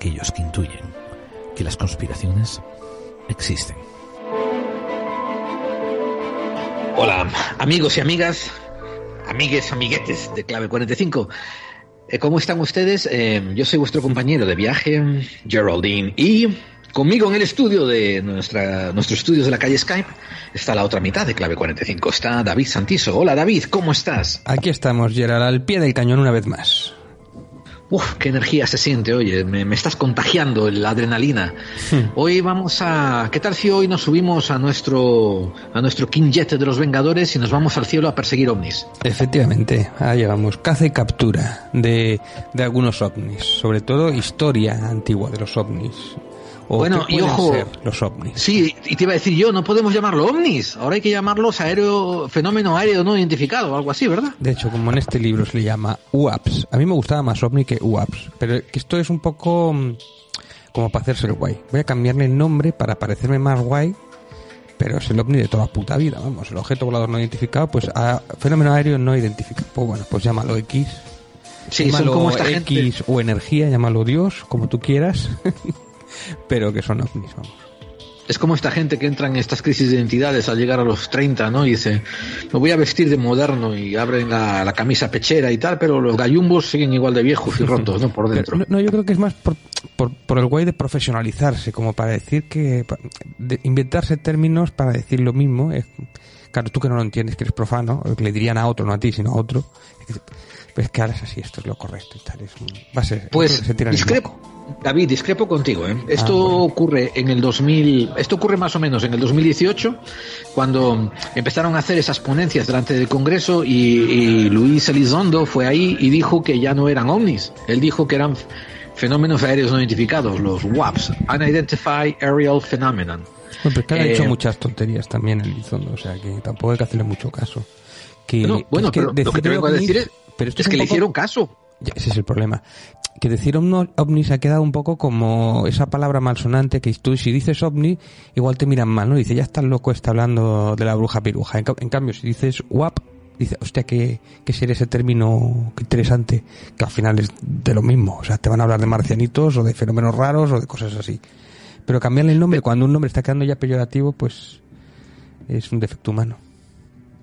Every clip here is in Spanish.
aquellos que intuyen que las conspiraciones existen. Hola, amigos y amigas, amigues, amiguetes de Clave 45. Eh, ¿Cómo están ustedes? Eh, yo soy vuestro compañero de viaje, Geraldine, y conmigo en el estudio de nuestra, nuestros estudios de la calle Skype está la otra mitad de Clave 45. Está David Santiso. Hola David, ¿cómo estás? Aquí estamos, Gerald, al pie del cañón una vez más. Uf, qué energía se siente, oye, me, me estás contagiando la adrenalina. Hmm. Hoy vamos a, ¿qué tal si hoy nos subimos a nuestro, a nuestro King Jet de los Vengadores y nos vamos al cielo a perseguir ovnis? Efectivamente, ahí llegamos, caza y captura de, de algunos ovnis, sobre todo historia antigua de los ovnis bueno, y ojo, los ovnis. Sí, y te iba a decir yo, no podemos llamarlo ovnis, ahora hay que llamarlos aéreo, fenómeno aéreo no identificado o algo así, ¿verdad? De hecho, como en este libro se le llama UAPS, a mí me gustaba más ovni que UAPS, pero que esto es un poco mm, como para hacerse el guay. Voy a cambiarle el nombre para parecerme más guay, pero es el ovni de toda puta vida, vamos, el objeto volador no identificado, pues a fenómeno aéreo no identificado. Pues bueno, pues llámalo X. Sí, llámalo como esta X o energía, llámalo Dios, como tú quieras. pero que son ovnis, vamos. Es como esta gente que entra en estas crisis de identidades al llegar a los 30, ¿no? Y dice, me voy a vestir de moderno y abren la, camisa pechera y tal, pero los gallumbos siguen igual de viejos y rotos, ¿no? Por dentro. No, yo creo que es más por, por, el guay de profesionalizarse, como para decir que, de inventarse términos para decir lo mismo. Es, claro, tú que no lo entiendes, que eres profano, que le dirían a otro, no a ti, sino a otro. Pues que ahora es así, esto es lo correcto y tal. Es, va a ser, pues se discrepo, David, discrepo contigo. ¿eh? Esto ah, ocurre en el 2000, esto ocurre más o menos en el 2018, cuando empezaron a hacer esas ponencias delante del Congreso y, Luis Elizondo fue ahí y dijo que ya no eran ovnis. Él dijo que eran fenómenos aéreos no identificados, los WAPs, Unidentified Aerial Phenomenon. Bueno, pero ha hecho eh, muchas tonterías también Elizondo, o sea que tampoco hay que hacerle mucho caso. Que, bueno, pero lo que te vengo a decir es, es, que le hicieron caso. Ese es el problema. Que decir ovnis ha quedado un poco como esa palabra malsonante que tú si dices ovni, igual te miran mal, ¿no? Dice, ya está loco, está hablando de la bruja piruja. En, cambio, si dices WAP, dice, hostia, que, que sería ese término interesante, que al final es de lo mismo. O sea, te van a hablar de marcianitos o de fenómenos raros o de cosas así. Pero cambiarle el nombre cuando un nombre está quedando ya peyorativo, pues es un defecto humano.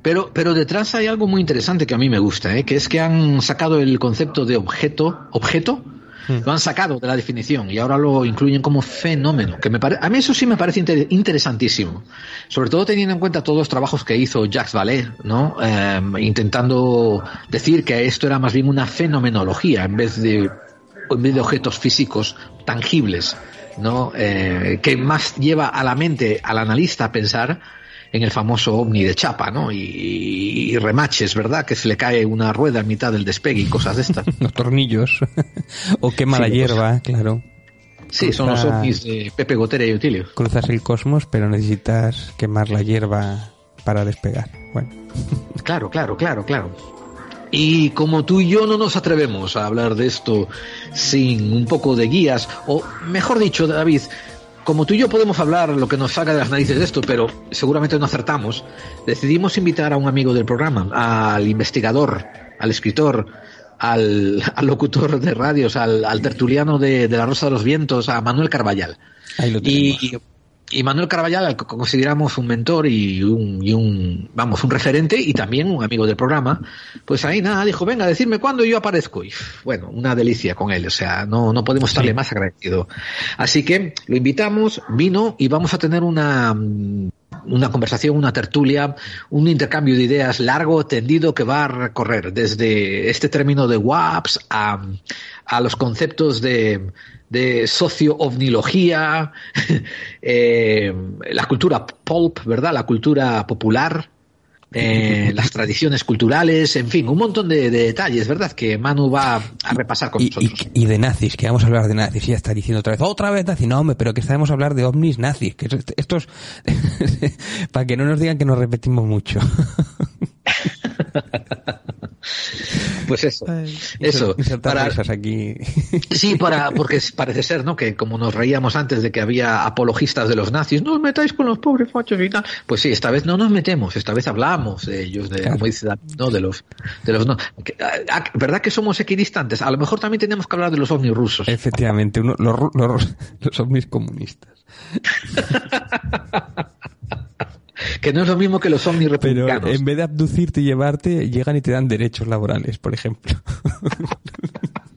Pero, pero detrás hay algo muy interesante que a mí me gusta, ¿eh? que es que han sacado el concepto de objeto, objeto, hmm. lo han sacado de la definición y ahora lo incluyen como fenómeno, que me a mí eso sí me parece interesantísimo, sobre todo teniendo en cuenta todos los trabajos que hizo Jacques Vallée, ¿no? Em, intentando decir que esto era más bien una fenomenología en vez de, en vez de objetos físicos tangibles, ¿no? Eh, que más lleva a la mente al analista a pensar en el famoso ovni de chapa, ¿no? Y, remaches, ¿verdad? Que se le cae una rueda en mitad del despegue y cosas de estas. los tornillos. o quema la hierba, claro. Sí, son los ovnis de Pepe Gotera y Utilio. Cruzas el cosmos, pero necesitas quemar la hierba para despegar. Bueno. claro, claro, claro, claro. Y como tú y yo no nos atrevemos a hablar de esto sin un poco de guías, o mejor dicho, David, como tú y yo podemos hablar lo que nos salga de las narices de esto, pero seguramente no acertamos, decidimos invitar a un amigo del programa, al investigador, al escritor, al, locutor de radios, al, tertuliano de, La Rosa de los Vientos, a Manuel Carballal. Ahí lo y, y Manuel Carvallal, al que consideramos un mentor y un, y un, vamos, un referente y también un amigo del programa, pues ahí nada, dijo, venga, decirme cuándo yo aparezco. Y bueno, una delicia con él, o sea, no, no podemos estarle más agradecido. Así que lo invitamos, vino y vamos a tener una, una conversación, una tertulia, un intercambio de ideas largo, tendido que va a recorrer desde este término de WAPS a, a los conceptos de, de socio-ovnilogía, eh, la cultura pulp, ¿verdad? La cultura popular, eh, las tradiciones culturales, en fin, un montón de, detalles, ¿verdad? Que Manu va a repasar con nosotros. Y, de nazis, que vamos a hablar de nazis, y ya está diciendo otra vez, otra vez nazis, no, hombre, pero que sabemos hablar de ovnis nazis, que estos, para que no nos digan que nos repetimos mucho. Pues eso, eso. Para, aquí. Sí, para, porque parece ser, ¿no? Que como nos reíamos antes de que había apologistas de los nazis, no os metáis con los pobres fachos y tal. Pues sí, esta vez no nos metemos, esta vez hablamos de ellos, de, como dice ¿no? De los, de los no. ¿Verdad que somos equidistantes? A lo mejor también tenemos que hablar de los ovnis rusos. Efectivamente, uno, los, los, los ovnis comunistas. que no es lo mismo que los ovnis republicanos. Pero en vez de abducirte y llevarte, llegan y te dan derechos laborales, por ejemplo.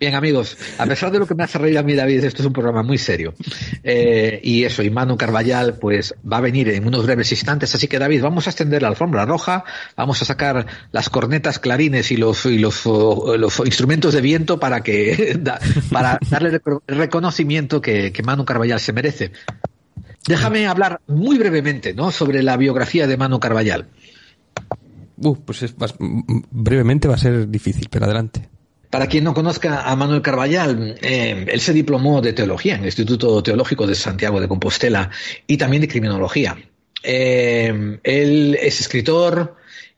Bien, amigos, a pesar de lo que me hace reír a mí, David, esto es un programa muy serio. Eh, y eso, y Manu Carballal, pues va a venir en unos breves instantes. Así que, David, vamos a extender la alfombra roja, vamos a sacar las cornetas, clarines y los, y los, los instrumentos de viento para que, para darle el reconocimiento que, que Manu Carballal se merece. Déjame hablar muy brevemente ¿no? sobre la biografía de Manu Carballal. Uh, pues es, brevemente va a ser difícil, pero adelante. Para quien no conozca a Manuel Carballal, eh, él se diplomó de teología en el Instituto Teológico de Santiago de Compostela y también de criminología. Eh, él es escritor,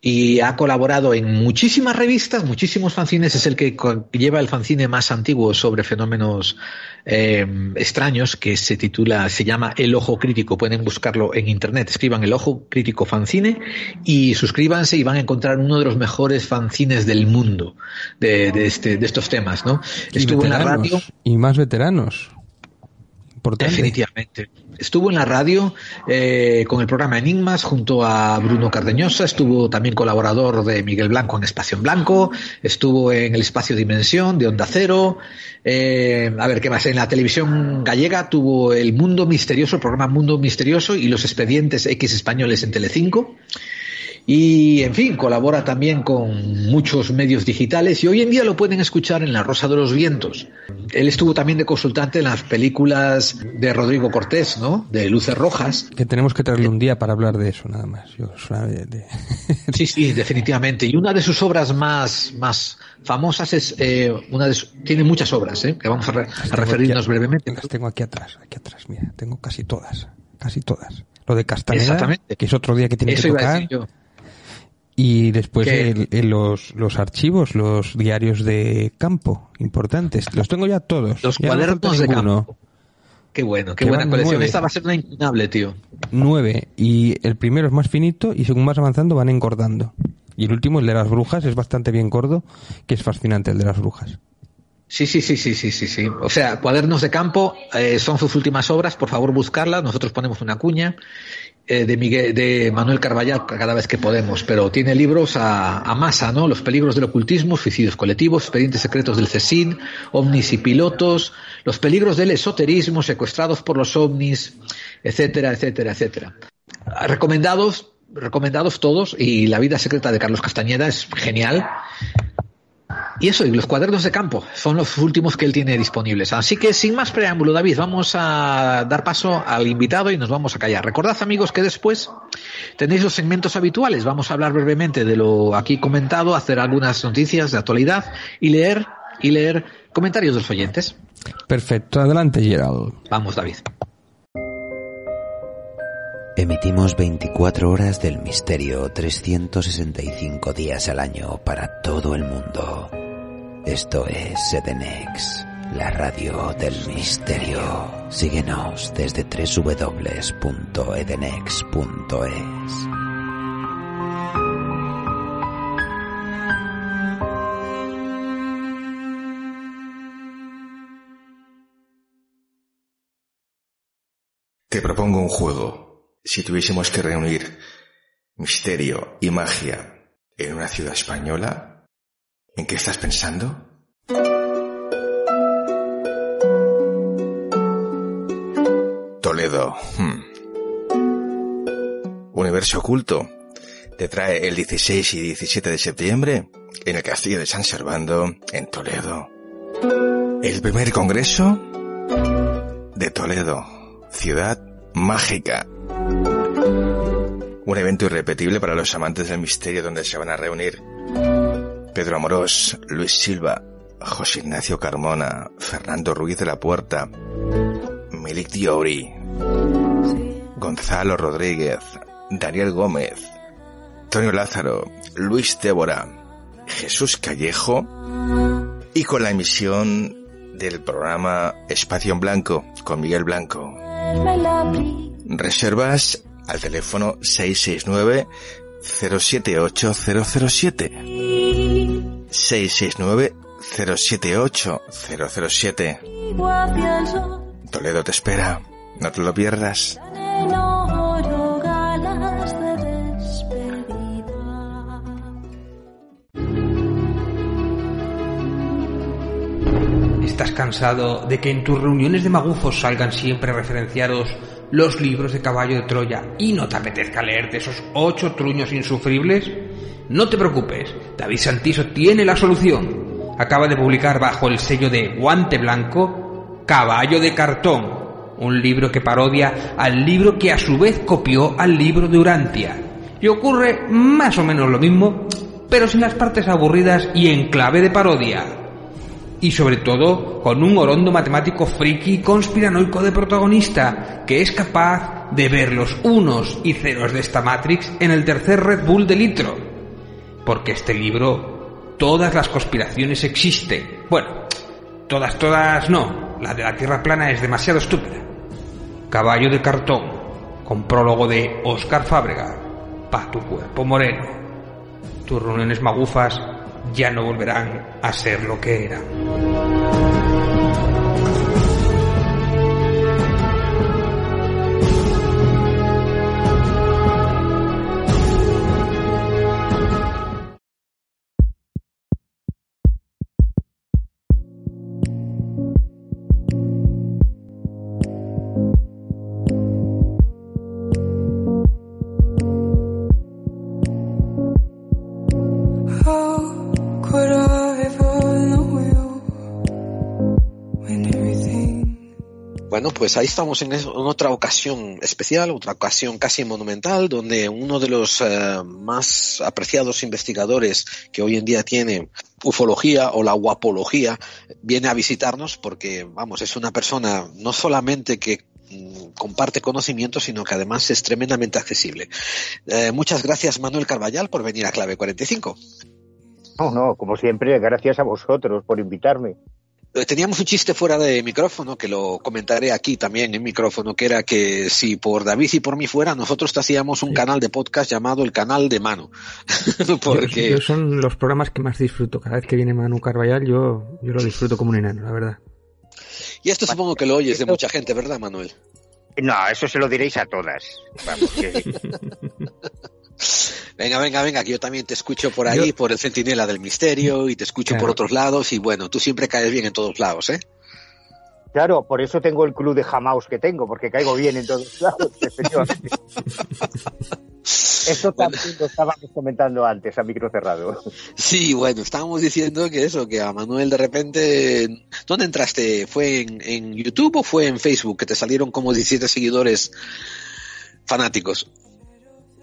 y ha colaborado en muchísimas revistas, muchísimos fanzines, es el que lleva el fanzine más antiguo sobre fenómenos eh, extraños que se titula, se llama El Ojo Crítico, pueden buscarlo en internet, escriban El Ojo Crítico Fanzine y suscríbanse y van a encontrar uno de los mejores fanzines del mundo de, este, de estos temas, ¿no? Estuvo en la radio. Y más veteranos. Definitivamente. Estuvo en la radio eh, con el programa Enigmas junto a Bruno Cardeñosa, estuvo también colaborador de Miguel Blanco en Espacio en Blanco, estuvo en el Espacio Dimensión de Onda Cero, eh, a ver qué más, en la televisión gallega tuvo el Mundo Misterioso, el programa Mundo Misterioso y los expedientes X españoles en Telecinco. Y, en fin, colabora también con muchos medios digitales y hoy en día lo pueden escuchar en La Rosa de los Vientos. Él estuvo también de consultante en las películas de Rodrigo Cortés, ¿no? De Luces Rojas. Que tenemos que traerle un día para hablar de eso, nada más. sí, sí, definitivamente. Y una de sus obras más, más famosas es, eh, una de tiene muchas obras, ¿eh? Que vamos a, referirnos brevemente. Las tengo aquí atrás, aquí atrás, mira, tengo casi todas, casi todas. Lo de Castaneda, que es otro día que tiene que tocar. Y después los, los archivos, los diarios de campo importantes. Los tengo ya todos. Los cuadernos de campo. Qué bueno, qué buena colección. Esta va a ser una inclinable, tío. Nueve. Y el primero es más finito y según vas avanzando van engordando. Y el último, el de las brujas, es bastante bien gordo, que es fascinante el de las brujas. Sí, sí, sí, sí, sí, sí, sí. O sea, Cuadernos de Campo eh, son sus últimas obras, por favor buscarlas, nosotros ponemos una cuña eh, de, Miguel, de Manuel Carballal cada vez que podemos, pero tiene libros a, a, masa, ¿no? Los peligros del ocultismo, suicidios colectivos, expedientes secretos del CESIN, ovnis y pilotos, los peligros del esoterismo, secuestrados por los ovnis, etcétera, etcétera, etcétera. Recomendados, recomendados todos, y La vida secreta de Carlos Castañeda es genial. Y eso, y los cuadernos de campo son los últimos que él tiene disponibles. Así que sin más preámbulo, David, vamos a dar paso al invitado y nos vamos a callar. Recordad, amigos, que después tenéis los segmentos habituales. Vamos a hablar brevemente de lo aquí comentado, hacer algunas noticias de actualidad y leer y leer comentarios de los oyentes. Perfecto, adelante, Gerald. Vamos, David. Emitimos 24 horas del misterio, 365 días al año para todo el mundo. Esto es Edenex, la radio del misterio. Síguenos desde www.edenex.es. Te propongo un juego. Si tuviésemos que reunir misterio y magia en una ciudad española, ¿En qué estás pensando? Toledo. Hmm. Universo oculto. Te trae el 16 y 17 de septiembre en el Castillo de San Servando, en Toledo. El primer congreso de Toledo, ciudad mágica. Un evento irrepetible para los amantes del misterio donde se van a reunir Pedro Amorós, Luis Silva, José Ignacio Carmona, Fernando Ruiz de la Puerta, Milik Diori, Gonzalo Rodríguez, Daniel Gómez, Antonio Lázaro, Luis Débora, Jesús Callejo y con la emisión del programa Espacio en Blanco con Miguel Blanco. Reservas al teléfono 669 078 007 669 078 007 Toledo te espera, no te lo pierdas. ¿Estás cansado de que en tus reuniones de magufos salgan siempre referenciados los libros de caballo de Troya y no te apetezca leerte esos ocho truños insufribles? No te preocupes, David Santiso tiene la solución. Acaba de publicar bajo el sello de Guante Blanco Caballo de Cartón, un libro que parodia al libro que a su vez copió al libro de Urantia. Y ocurre más o menos lo mismo, pero sin las partes aburridas y en clave de parodia y sobre todo con un orondo matemático friki conspiranoico de protagonista que es capaz de ver los unos y ceros de esta Matrix en el tercer Red Bull de litro. Porque este libro, todas las conspiraciones existen. Bueno, todas, todas no. La de la Tierra plana es demasiado estúpida. Caballo de cartón, con prólogo de Oscar Fábrega. Pa' tu cuerpo moreno. Tus reuniones magufas ya no volverán a ser lo que eran. Pues ahí estamos en, otra ocasión especial, otra ocasión casi monumental, donde uno de los eh, más apreciados investigadores que hoy en día tiene ufología o la guapología viene a visitarnos porque, vamos, es una persona no solamente que mm, comparte conocimiento, sino que además es tremendamente accesible. Eh, muchas gracias, Manuel Carballal, por venir a Clave 45. No, no, como siempre, gracias a vosotros por invitarme. Eh, teníamos un chiste fuera de micrófono que lo comentaré aquí también en micrófono, que era que si por David y por mí fuera, nosotros te hacíamos un canal de podcast llamado el canal de Mano. Porque yo, son los programas que más disfruto. Cada vez que viene Manu Carballal, yo, yo lo disfruto como un enano, la verdad. Y esto supongo que lo oyes de mucha gente, ¿verdad, Manuel? No, eso se lo diréis a todas. Vamos, que... Venga, venga, venga, que yo también te escucho por ahí, por el Centinela del Misterio, y te escucho por otros lados, y bueno, tú siempre caes bien en todos lados, ¿eh? Claro, por eso tengo el club de Jamaus que tengo, porque caigo bien en todos lados, efectivamente. Eso también lo estábamos comentando antes, a micro cerrado. Sí, bueno, estábamos diciendo que eso, que a Manuel de repente... ¿Dónde entraste? ¿Fue en, en YouTube o fue en Facebook que te salieron como 17 seguidores fanáticos?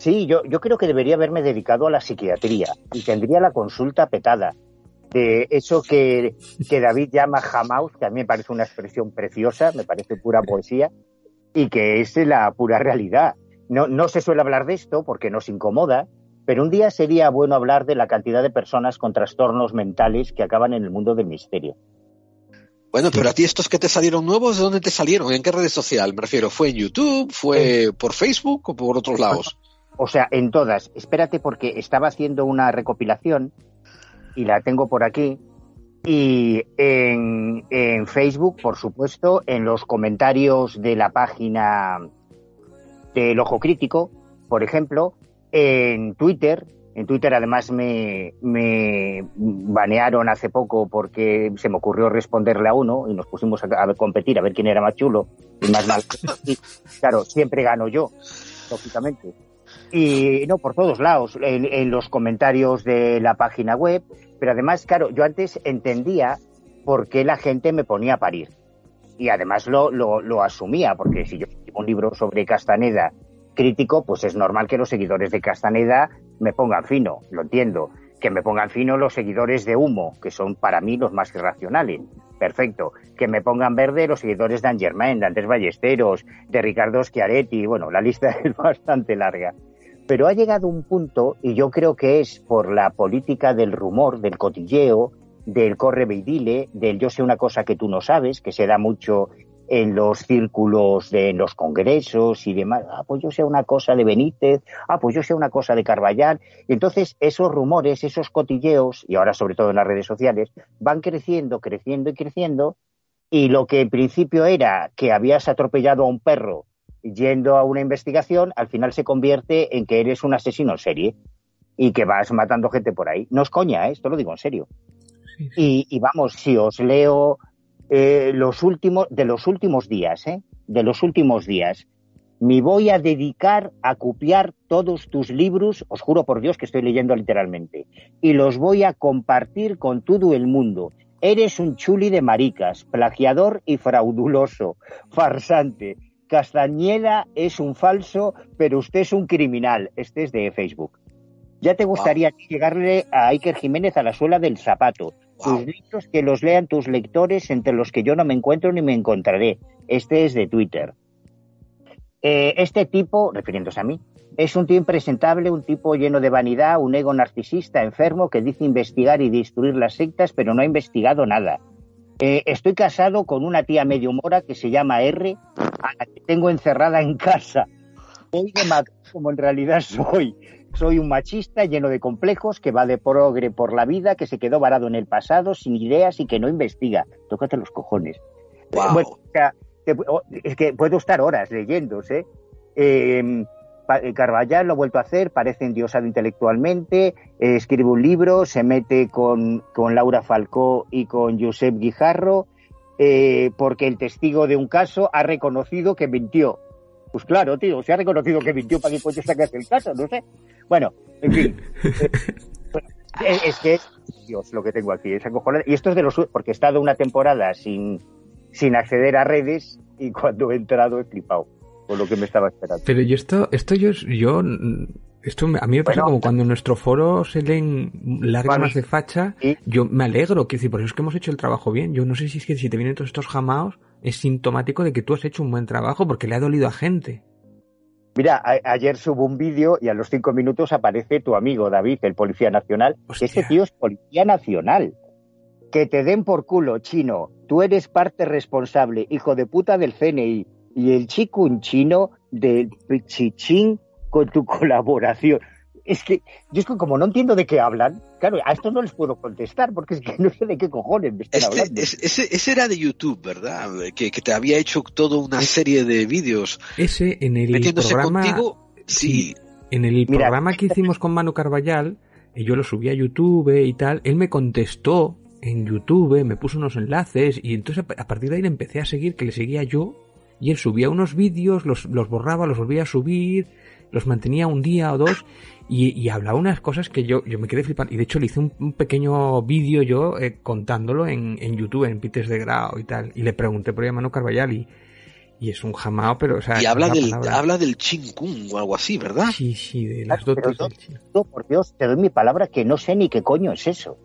Sí, yo, yo creo que debería haberme dedicado a la psiquiatría y tendría la consulta petada de eso que, que David llama jamaus, que a mí me parece una expresión preciosa, me parece pura poesía, y que es la pura realidad. No, no se suele hablar de esto porque nos incomoda, pero un día sería bueno hablar de la cantidad de personas con trastornos mentales que acaban en el mundo del misterio. Bueno, pero a ti estos que te salieron nuevos, ¿de dónde te salieron? ¿En qué red social? Me refiero, ¿fue en YouTube? ¿Fue por Facebook o por otros lados? O sea, en todas. Espérate porque estaba haciendo una recopilación y la tengo por aquí. Y en, en, Facebook, por supuesto, en los comentarios de la página del Ojo Crítico, por ejemplo, en Twitter. En Twitter además me, me banearon hace poco porque se me ocurrió responderle a uno y nos pusimos a, a competir a ver quién era más chulo y más mal. Y, claro, siempre gano yo, lógicamente y no por todos lados, en, los comentarios de la página web, pero además, claro, yo antes entendía por qué la gente me ponía a parir. Y además lo, lo, lo asumía, porque si yo escribo un libro sobre Castaneda crítico, pues es normal que los seguidores de Castaneda me pongan fino, lo entiendo. Que me pongan fino los seguidores de Humo, que son para mí los más irracionales. Perfecto. Que me pongan verde los seguidores de Angermain, de Andrés Ballesteros, de Ricardo Schiaretti. Bueno, la lista es bastante larga Pero ha llegado un punto, y yo creo que es por la política del rumor, del cotilleo, del corre del yo sé una cosa que tú no sabes, que se da mucho en los círculos de en los congresos y demás. Ah, pues yo sé una cosa de Benítez, ah, pues yo sé una cosa de Carballal. Entonces, esos rumores, esos cotilleos, y ahora sobre todo en las redes sociales, van creciendo, creciendo y creciendo, y lo que en principio era que habías atropellado a un perro yendo a una investigación, al final se convierte en que eres un asesino en serie y que vas matando gente por ahí. No es coña, ¿eh? esto lo digo en serio. Y, vamos, si os leo eh, los últimos, de los últimos días, ¿eh? de los últimos días, me voy a dedicar a copiar todos tus libros, os juro por Dios que estoy leyendo literalmente, y los voy a compartir con todo el mundo. Eres un chuli de maricas, plagiador y frauduloso, farsante. Castañeda es un falso, pero usted es un criminal. Este es de Facebook. Ya te gustaría llegarle a Iker Jiménez a la suela del zapato. Tus libros que los lean tus lectores, entre los que yo no me encuentro ni me encontraré. Este es de Twitter. Eh, este tipo, refiriéndose a mí, es un tío impresentable, un tipo lleno de vanidad, un ego narcisista enfermo que dice investigar y destruir las sectas, pero no ha investigado nada. Eh, estoy casado con una tía medio mora que se llama R, a la que tengo encerrada en casa. Soy de como en realidad soy. Soy un machista lleno de complejos que va de progre por la vida, que se quedó varado en el pasado, sin ideas y que no investiga. Tócate los cojones. Bueno, o sea, es que puedo estar horas leyendo, ¿eh? Eh Carvallal lo ha vuelto a hacer, parece endiosado intelectualmente, eh, escribe un libro, se mete con, con Laura Falcó y con Josep Guijarro, eh, porque el testigo de un caso ha reconocido que mintió. Pues claro, tío, se ha reconocido que mintió para que coño sacarse el caso, no sé. Bueno, en fin. Eh, es que Dios lo que tengo aquí, es Y esto es de los porque he estado una temporada sin, sin acceder a redes y cuando he entrado he flipado lo que me estaba esperando. Pero yo esto, esto yo, yo esto a mí me pasa como cuando en nuestro foro se leen lágrimas de facha, yo me alegro, que decir, por eso es que hemos hecho el trabajo bien. Yo no sé si es que si te vienen todos estos jamaos, es sintomático de que tú has hecho un buen trabajo porque le ha dolido a gente. Mira, ayer subo un vídeo y a los cinco minutos aparece tu amigo David, el policía nacional. Ese tío es policía nacional. Que te den por culo, chino. Tú eres parte responsable, hijo de puta del CNI. Y el chico un chino del Pichichín con tu colaboración es que yo es que como no entiendo de qué hablan, claro, a esto no les puedo contestar porque es que no sé de qué cojones me están este, hablando. ese, era de YouTube, ¿verdad? Que, te había hecho toda una serie de vídeos. Ese en el programa, contigo, sí. En el programa que hicimos con Manu Carballal, y yo lo subí a YouTube y tal, él me contestó en YouTube, me puso unos enlaces y entonces a partir de ahí le empecé a seguir, que le seguía yo y él subía unos vídeos, los, los borraba, los volvía a subir, los mantenía un día o dos y, hablaba unas cosas que yo, yo me quedé flipando. Y de hecho le hice un, pequeño vídeo yo eh, contándolo en, en, YouTube, en Pites de Grau y tal. Y le pregunté por Manu Carvallal y, y es un jamao, pero o sea... Y habla del, habla del Chin Kung o algo así, ¿verdad? Sí, sí, de las dotes no, por Dios, te doy mi palabra que no sé ni qué coño es eso.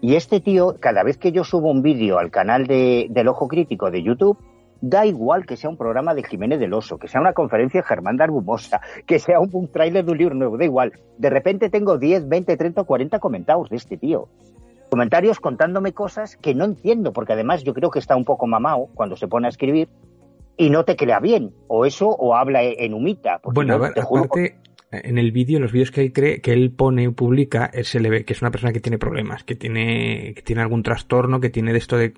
Y este tío, cada vez que yo subo un vídeo al canal de, del Ojo Crítico de YouTube, Da igual que sea un programa de Jiménez del Oso, que sea una conferencia de Germán de Arbumosa, que sea un, un tráiler de un libro nuevo, da igual. De repente tengo 10, 20, 30 o 40 comentarios de este tío. Comentarios contándome cosas que no entiendo, porque además yo creo que está un poco mamado cuando se pone a escribir y no te crea bien. O eso, o habla en humita. Bueno, te aparte, en el vídeo, en los vídeos que él cree, que él pone y publica, él se le ve que es una persona que tiene problemas, que tiene, que tiene algún trastorno, que tiene de esto de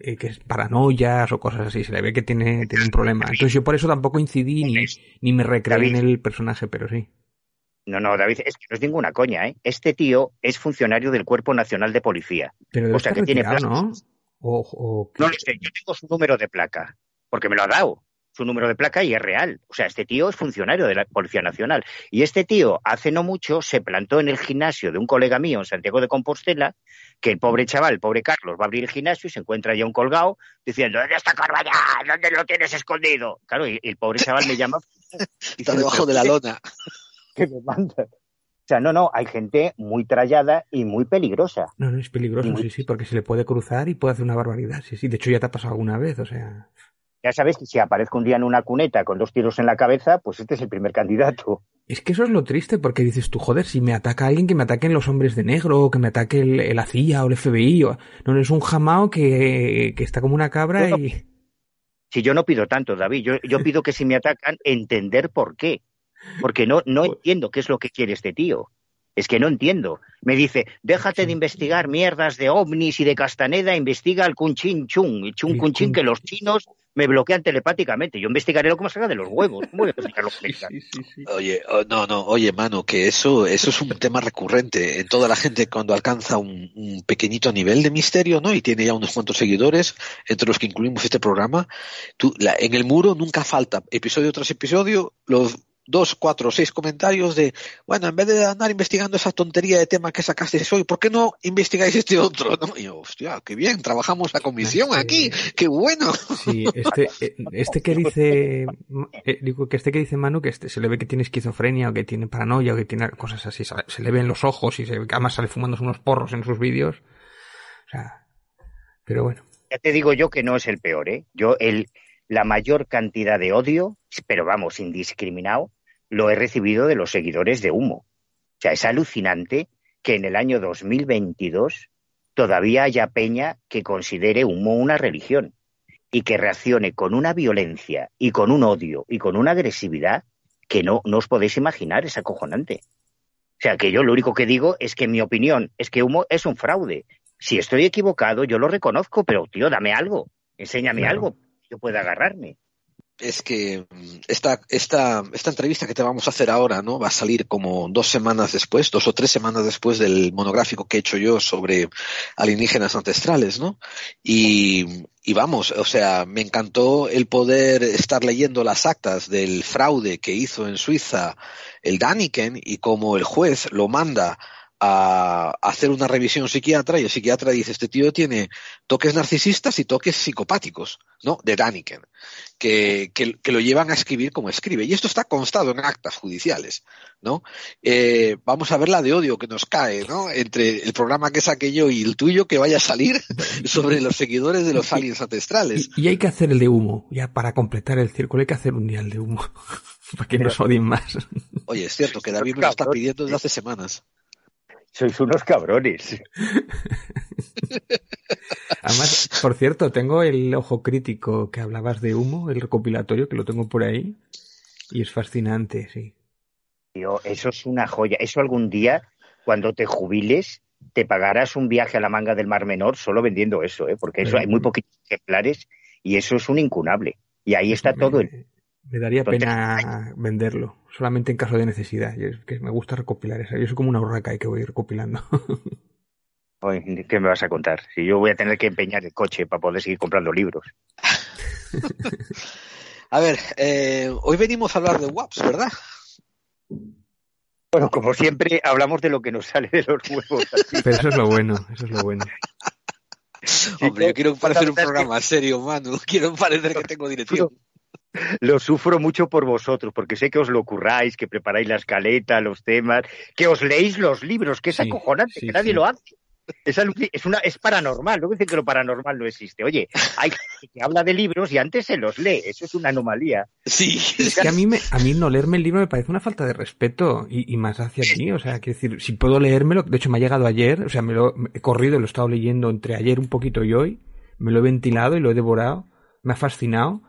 eh, que es paranoias o cosas así, se le ve que tiene, tiene un problema. Entonces yo por eso tampoco incidí ni, ni me recreé en el personaje, pero sí. No, no, David, es que no es ninguna coña, ¿eh? Este tío es funcionario del Cuerpo Nacional de Policía. Pero o sea, que tiene ¿no? O, No lo sé, yo tengo su número de placa, porque me lo ha dado su número de placa y es real. O sea, este tío es funcionario de la Policía Nacional. Y este tío, hace no mucho, se plantó en el gimnasio de un colega mío en Santiago de Compostela, que el pobre chaval, el pobre Carlos, va a abrir el gimnasio y se encuentra ya un colgado diciendo, ¿dónde está Carvallal? ¿Dónde lo tienes escondido? Claro, y, el pobre chaval me llama... está debajo de la lona. ¿Qué me manda? O sea, no, no, hay gente muy trallada y muy peligrosa. No, no, es peligroso, sí, sí, porque se le puede cruzar y puede hacer una barbaridad. Sí, sí, de hecho ya te ha pasado alguna vez, o sea ya sabes que si aparezco un día en una cuneta con dos tiros en la cabeza, pues este es el primer candidato. Es que eso es lo triste, porque dices tú, joder, si me ataca alguien, que me ataquen los hombres de negro, o que me ataque el, el CIA o el FBI, o, no es un jamao que, que está como una cabra No, y... Si yo no pido tanto, David, yo, yo pido que si me atacan, entender por qué. Porque no, no entiendo qué es lo que quiere este tío. Es que no entiendo. Me dice, déjate de investigar mierdas de ovnis y de Castaneda, investiga el Kunchin Chung. Y Chung El Kunchin Kun- que los chinos me bloquean telepáticamente. Yo investigaré lo que me salga de los huevos. ¿Cómo voy a investigar lo que me? Oye, oh, no, no, oye, mano, que eso, eso es un tema recurrente en toda la gente cuando alcanza un, un pequeñito nivel de misterio, ¿no? Y tiene ya unos cuantos seguidores, entre los que incluimos este programa. Tú, la- en el muro nunca falta, episodio tras episodio, los dos, cuatro, seis comentarios de, bueno, en vez de andar investigando esa tontería de tema que sacaste hoy, ¿por qué no investigáis este otro? ¿No? Y yo, hostia, qué bien, trabajamos a comisión Este- aquí, qué bueno. Sí, este, eh, este que dice, eh, digo que este que dice Manu, que este, se le ve que tiene esquizofrenia o que tiene paranoia o que tiene cosas así, se, se le ven los ojos y se, además sale fumando unos porros en sus vídeos. O sea, pero bueno. Ya te digo yo que no es el peor, ¿eh? Yo el, la mayor cantidad de odio, pero vamos, indiscriminado, lo he recibido de los seguidores de Humo. O sea, es alucinante que en el año 2022 todavía haya peña que considere Humo una religión y que reaccione con una violencia y con un odio y con una agresividad que no, no os podéis imaginar, es acojonante. O sea, que yo lo único que digo es que mi opinión es que Humo es un fraude. Si estoy equivocado, yo lo reconozco, pero tío, dame algo, enséñame Claro. algo, agarrarme. es que mm, esta, esta, esta entrevista que te vamos a hacer ahora, ¿no? Va a salir como dos semanas después, dos o tres semanas después del monográfico que he hecho yo sobre alienígenas ancestrales, ¿no? Y, y vamos, o sea, me encantó el poder estar leyendo las actas del fraude que hizo en Suiza el Daniken y cómo el juez lo manda a hacer una revisión psiquiatra y el psiquiatra dice, este tío tiene toques narcisistas y toques psicopáticos, ¿no? De Daniken que, que, que, lo llevan a escribir como escribe. Y esto está constado en actas judiciales, ¿no? Eh, vamos a ver la de odio que nos cae, ¿no? Entre el programa que saqué yo y el tuyo que vaya a salir sobre los seguidores de los aliens ancestrales. Y, y hay que hacer el de humo, ya para completar el círculo, hay que hacer un día el de humo, para que nos odien más. Oye, es cierto que David me lo está pidiendo desde hace semanas. Sois unos cabrones. Además, por cierto, tengo el ojo crítico que hablabas de humo, el recopilatorio, que lo tengo por ahí. Y es fascinante, sí. Tío, eso es una joya. Eso algún día, cuando te jubiles, te pagarás un viaje a la manga del Mar Menor solo vendiendo eso, ¿eh? porque eso hay muy poquitos ejemplares y eso es un incunable. Y ahí está todo el... Me daría Entonces, pena venderlo, solamente en caso de necesidad. Yo, es que me gusta recopilar eso. Yo soy como una urraca y que voy recopilando. ¿Qué me vas a contar? Si yo voy a tener que empeñar el coche para poder seguir comprando libros. A ver, eh, hoy venimos a hablar de WAPs, ¿verdad? Bueno, como siempre, hablamos de lo que nos sale de los huevos. así. Pero eso es lo bueno, eso es lo bueno. Hombre, yo quiero parecer un programa serio, Manu. Quiero parecer que tengo dirección. Lo sufro mucho por vosotros, porque sé que os lo curráis, que preparáis la escaleta, los temas, que os leéis los libros, que es Sí, acojonante, sí, que nadie sí. lo hace. Es, es, una, es paranormal, no dicen que lo paranormal no existe. Oye, hay gente que habla de libros y antes se los lee, eso es una anomalía. Sí, Es que a mí, me, a mí no leerme el libro me parece una falta de respeto y, y más hacia ti. O sea, quiero decir, si puedo leérmelo, de hecho me ha llegado ayer, o sea, me lo me he corrido, lo he estado leyendo entre ayer un poquito y hoy, me lo he ventilado y lo he devorado, me ha fascinado.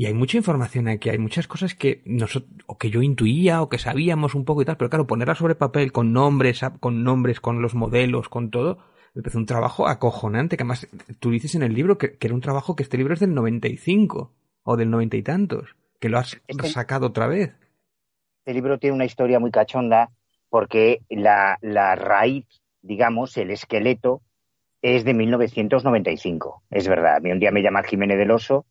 Y hay mucha información aquí, hay muchas cosas que nosotros, o que yo intuía, o que sabíamos un poco y tal, pero claro, ponerla sobre papel con nombres, con nombres, con los modelos, con todo, me parece un trabajo acojonante, que además tú dices en el libro que, que era un trabajo que este libro es del 95, o del noventa y tantos, que lo has Este- sacado otra vez. Este libro tiene una historia muy cachonda porque la, la raíz, digamos, el esqueleto, es de 1995. Es verdad. A mí un día me llama Jiménez del Oso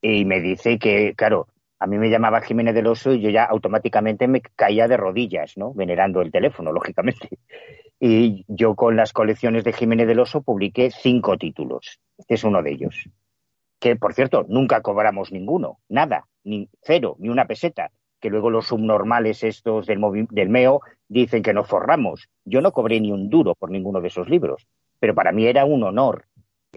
y me dice que, claro, a mí me llamaba Jiménez del Oso y yo ya automáticamente me caía de rodillas, ¿no? Venerando el teléfono, lógicamente. Y yo con las colecciones de Jiménez del Oso publiqué cinco títulos. Este es uno de ellos. Que, por cierto, nunca cobramos ninguno, nada, ni cero, ni una peseta. Que luego los subnormales estos del, del MEO dicen que nos forramos. Yo no cobré ni un duro por ninguno de esos libros, pero para mí era un honor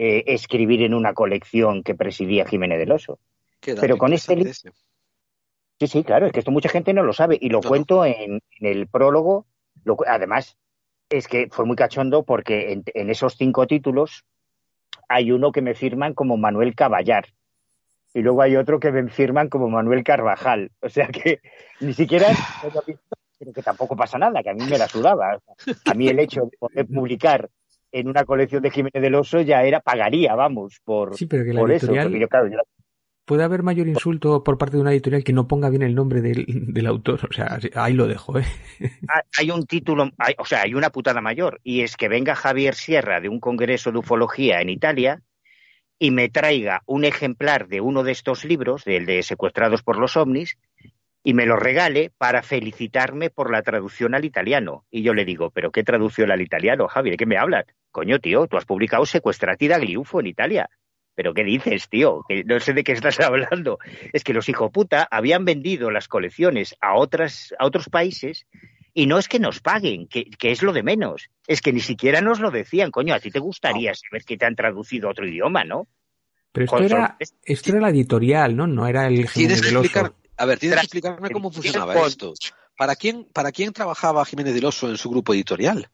eh, escribir en una colección que presidía Jiménez del Oso. Pero con este ese. Sí, sí, claro, es que esto mucha gente no lo sabe y lo cuento en, el prólogo. además, es que fue muy cachondo porque en, esos cinco títulos hay uno que me firman como Manuel Caballar y luego hay otro que me firman como Manuel Carvajal. O sea que ni siquiera pero que tampoco pasa nada, que a mí me la sudaba. A mí el hecho de poder publicar en una colección de Jiménez del Oso ya era, pagaría, vamos, por, sí, pero que la editorial, puede haber mayor insulto por parte de una editorial que no ponga bien el nombre del, autor. O sea, ahí lo dejo, ¿eh? Hay un título, o sea, hay una putada mayor, y es que venga Javier Sierra de un congreso de ufología en Italia y me traiga un ejemplar de uno de estos libros, del de Secuestrados por los ovnis, y me lo regale para felicitarme por la traducción al italiano. Y yo le digo, ¿pero qué traducción al italiano, Javier? ¿De qué me hablas? Coño, tío, tú has publicado Secuestrati da Gliufo en Italia. ¿Pero qué dices, tío? Que no sé de qué estás hablando. Es que los puta habían vendido las colecciones a, otras, a otros países y no es que nos paguen, que, es lo de menos. Es que ni siquiera nos lo decían. Coño, a ti te gustaría saber que te han traducido a otro idioma, ¿no? Pero esto, era, esto era la editorial, ¿no? No era el Jiménez del Oso. A ver, tienes que explicarme cómo funcionaba esto. ¿Para quién, ¿Para quién trabajaba Jiménez del Oso en su grupo editorial?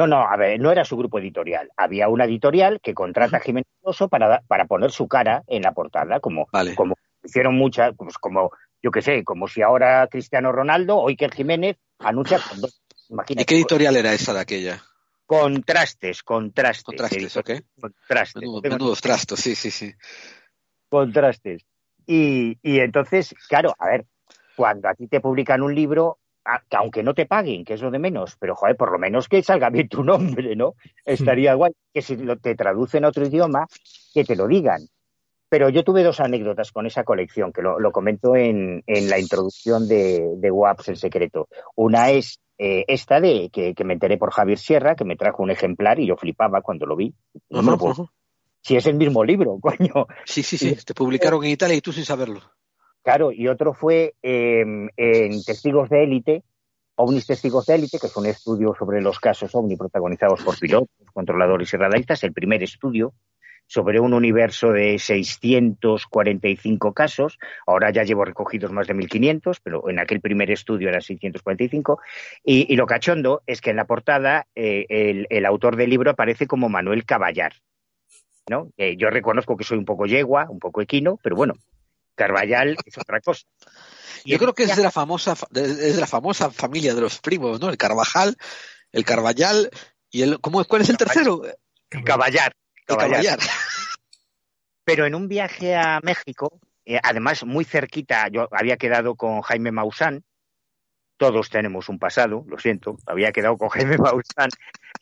No, no, a ver, no era su grupo editorial. Había una editorial que contrata a Jiménez Oso para, para poner su cara en la portada, como, como hicieron muchas, pues como, yo qué sé, como si ahora Cristiano Ronaldo o Iker Jiménez anuncia con dos. ¿Y qué editorial era esa de aquella? Contrastes, contrastes. Contrastes, ok. Contrastes. Menudos trastos, sí, sí, sí. Contrastes. Y, y entonces, claro, a ver, cuando a ti te publican un libro, que aunque no te paguen, que es lo de menos, pero joder, por lo menos que salga bien tu nombre, ¿no? Estaría guay que si lo, te traducen a otro idioma, que te lo digan. Pero yo tuve dos anécdotas con esa colección, que lo, comento en, en, la introducción de, de WAPS El Secreto. Una es eh, esta de que, me enteré por Javier Sierra, que me trajo un ejemplar y yo flipaba cuando lo vi. Si es el mismo libro, coño. Sí, sí, sí, te publicaron en Italia y tú sin saberlo. Claro, y otro fue em, en Testigos de Élite, OVNIs Testigos de Élite, que es un estudio sobre los casos OVNI protagonizados por pilotos, controladores y radaristas, el primer estudio sobre un universo de 645 casos. Ahora ya llevo recogidos más de 1.500, pero en aquel primer estudio eran 645. Y, y lo cachondo es que en la portada eh, el, autor del libro aparece como Manuel Caballar. ¿no? Eh, yo reconozco que soy un poco yegua, un poco equino, pero bueno, Carvallal es otra cosa. Yo creo que es de la famosa, es de la famosa familia de los primos, ¿no? El Carvajal, el Carvallal y el, ¿cómo, ¿cuál es el tercero? Caballar. Caballar. Pero en un viaje a México, eh, además muy cerquita, yo había quedado con Jaime Maussan, todos tenemos un pasado, lo siento, había quedado con Jaime Maussan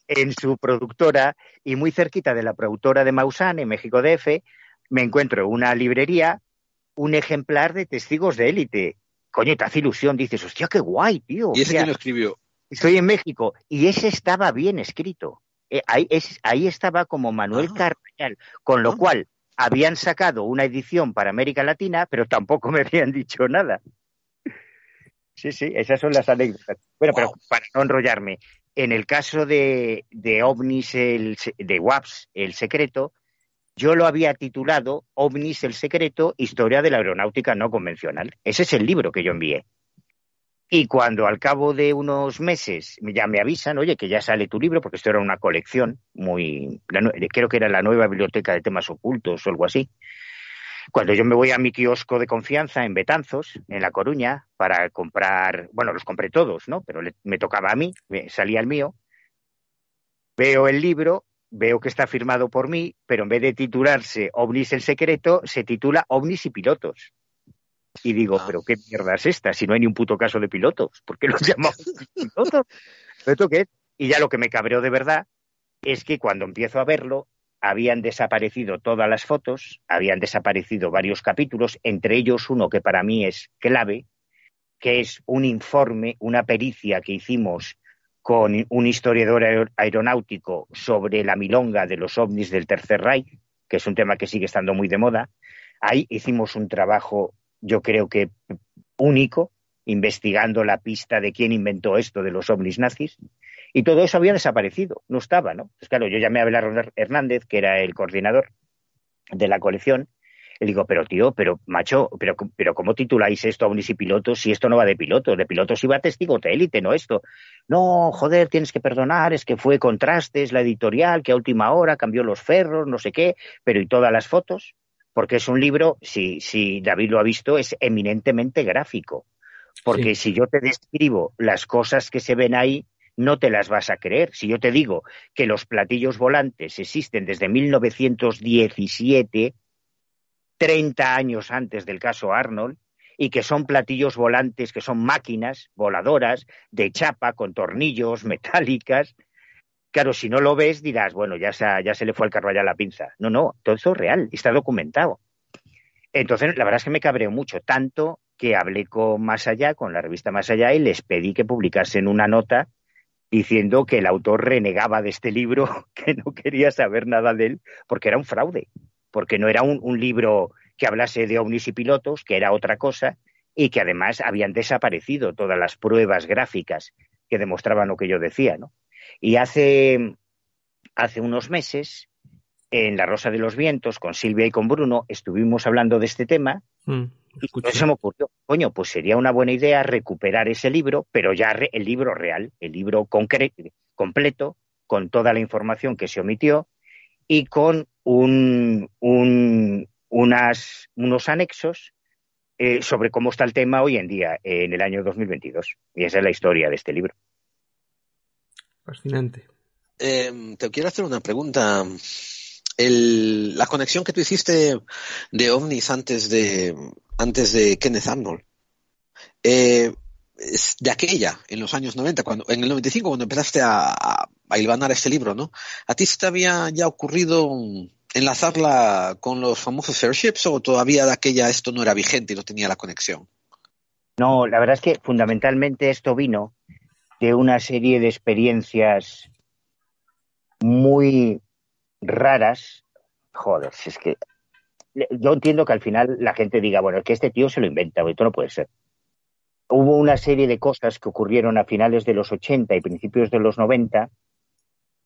en su productora y muy cerquita de la productora de Maussan en México DF me encuentro una librería un ejemplar de Testigos de Élite. Coño, te hace ilusión, dices, hostia, qué guay, tío. ¿Y ese quién lo escribió? Estoy en México y ese estaba bien escrito. Eh, ahí, ahí, estaba como Manuel ah. con lo ah. cual habían sacado una edición para América Latina, pero tampoco me habían dicho nada. Sí, sí, esas son las anécdotas. Bueno, pero para no enrollarme, en el caso de, de OVNIS, el, de WAPS, el secreto, yo lo había titulado OVNIS el secreto, historia de la aeronáutica no convencional. Ese es el libro que yo envié. Y cuando al cabo de unos meses ya me avisan, oye, que ya sale tu libro, porque esto era una colección muy, creo que era la nueva biblioteca de temas ocultos o algo así. Cuando yo me voy a mi kiosco de confianza en Betanzos, en La Coruña, para comprar, bueno, los compré todos, ¿no? Pero me tocaba a mí, salía el mío, veo el libro veo que está firmado por mí, pero en vez de titularse OVNIS el secreto, se titula OVNIS y pilotos. Y digo, ah. pero qué mierda es esta, si no hay ni un puto caso de pilotos, ¿por qué los llamamos pilotos? ¿Esto qué es? Y ya lo que me cabreó de verdad es que cuando empiezo a verlo, habían desaparecido todas las fotos, habían desaparecido varios capítulos, entre ellos uno que para mí es clave, que es un informe, una pericia que hicimos con un historiador aeronáutico sobre la milonga de los ovnis del Tercer Reich, que es un tema que sigue estando muy de moda. Ahí hicimos un trabajo, yo creo que único, investigando la pista de quién inventó esto de los ovnis nazis. Y todo eso había desaparecido, no estaba, ¿no? Pues claro, yo llamé a Abelardo Hernández, que era el coordinador de la colección, Le digo, pero tío, pero macho, pero, pero ¿cómo tituláis esto a unis y pilotos si esto no va de pilotos? De pilotos iba a testigo de élite, no esto. No, joder, tienes que perdonar, es que fue Contrastes, la editorial, que a última hora cambió los ferros, no sé qué, pero ¿y todas las fotos? Porque es un libro, si, si David lo ha visto, es eminentemente gráfico. Porque si yo te describo las cosas que se ven ahí, no te las vas a creer. Si yo te digo que los platillos volantes existen desde 1917, 30 años antes del caso Arnold, y que son platillos volantes, que son máquinas voladoras de chapa con tornillos metálicas. Claro, si no lo ves dirás, bueno, ya se, ya se le fue al carvalho a la pinza. No, no, todo eso es real, está documentado. Entonces, la verdad es que me cabreó mucho, tanto que hablé con Más Allá, con la revista Más Allá, y les pedí que publicasen una nota diciendo que el autor renegaba de este libro, que no quería saber nada de él, porque era un fraude, porque no era un, libro que hablase de ovnis y pilotos, que era otra cosa, y que además habían desaparecido todas las pruebas gráficas que demostraban lo que yo decía, ¿no? Y hace, hace unos meses, en La Rosa de los Vientos, con Silvia y con Bruno, estuvimos hablando de este tema, mm. Y entonces se me ocurrió, coño, pues sería una buena idea recuperar ese libro, pero ya el libro real, el libro completo, con toda la información que se omitió y con un, unas, unos anexos eh, sobre cómo está el tema hoy en día, en el año 2022. Y esa es la historia de este libro. Fascinante. Em, te quiero hacer una pregunta. la conexión que tú hiciste de ovnis antes de, antes de Kenneth Arnold. De aquella, en los años 90, cuando, en el 95, cuando empezaste a, a, hilvanar este libro, ¿no? ¿A ti se te había ya ocurrido enlazarla con los famosos airships o todavía de aquella esto no era vigente y no tenía la conexión? No, la verdad es que fundamentalmente esto vino de una serie de experiencias muy raras. Joder, es que yo entiendo que al final la gente diga, bueno, es que este tío se lo inventa, esto no puede ser. Hubo una serie de cosas que ocurrieron a finales de los 80 y principios de los 90,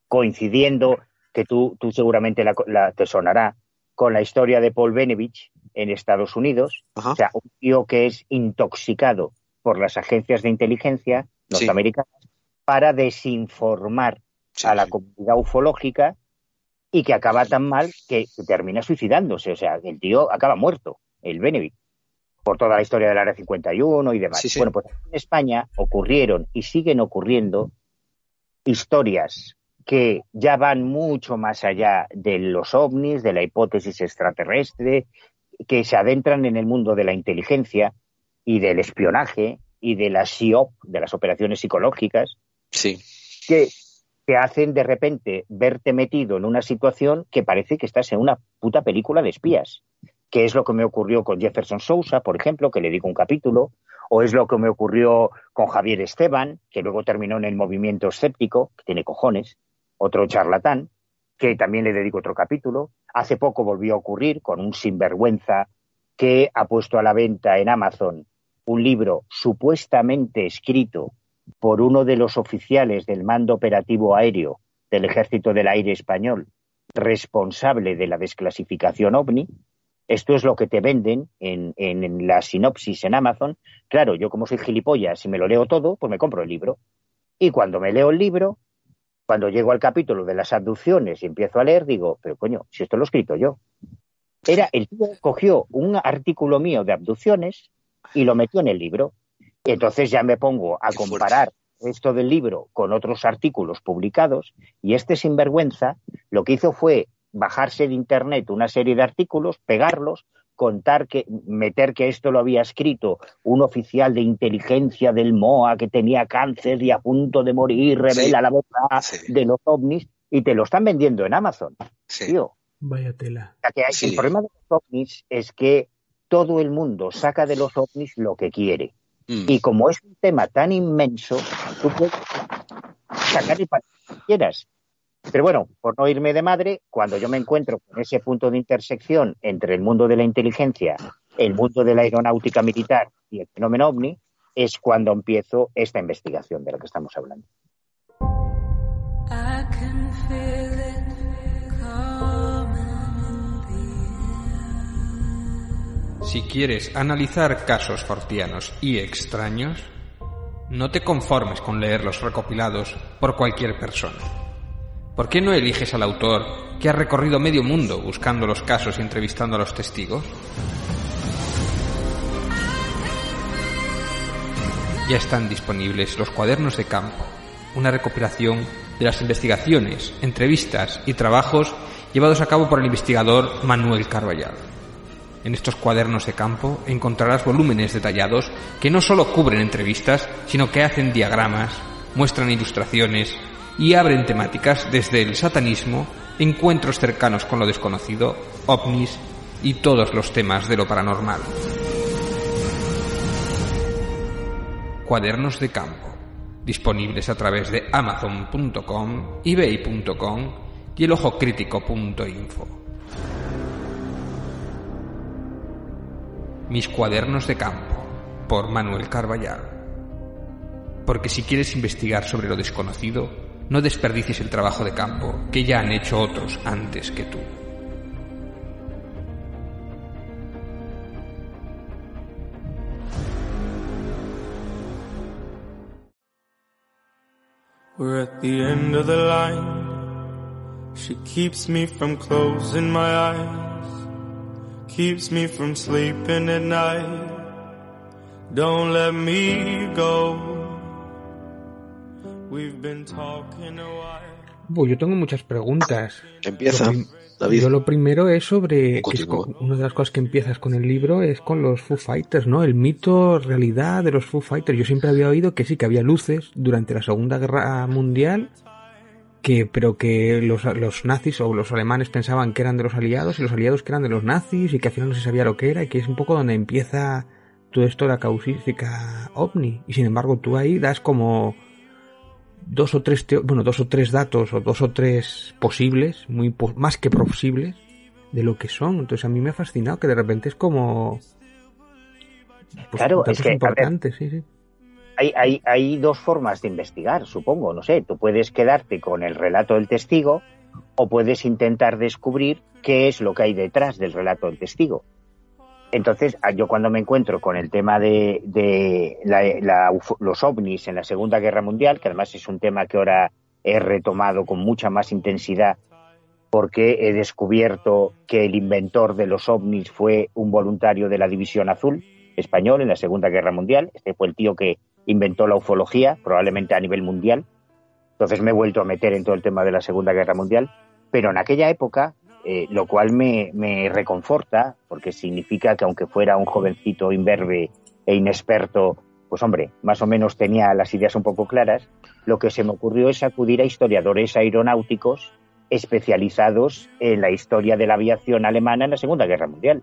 coincidiendo, que tú, tú seguramente la, te sonará, con la historia de Paul Benevich en Estados Unidos. O sea, un tío que es intoxicado por las agencias de inteligencia norteamericanas para desinformar a la comunidad ufológica y que acaba tan mal que termina suicidándose. O sea, el tío acaba muerto, el Benedict, por toda la historia del Área 51 y demás. Bueno, pues en España ocurrieron y siguen ocurriendo historias que ya van mucho más allá de los ovnis, de la hipótesis extraterrestre, que se adentran en el mundo de la inteligencia y del espionaje y de las SIOP, de las operaciones psicológicas, sí. que te hacen de repente verte metido en una situación que parece que estás en una puta película de espías, que es lo que me ocurrió con Jefferson Sousa, por ejemplo, que le digo un capítulo, o es lo que me ocurrió con Javier Esteban, que luego terminó en el movimiento escéptico, que tiene cojones, otro charlatán, que también le dedico otro capítulo. Hace poco volvió a ocurrir con un sinvergüenza que ha puesto a la venta en Amazon un libro supuestamente escrito por uno de los oficiales del mando operativo aéreo del Ejército del Aire Español, responsable de la desclasificación OVNI. Esto es lo que te venden en, en, la sinopsis en Amazon. Claro, yo como soy gilipollas y me lo leo todo, pues me compro el libro. Y cuando me leo el libro, cuando llego al capítulo de las abducciones y empiezo a leer, digo, pero coño, si esto lo he escrito yo. Era, el tío cogió un artículo mío de abducciones y lo metió en el libro. Entonces ya me pongo a comparar esto del libro con otros artículos publicados y este sinvergüenza lo que hizo fue bajarse de internet una serie de artículos, pegarlos, contar que meter que esto lo había escrito un oficial de inteligencia del MOA que tenía cáncer y a punto de morir, revela la verdad de los ovnis y te lo están vendiendo en Amazon. Tío. Vaya tela. El problema de los ovnis es que todo el mundo saca de los ovnis lo que quiere. Mm. Y como es un tema tan inmenso, tú puedes sacar y para que quieras. Pero bueno, por no irme de madre, cuando yo me encuentro con ese punto de intersección entre el mundo de la inteligencia, el mundo de la aeronáutica militar y el fenómeno ovni, es cuando empiezo esta investigación de la que estamos hablando. Si quieres analizar casos fortianos y extraños, no te conformes con leerlos recopilados por cualquier persona. ¿Por qué no eliges al autor que ha recorrido medio mundo buscando los casos y entrevistando a los testigos? Ya están disponibles los cuadernos de campo, una recopilación de las investigaciones, entrevistas y trabajos llevados a cabo por el investigador Manuel Carballal. En estos cuadernos de campo encontrarás volúmenes detallados que no solo cubren entrevistas, sino que hacen diagramas, muestran ilustraciones y abren temáticas desde el satanismo, encuentros cercanos con lo desconocido, ovnis y todos los temas de lo paranormal. Cuadernos de campo, disponibles a través de amazon.com, ebay.com y elojocrítico.info. Mis cuadernos de campo, por Manuel Carballal. Porque si quieres investigar sobre lo desconocido, no desperdicies el trabajo de campo que ya han hecho otros antes que tú. We're at the end of the line. She keeps me from closing my eyes, keeps me from sleeping at night. Don't let me go. Yo tengo muchas preguntas. Empieza, Yo lo primero es sobre. una de las cosas que empiezas con el libro es con los Foo Fighters, ¿no? El mito, realidad de los Foo Fighters. Yo siempre había oído que sí, que había luces durante la Segunda Guerra Mundial, que, pero que los, los nazis o los alemanes pensaban que eran de los aliados y los aliados que eran de los nazis y que al final no se sabía lo que era y que es un poco donde empieza todo esto de la causística ovni. Y sin embargo, tú ahí das como dos o tres bueno dos o tres datos o dos o tres posibles muy más que posibles de lo que son. Entonces a mí me ha fascinado que de repente es como pues, claro es que importante sí sí. hay, hay, hay dos formas de investigar supongo no sé. Tú puedes quedarte con el relato del testigo o puedes intentar descubrir qué es lo que hay detrás del relato del testigo entonces, yo cuando me encuentro con el tema de, los ovnis en la Segunda Guerra Mundial, que además es un tema que ahora he retomado con mucha más intensidad porque he descubierto que el inventor de los ovnis fue un voluntario de la División Azul español en la Segunda Guerra Mundial. Este fue el tío que inventó la ufología, probablemente a nivel mundial. Entonces me he vuelto a meter en todo el tema de la Segunda Guerra Mundial. Pero en aquella época eh, lo cual me, reconforta, porque significa que aunque fuera un jovencito imberbe e inexperto, pues hombre, más o menos tenía las ideas un poco claras, lo que se me ocurrió es acudir a historiadores aeronáuticos especializados en la historia de la aviación alemana en la Segunda Guerra Mundial,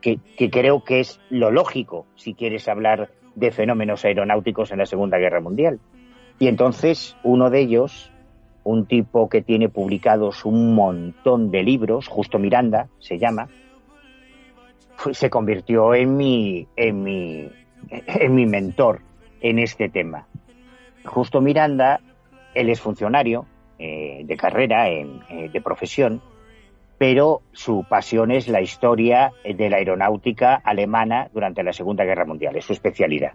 que, que creo que es lo lógico si quieres hablar de fenómenos aeronáuticos en la Segunda Guerra Mundial. Y entonces uno de ellos, un tipo que tiene publicados un montón de libros, Justo Miranda se llama, se convirtió en mi, en mi, en mi mentor en este tema. Justo Miranda, él es funcionario eh, de carrera, en, eh, de profesión, pero su pasión es la historia de la aeronáutica alemana durante la Segunda Guerra Mundial, es su especialidad.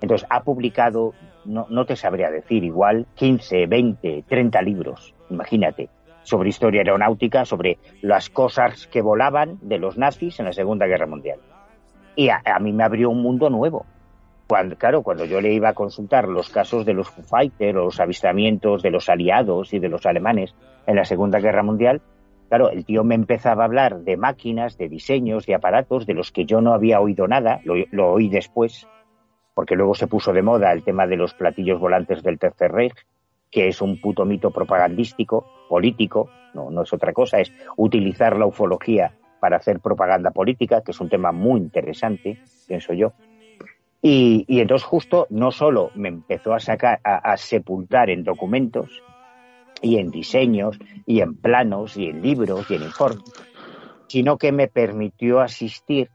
Entonces, ha publicado, no, no te sabría decir, igual 15, 20, 30 libros, imagínate, sobre historia aeronáutica, sobre las cosas que volaban de los nazis en la Segunda Guerra Mundial. Y a, mí me abrió un mundo nuevo. Cuando, claro, cuando yo le iba a consultar los casos de los Foo Fighters, los avistamientos de los aliados y de los alemanes en la Segunda Guerra Mundial, claro, el tío me empezaba a hablar de máquinas, de diseños, de aparatos de los que yo no había oído nada, lo oí después, porque luego se puso de moda el tema de los platillos volantes del Tercer Reich, que es un puto mito propagandístico, político, no, no es otra cosa, es utilizar la ufología para hacer propaganda política, que es un tema muy interesante, pienso yo. Y, entonces justo no solo me empezó a sacar, a sepultar en documentos y en diseños y en planos y en libros y en informes, sino que me permitió asistir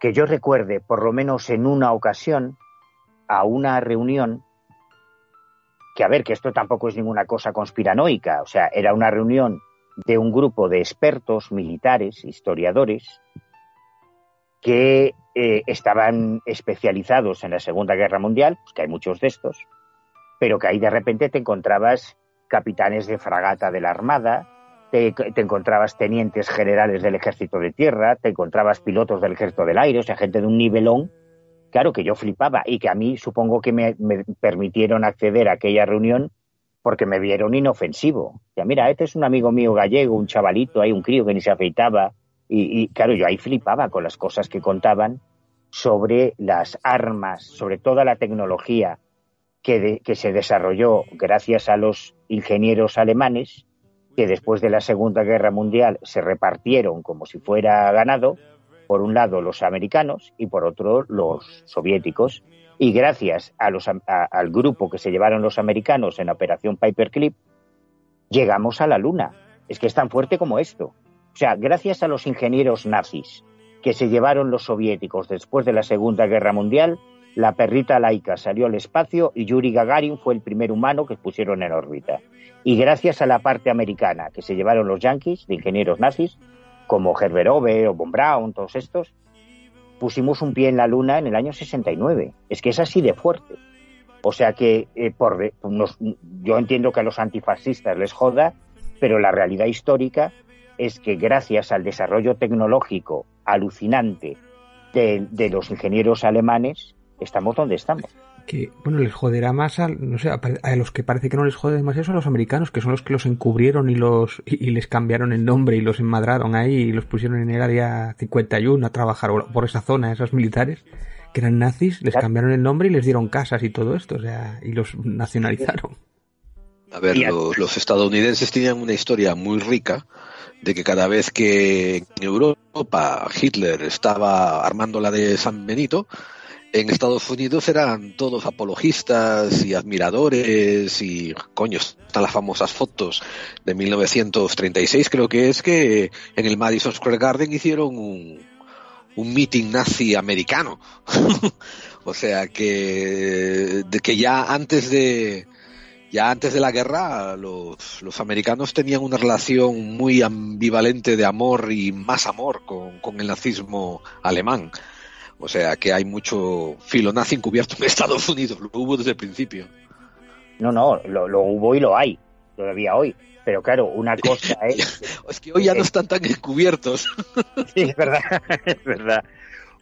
que yo recuerde, por lo menos en una ocasión, a una reunión, que a ver, que esto tampoco es ninguna cosa conspiranoica, o sea, era una reunión de un grupo de expertos militares, historiadores, que eh, estaban especializados en la Segunda Guerra Mundial, pues que hay muchos de estos, pero que ahí de repente te encontrabas capitanes de fragata de la Armada, te, encontrabas tenientes generales del Ejército de Tierra, te encontrabas pilotos del Ejército del Aire, o sea, gente de un nivelón, claro que yo flipaba y que a mí supongo que me, permitieron acceder a aquella reunión porque me vieron inofensivo. Ya, mira, este es un amigo mío gallego, un chavalito, hay un crío que ni se afeitaba. Y, claro, yo ahí flipaba con las cosas que contaban sobre las armas, sobre toda la tecnología que se desarrolló gracias a los ingenieros alemanes, que después de la Segunda Guerra Mundial se repartieron como si fuera ganado, por un lado los americanos y por otro los soviéticos. Y gracias a los, al grupo que se llevaron los americanos en la Operación Paperclip, llegamos a la Luna. Es que es tan fuerte como esto. O sea, gracias a los ingenieros nazis que se llevaron los soviéticos después de la Segunda Guerra Mundial, la perrita laica salió al espacio y Yuri Gagarin fue el primer humano que pusieron en órbita. Y gracias a la parte americana que se llevaron los yankees, de ingenieros nazis, como Herbert Hoover o Von Braun, todos estos, pusimos un pie en la Luna en el año 69. Es que es así de fuerte. O sea que eh, por, yo entiendo que a los antifascistas les joda, pero la realidad histórica es que gracias al desarrollo tecnológico alucinante de, los ingenieros alemanes, estamos donde estamos que, bueno, les joderá más a, no sé, a, los que parece que no les jode demasiado son a los americanos, que son los que los encubrieron y los y, les cambiaron el nombre y los enmadraron ahí y los pusieron en el área 51 a trabajar por esa zona, esos militares que eran nazis, les cambiaron el nombre y les dieron casas y todo esto, o sea, y los nacionalizaron. A ver, los, los estadounidenses tenían una historia muy rica de que cada vez que en Europa Hitler estaba armando la de San Benito, en Estados Unidos eran todos apologistas y admiradores y coño, están las famosas fotos de 1936 creo que es que en el Madison Square Garden hicieron un, un meeting nazi americano. o sea que, que ya antes de, ya antes de la guerra los, los, americanos tenían una relación muy ambivalente de amor y más amor con, con, el nazismo alemán. O sea que hay mucho filo nazi encubierto en Estados Unidos, lo hubo desde el principio. No, no, lo, lo hubo y lo hay, todavía hoy. Pero claro, una cosa es... es que hoy ya no están tan encubiertos. sí, es verdad, es verdad.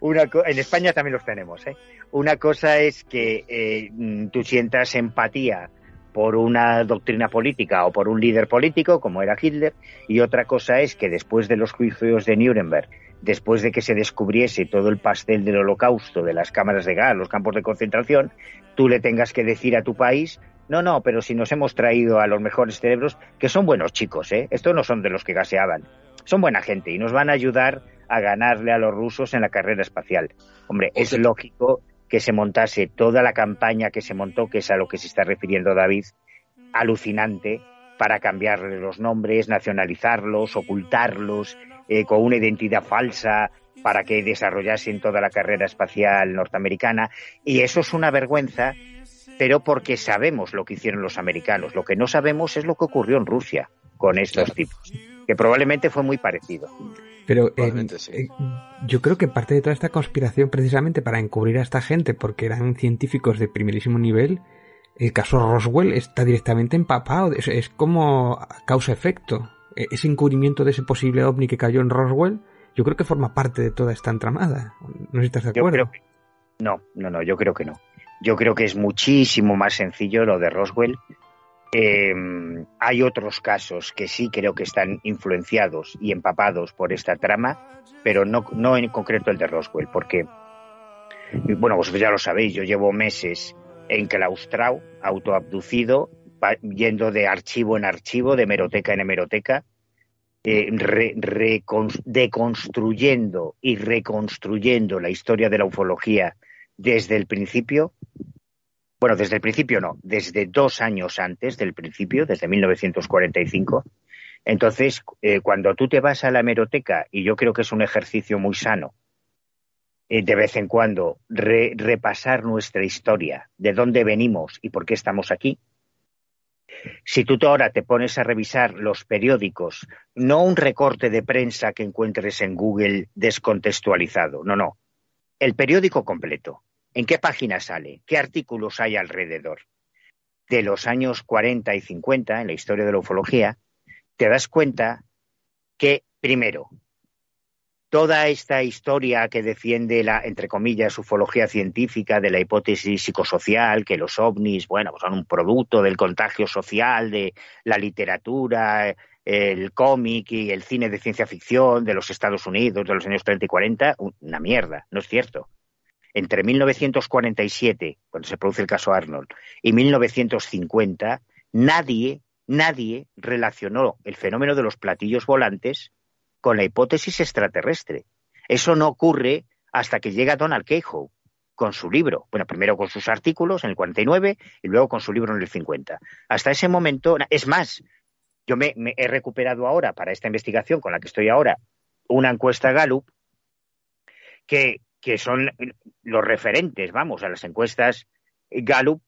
Una en España también los tenemos. ¿eh? Una cosa es que eh, tú sientas empatía por una doctrina política o por un líder político, como era Hitler, y otra cosa es que después de los juicios de Nuremberg, después de que se descubriese todo el pastel del holocausto, de las cámaras de gas, los campos de concentración, tú le tengas que decir a tu país, no, no, pero si nos hemos traído a los mejores cerebros, que son buenos chicos, ¿eh? Estos no son de los que gaseaban, son buena gente y nos van a ayudar a ganarle a los rusos en la carrera espacial. Hombre, es lógico que se montase toda la campaña que se montó, que es a lo que se está refiriendo David, alucinante, para cambiarle los nombres, nacionalizarlos, ocultarlos, eh, con una identidad falsa, para que desarrollasen toda la carrera espacial norteamericana. Y eso es una vergüenza, pero porque sabemos lo que hicieron los americanos. Lo que no sabemos es lo que ocurrió en Rusia con estos tipos, que probablemente fue muy parecido. Pero eh, eh, yo creo que parte de toda esta conspiración, precisamente para encubrir a esta gente, porque eran científicos de primerísimo nivel, el caso Roswell está directamente empapado. Es, como causa-efecto. E, ese encubrimiento de ese posible ovni que cayó en Roswell, yo creo que forma parte de toda esta entramada. No sé si estás de acuerdo. no, no, no, yo creo que no. Yo creo que es muchísimo más sencillo lo de Roswell Em, hay otros casos que sí creo que están influenciados y empapados por esta trama, pero no, no en concreto el de Roswell, porque, bueno, vosotros ya lo sabéis, yo llevo meses enclaustrado, autoabducido, yendo de archivo en archivo, de hemeroteca en hemeroteca, eh, deconstruyendo y reconstruyendo la historia de la ufología desde el principio bueno, desde el principio no, desde dos años antes del principio, desde 1945. Entonces, eh, cuando tú te vas a la hemeroteca, y yo creo que es un ejercicio muy sano, eh, de vez en cuando repasar nuestra historia, de dónde venimos y por qué estamos aquí, Si tú ahora te pones a revisar los periódicos, no un recorte de prensa que encuentres en Google descontextualizado, no, no. El periódico completo. ¿En qué página sale? ¿Qué artículos hay alrededor? De los años 40 y 50, en la historia de la ufología, te das cuenta que, primero, toda esta historia que defiende la, entre comillas, ufología científica de la hipótesis psicosocial, que los ovnis, bueno, pues son un producto del contagio social, de la literatura, el cómic y el cine de ciencia ficción de los Estados Unidos de los años 30 y 40, una mierda, no es cierto. Entre 1947, cuando se produce el caso Arnold, y 1950, nadie, nadie relacionó el fenómeno de los platillos volantes con la hipótesis extraterrestre. Eso no ocurre hasta que llega Donald Cahoe con su libro. Bueno, primero con sus artículos en el 49 y luego con su libro en el 50. Hasta ese momento, es más, yo me, he recuperado ahora para esta investigación con la que estoy ahora una encuesta Gallup que, que son los referentes, vamos, a las encuestas Gallup.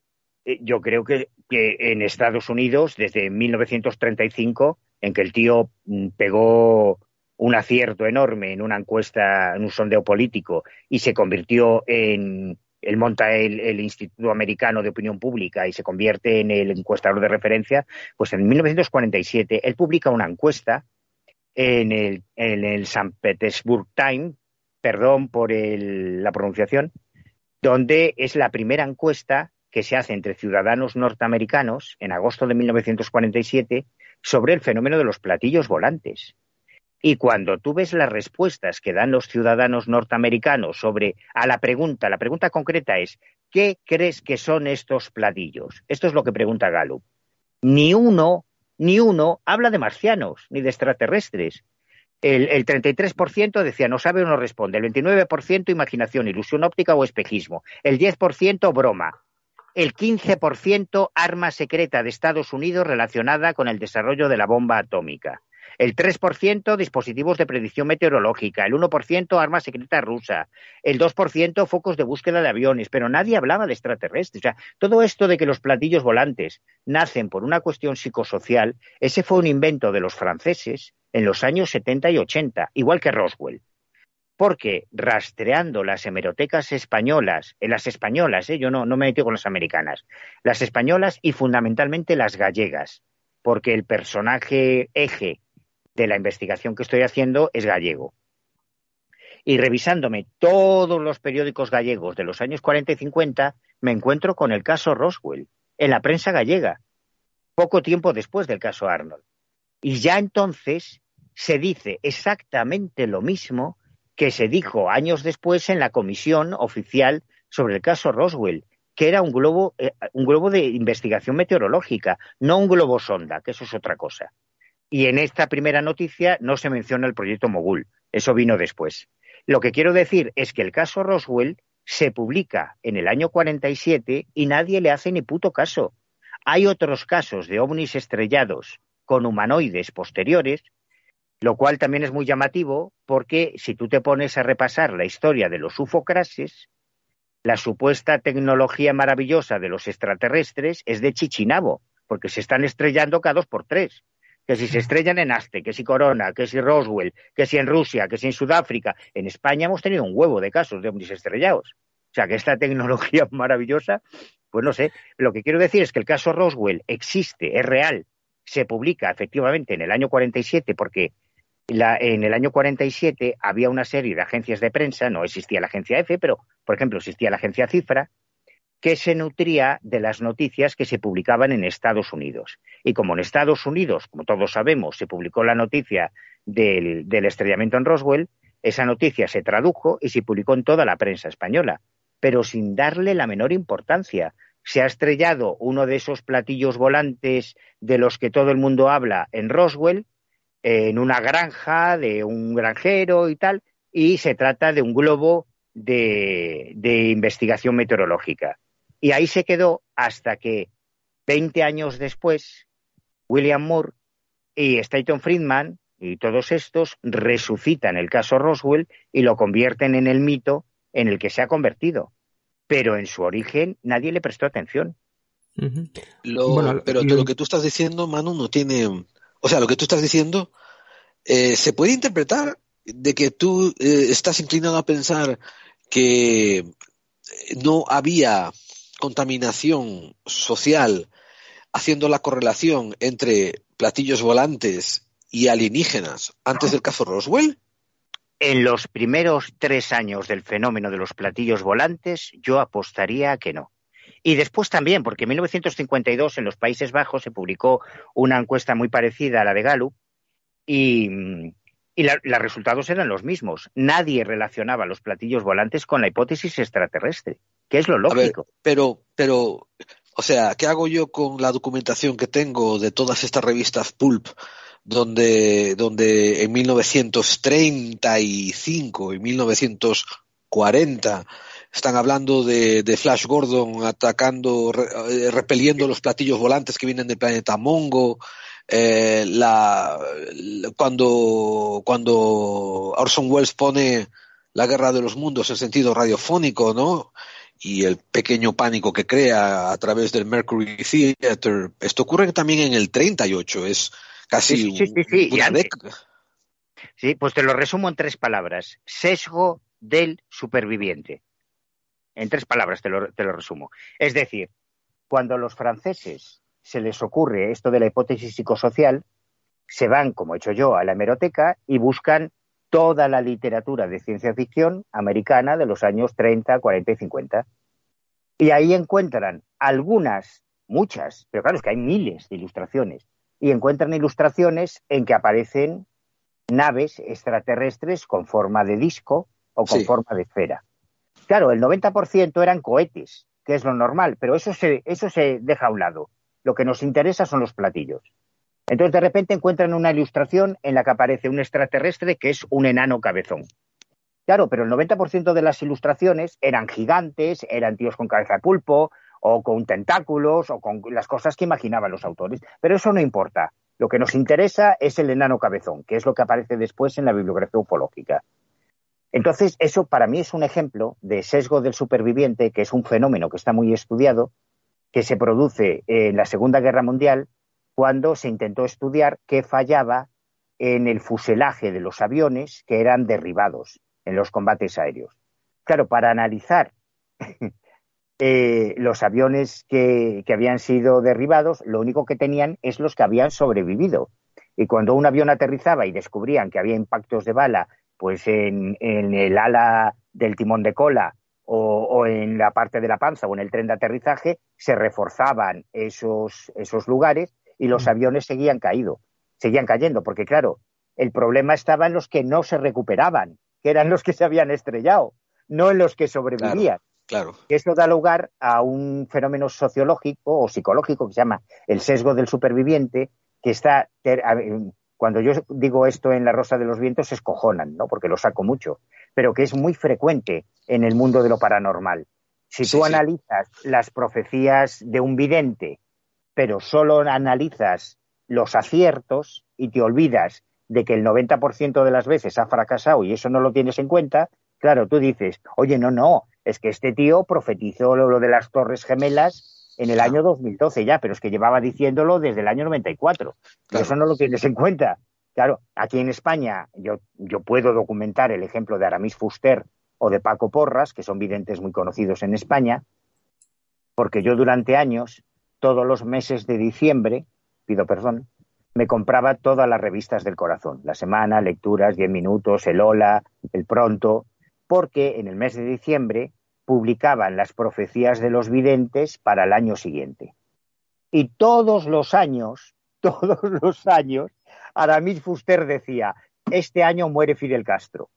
Eh, yo creo que, en Estados Unidos, desde 1935, en que el tío mm, pegó un acierto enorme en una encuesta, en un sondeo político, y se convirtió en, él monta el, Instituto Americano de Opinión Pública y se convierte en el encuestador de referencia, pues en 1947 él publica una encuesta en el, en el St. Petersburg Times, perdón por la pronunciación, donde es la primera encuesta que se hace entre ciudadanos norteamericanos en agosto de 1947 sobre el fenómeno de los platillos volantes. Y cuando tú ves las respuestas que dan los ciudadanos norteamericanos sobre a la pregunta, la pregunta concreta es ¿qué crees que son estos platillos? Esto es lo que pregunta Gallup. Ni uno, ni uno habla de marcianos ni de extraterrestres. El, el 33% decía no sabe o no responde. El 29% imaginación, ilusión óptica o espejismo. El 10% broma. El 15% arma secreta de Estados Unidos relacionada con el desarrollo de la bomba atómica el 3% dispositivos de predicción meteorológica, el 1% arma secreta rusa, el 2% focos de búsqueda de aviones, pero nadie hablaba de extraterrestres. O sea, todo esto de que los platillos volantes nacen por una cuestión psicosocial, ese fue un invento de los franceses en los años 70 y 80, igual que Roswell porque rastreando las hemerotecas españolas, en las españolas, ¿eh? yo no, no me metí con las americanas, las españolas y fundamentalmente las gallegas, porque el personaje eje de la investigación que estoy haciendo es gallego. Y revisándome todos los periódicos gallegos de los años 40 y 50, me encuentro con el caso Roswell en la prensa gallega, poco tiempo después del caso Arnold. Y ya entonces se dice exactamente lo mismo que se dijo años después en la comisión oficial sobre el caso Roswell, que era un globo, eh, un globo de investigación meteorológica, no un globo sonda, que eso es otra cosa. Y en esta primera noticia no se menciona el proyecto Mogul. Eso vino después. Lo que quiero decir es que el caso Roswell se publica en el año 47 y nadie le hace ni puto caso. Hay otros casos de ovnis estrellados con humanoides posteriores, lo cual también es muy llamativo porque si tú te pones a repasar la historia de los ufocrases, la supuesta tecnología maravillosa de los extraterrestres es de Chichinabo, porque se están estrellando cada dos por tres. Que si se estrellan en Aste, que si Corona, que si Roswell, que si en Rusia, que si en Sudáfrica, en España hemos tenido un huevo de casos de ovnis estrellados. O sea, que esta tecnología maravillosa, pues no sé, lo que quiero decir es que el caso Roswell existe, es real, se publica efectivamente en el año 47 porque en el año 47 había una serie de agencias de prensa, no existía la agencia EFE, pero por ejemplo existía la agencia Cifra, que se nutría de las noticias que se publicaban en Estados Unidos. Y como en Estados Unidos, como todos sabemos, se publicó la noticia del, estrellamiento en Roswell, esa noticia se tradujo y se publicó en toda la prensa española, pero sin darle la menor importancia. Se ha estrellado uno de esos platillos volantes de los que todo el mundo habla en Roswell, en una granja de un granjero y tal, y se trata de un globo de investigación meteorológica. Y ahí se quedó hasta que 20 años después, William Moore y Stanton Friedman y todos estos resucitan el caso Roswell y lo convierten en el mito en el que se ha convertido. Pero en su origen nadie le prestó atención. pero lo... que tú estás diciendo, Manu, no tiene... O sea, lo que tú estás diciendo eh, se puede interpretar de que tú eh, estás inclinado a pensar que no había contaminación social haciendo la correlación entre platillos volantes y alienígenas antes del caso Roswell? En los primeros tres años del fenómeno de los platillos volantes, yo apostaría que no. Y después también, porque en 1952 en los Países Bajos se publicó una encuesta muy parecida a la de Gallup y, los resultados eran los mismos. Nadie relacionaba los platillos volantes con la hipótesis extraterrestre, que es lo lógico. pero, pero, o sea, ¿qué hago yo con la documentación que tengo de todas estas revistas pulp donde, donde en 1935 y 1940 están hablando de, Flash Gordon atacando, eh, repeliendo los platillos volantes que vienen del planeta Mongo, eh, la, cuando, cuando Orson Welles pone la guerra de los mundos en sentido radiofónico, ¿no? Y el pequeño pánico que crea a través del Mercury Theater. Esto ocurre también en el 38, es casi sí, Sí, pues te lo resumo en tres palabras. Sesgo del superviviente. En tres palabras te lo, te lo resumo. Es decir, cuando los franceses se les ocurre esto de la hipótesis psicosocial, se van, como he hecho yo, a la hemeroteca y buscan toda la literatura de ciencia ficción americana de los años 30, 40 y 50. Y ahí encuentran algunas, muchas, pero claro, es que hay miles de ilustraciones, y encuentran ilustraciones en que aparecen naves extraterrestres con forma de disco o con forma de esfera. Claro, el 90% eran cohetes, que es lo normal, pero eso se, eso se deja a un lado. Lo que nos interesa son los platillos. Entonces, de repente encuentran una ilustración en la que aparece un extraterrestre que es un enano cabezón. Claro, pero el 90% de las ilustraciones eran gigantes, eran tíos con cabeza de pulpo, o con tentáculos o con las cosas que imaginaban los autores. Pero eso no importa. Lo que nos interesa es el enano cabezón, que es lo que aparece después en la bibliografía ufológica. Entonces, eso para mí es un ejemplo de sesgo del superviviente, que es un fenómeno que está muy estudiado, que se produce en la Segunda Guerra Mundial, cuando se intentó estudiar qué fallaba en el fuselaje de los aviones que eran derribados en los combates aéreos. Claro, para analizar eh, los aviones que, habían sido derribados, lo único que tenían es los que habían sobrevivido. Y cuando un avión aterrizaba y descubrían que había impactos de bala pues en, el ala del timón de cola o, en la parte de la panza o en el tren de aterrizaje, se reforzaban esos, esos lugares y los mm. aviones seguían caído, seguían cayendo, porque claro, el problema estaba en los que no se recuperaban, que eran los que se habían estrellado, no en los que sobrevivían. Claro. Esto da lugar a un fenómeno sociológico o psicológico que se llama el sesgo del superviviente, que está. Cuando yo digo esto en La Rosa de los Vientos, se escojonan, ¿no? Porque lo saco mucho, pero que es muy frecuente en el mundo de lo paranormal. Si tú analizas las profecías de un vidente, pero solo analizas los aciertos y te olvidas de que el 90% de las veces ha fracasado y eso no lo tienes en cuenta, claro, tú dices, oye, no, no, es que este tío profetizó lo de las Torres Gemelas en el año 2012 ya, pero es que llevaba diciéndolo desde el año 94. Claro. Eso no lo tienes en cuenta. Claro, aquí en España yo, yo puedo documentar el ejemplo de Aramis Fuster o de Paco Porras, que son videntes muy conocidos en España, porque yo durante años, todos los meses de diciembre, pido perdón, me compraba todas las revistas del corazón, La Semana, Lecturas, Diez Minutos, El Hola, El Pronto, porque en el mes de diciembre publicaban las profecías de los videntes para el año siguiente. Y todos los años, todos los años, Aramis Fuster decía, este año muere Fidel Castro.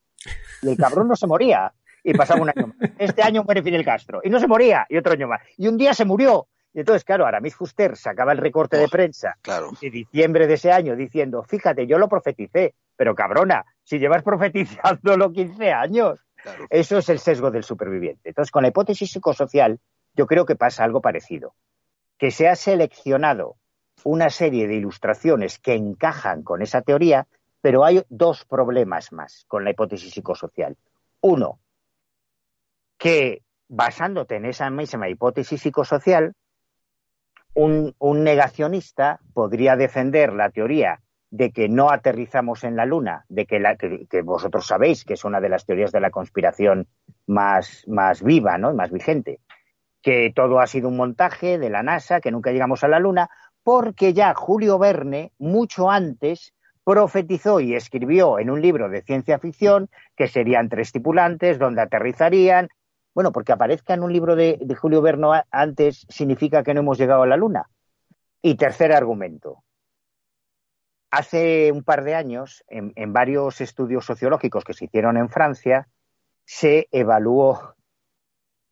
Y el cabrón no se moría. Y pasaba un año más. Este año muere Fidel Castro. Y no se moría. Y otro año más. Y un día se murió. Y entonces, claro, Aramis Fuster sacaba el recorte de prensa de diciembre de ese año diciendo, fíjate, yo lo profeticé, pero cabrona, si llevas profetizándolo 15 años. Eso es el sesgo del superviviente. Entonces, con la hipótesis psicosocial, yo creo que pasa algo parecido. Que se ha seleccionado una serie de ilustraciones que encajan con esa teoría, pero hay dos problemas más con la hipótesis psicosocial. Uno, que basándote en esa misma hipótesis psicosocial, un, negacionista podría defender la teoría de que no aterrizamos en la Luna, de que, la, que, vosotros sabéis que es una de las teorías de la conspiración más, más viva, ¿no? más vigente, que todo ha sido un montaje de la NASA, que nunca llegamos a la Luna, porque ya Julio Verne, mucho antes, profetizó y escribió en un libro de ciencia ficción que serían tres tripulantes, donde aterrizarían. Bueno, porque aparezca en un libro de, Julio Verne antes significa que no hemos llegado a la Luna. Y tercer argumento. Hace un par de años, en, en varios estudios sociológicos que se hicieron en Francia, se evaluó,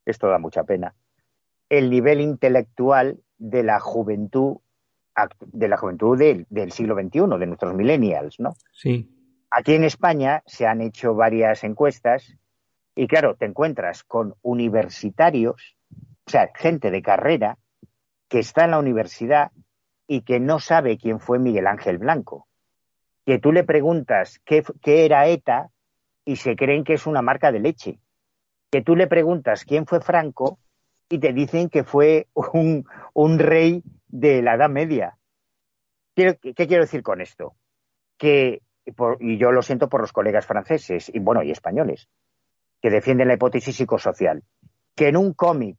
esto da mucha pena, el nivel intelectual de la juventud de la juventud del, siglo XXI, de nuestros millennials, ¿no? Sí. Aquí en España se han hecho varias encuestas y claro, te encuentras con universitarios, o sea, gente de carrera que está en la universidad y que no sabe quién fue Miguel Ángel Blanco. Que tú le preguntas qué, qué era ETA y se creen que es una marca de leche. Que tú le preguntas quién fue Franco y te dicen que fue un, un rey de la Edad Media. ¿Qué, quiero decir con esto? Que, y yo lo siento por los colegas franceses y bueno, y españoles, que defienden la hipótesis psicosocial, que en un cómic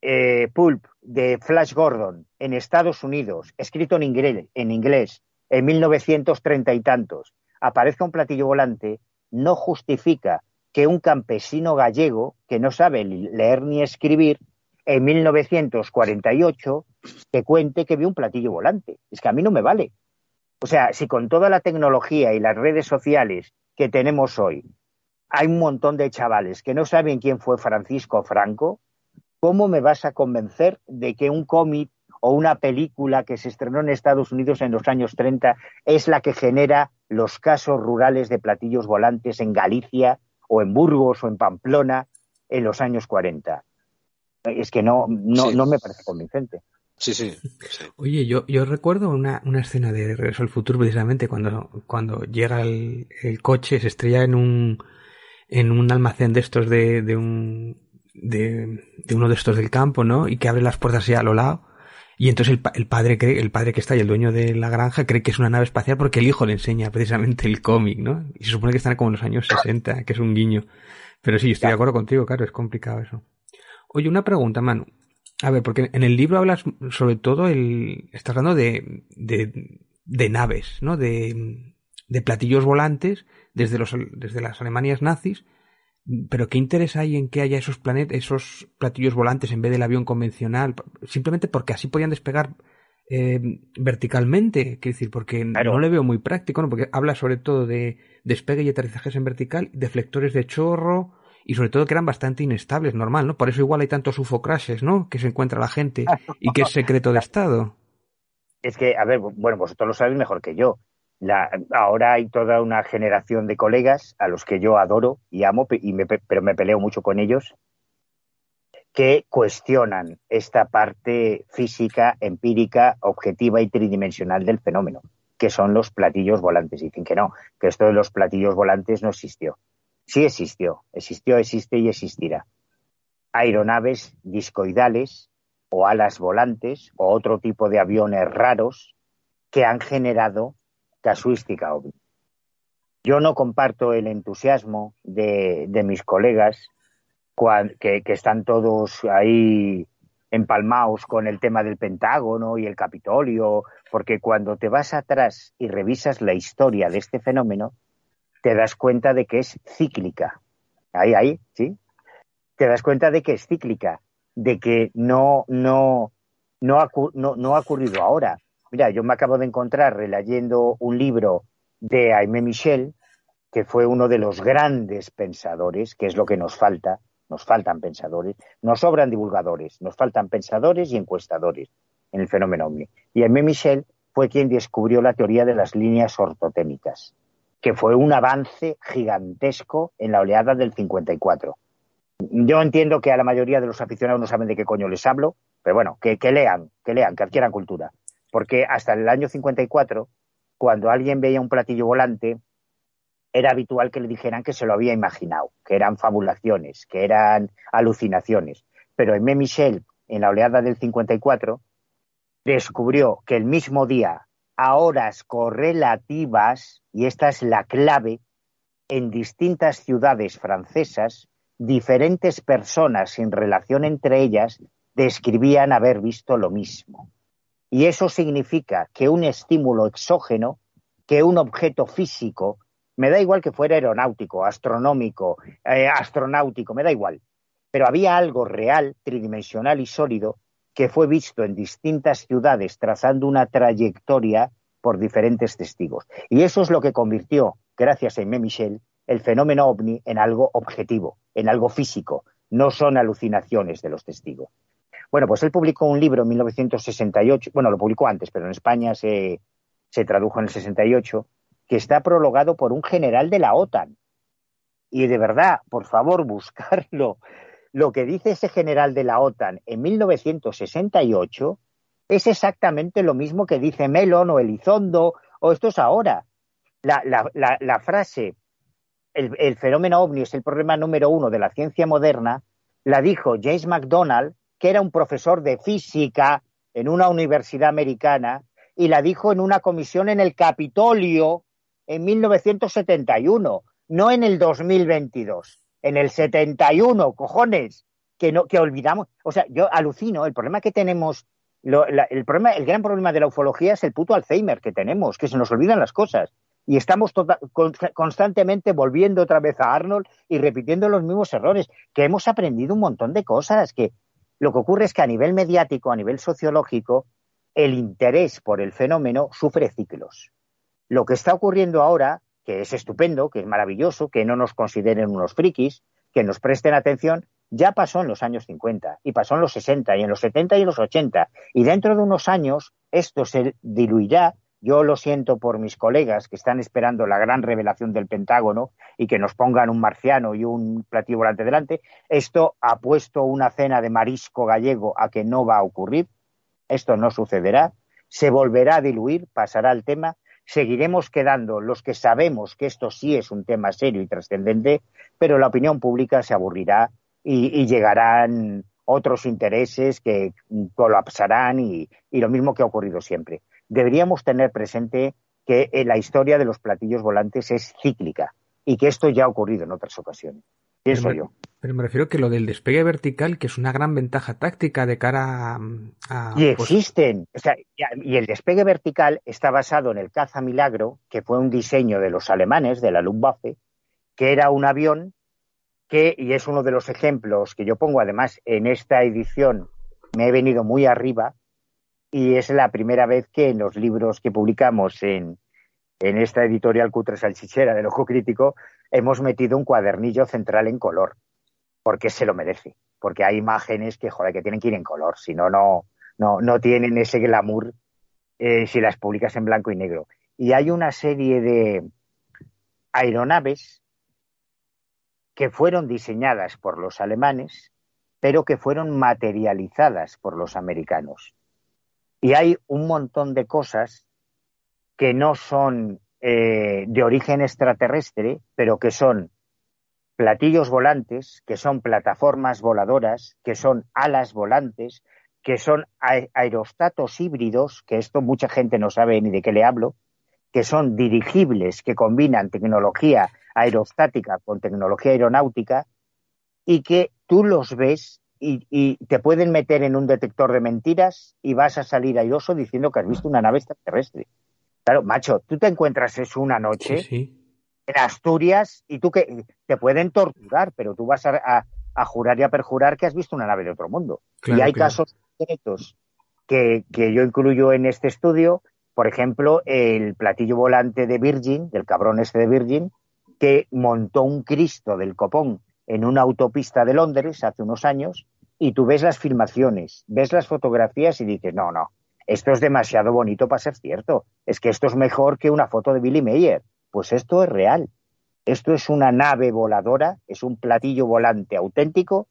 eh, pulp de Flash Gordon en Estados Unidos, escrito en inglés, en inglés en 1930 y tantos, aparezca un platillo volante, no justifica que un campesino gallego que no sabe leer ni escribir en 1948 te cuente que vio un platillo volante. Es que a mí no me vale. O sea, si con toda la tecnología y las redes sociales que tenemos hoy hay un montón de chavales que no saben quién fue Francisco Franco, ¿cómo me vas a convencer de que un cómic o una película que se estrenó en Estados Unidos en los años 30 es la que genera los casos rurales de platillos volantes en Galicia o en Burgos o en Pamplona en los años 40? es que no, no, no me parece convincente. Sí, sí, Oye, yo, yo recuerdo una, una escena de Regreso al Futuro precisamente cuando, cuando llega el, el coche, se estrella en un, en un almacén de estos de, de un, de, de uno de estos del campo, ¿no? Y que abre las puertas así a lo lado. Y entonces el, el, padre cree, el padre que está y el dueño de la granja cree que es una nave espacial porque el hijo le enseña precisamente el cómic, ¿no? Y se supone que están como en los años 60, que es un guiño. Pero sí, estoy de acuerdo contigo, claro, es complicado eso. Oye, una pregunta, Manu. A ver, porque en el libro hablas sobre todo el. Estás hablando de, de, de naves, ¿no? De, de platillos volantes desde, los, desde las Alemanias nazis. Pero ¿qué interés hay en que haya esos planetas, esos platillos volantes en vez del avión convencional? Simplemente porque así podían despegar eh, verticalmente, quiero decir, porque no le veo muy práctico, ¿no? Porque habla sobre todo de despegue y aterrizajes en vertical, deflectores de chorro, y sobre todo que eran bastante inestables, normal, ¿no? Por eso igual hay tantos ufocrashes, ¿no? Que se encuentra la gente y que es secreto de Estado. Es que, a ver, bueno, vosotros lo sabéis mejor que yo. La, ahora hay toda una generación de colegas a los que yo adoro y amo, y pero me peleo mucho con ellos, que cuestionan esta parte física, empírica, objetiva y tridimensional del fenómeno, que son los platillos volantes. Dicen que no, que esto de los platillos volantes no existió sí existió, existió, existe y existirá. Aeronaves discoidales o alas volantes o otro tipo de aviones raros que han generado casuística. Yo no comparto el entusiasmo de, mis colegas que, están todos ahí empalmados con el tema del Pentágono y el Capitolio, porque cuando te vas atrás y revisas la historia de este fenómeno, te das cuenta de que es cíclica. Ahí, ahí, ¿sí? Te das cuenta de que es cíclica, de que no, no, no, ha ocurrido ahora. Mira, yo me acabo de encontrar releyendo un libro de Aimé Michel, que fue uno de los grandes pensadores, que es lo que nos falta, nos faltan pensadores, nos sobran divulgadores, nos faltan pensadores y encuestadores en el fenómeno OVNI. Y Aimé Michel fue quien descubrió la teoría de las líneas ortotémicas que fue un avance gigantesco en la oleada del 54. Yo entiendo que a la mayoría de los aficionados no saben de qué coño les hablo, pero bueno, que, lean, que lean, que adquieran cultura. Porque hasta el año 54, cuando alguien veía un platillo volante, era habitual que le dijeran que se lo había imaginado, que eran fabulaciones, que eran alucinaciones. Pero en Michel, en la oleada del 54, descubrió que el mismo día, a horas correlativas, y esta es la clave, en distintas ciudades francesas, diferentes personas sin relación entre ellas describían haber visto lo mismo. Y eso significa que un estímulo exógeno, que un objeto físico, me da igual que fuera aeronáutico, astronómico, eh, astronáutico, me da igual, pero había algo real, tridimensional y sólido que fue visto en distintas ciudades trazando una trayectoria por diferentes testigos. Y eso es lo que convirtió, gracias a Aimé Michel, el fenómeno ovni en algo objetivo, en algo físico. No son alucinaciones de los testigos. Bueno, pues él publicó un libro en 1968, bueno, lo publicó antes, pero en España se, se tradujo en el 68, que está prologado por un general de la OTAN. Y de verdad, por favor, buscarlo. Lo que dice ese general de la OTAN en 1968 es exactamente lo mismo que dice Melon o Elizondo o esto es ahora. La, la, la, frase, el, el, fenómeno ovni es el problema número uno de la ciencia moderna, la dijo James McDonald que era un profesor de física en una universidad americana, y la dijo en una comisión en el Capitolio en 1971, no en el 2022, en el 71, cojones, que, no, que olvidamos. O sea, yo alucino, el problema que tenemos, el, problema, el gran problema de la ufología es el puto Alzheimer que tenemos, que se nos olvidan las cosas. Y estamos tota, constantemente volviendo otra vez a Arnold y repitiendo los mismos errores, que hemos aprendido un montón de cosas, que lo que ocurre es que a nivel mediático, a nivel sociológico, el interés por el fenómeno sufre ciclos. Lo que está ocurriendo ahora, que es estupendo, que es maravilloso, que no nos consideren unos frikis, que nos presten atención, ya pasó en los años 50 y pasó en los 60 y en los 70 y en los 80. Y dentro de unos años esto se diluirá yo lo siento por mis colegas que están esperando la gran revelación del Pentágono y que nos pongan un marciano y un platillo volante delante. Esto ha puesto una cena de marisco gallego a que no va a ocurrir. Esto no sucederá. Se volverá a diluir, pasará el tema. Seguiremos quedando los que sabemos que esto sí es un tema serio y trascendente, pero la opinión pública se aburrirá y, llegarán otros intereses que colapsarán y lo mismo que ha ocurrido siempre deberíamos tener presente que eh, la historia de los platillos volantes es cíclica y que esto ya ha ocurrido en otras ocasiones. Pienso yo. Pero me refiero que lo del despegue vertical, que es una gran ventaja táctica de cara a... y pues existen. O sea, y el despegue vertical está basado en el caza milagro, que fue un diseño de los alemanes, de la Luftwaffe, que era un avión que, y es uno de los ejemplos que yo pongo además en esta edición, me he venido muy arriba, y es la primera vez que en los libros que publicamos en, en esta editorial Cutre Salchichera del Ojo Crítico hemos metido un cuadernillo central en color, porque se lo merece, porque hay imágenes que, joder, que tienen que ir en color, si no, no, no tienen ese glamour eh, si las publicas en blanco y negro. Y hay una serie de aeronaves que fueron diseñadas por los alemanes, pero que fueron materializadas por los americanos. Y hay un montón de cosas que no son eh, de origen extraterrestre, pero que son platillos volantes, que son plataformas voladoras, que son alas volantes, que son aerostatos híbridos, que esto mucha gente no sabe ni de qué le hablo, que son dirigibles, que combinan tecnología aerostática con tecnología aeronáutica, y que tú los ves y, te pueden meter en un detector de mentiras y vas a salir airoso diciendo que has visto una nave extraterrestre. Claro, macho, tú te encuentras eso una noche en Asturias y tú que te pueden torturar, pero tú vas a, jurar y a perjurar que has visto una nave de otro mundo. y hay casos concretos que, que yo incluyo en este estudio, por ejemplo, el platillo volante de Virgin, del cabrón este de Virgin, que montó un Cristo del copón en una autopista de Londres hace unos años y tú ves las filmaciones, ves las fotografías y dices, no, no, esto es demasiado bonito para ser cierto, es que esto es mejor que una foto de Billy Mayer. Pues esto es real, esto es una nave voladora, es un platillo volante auténtico,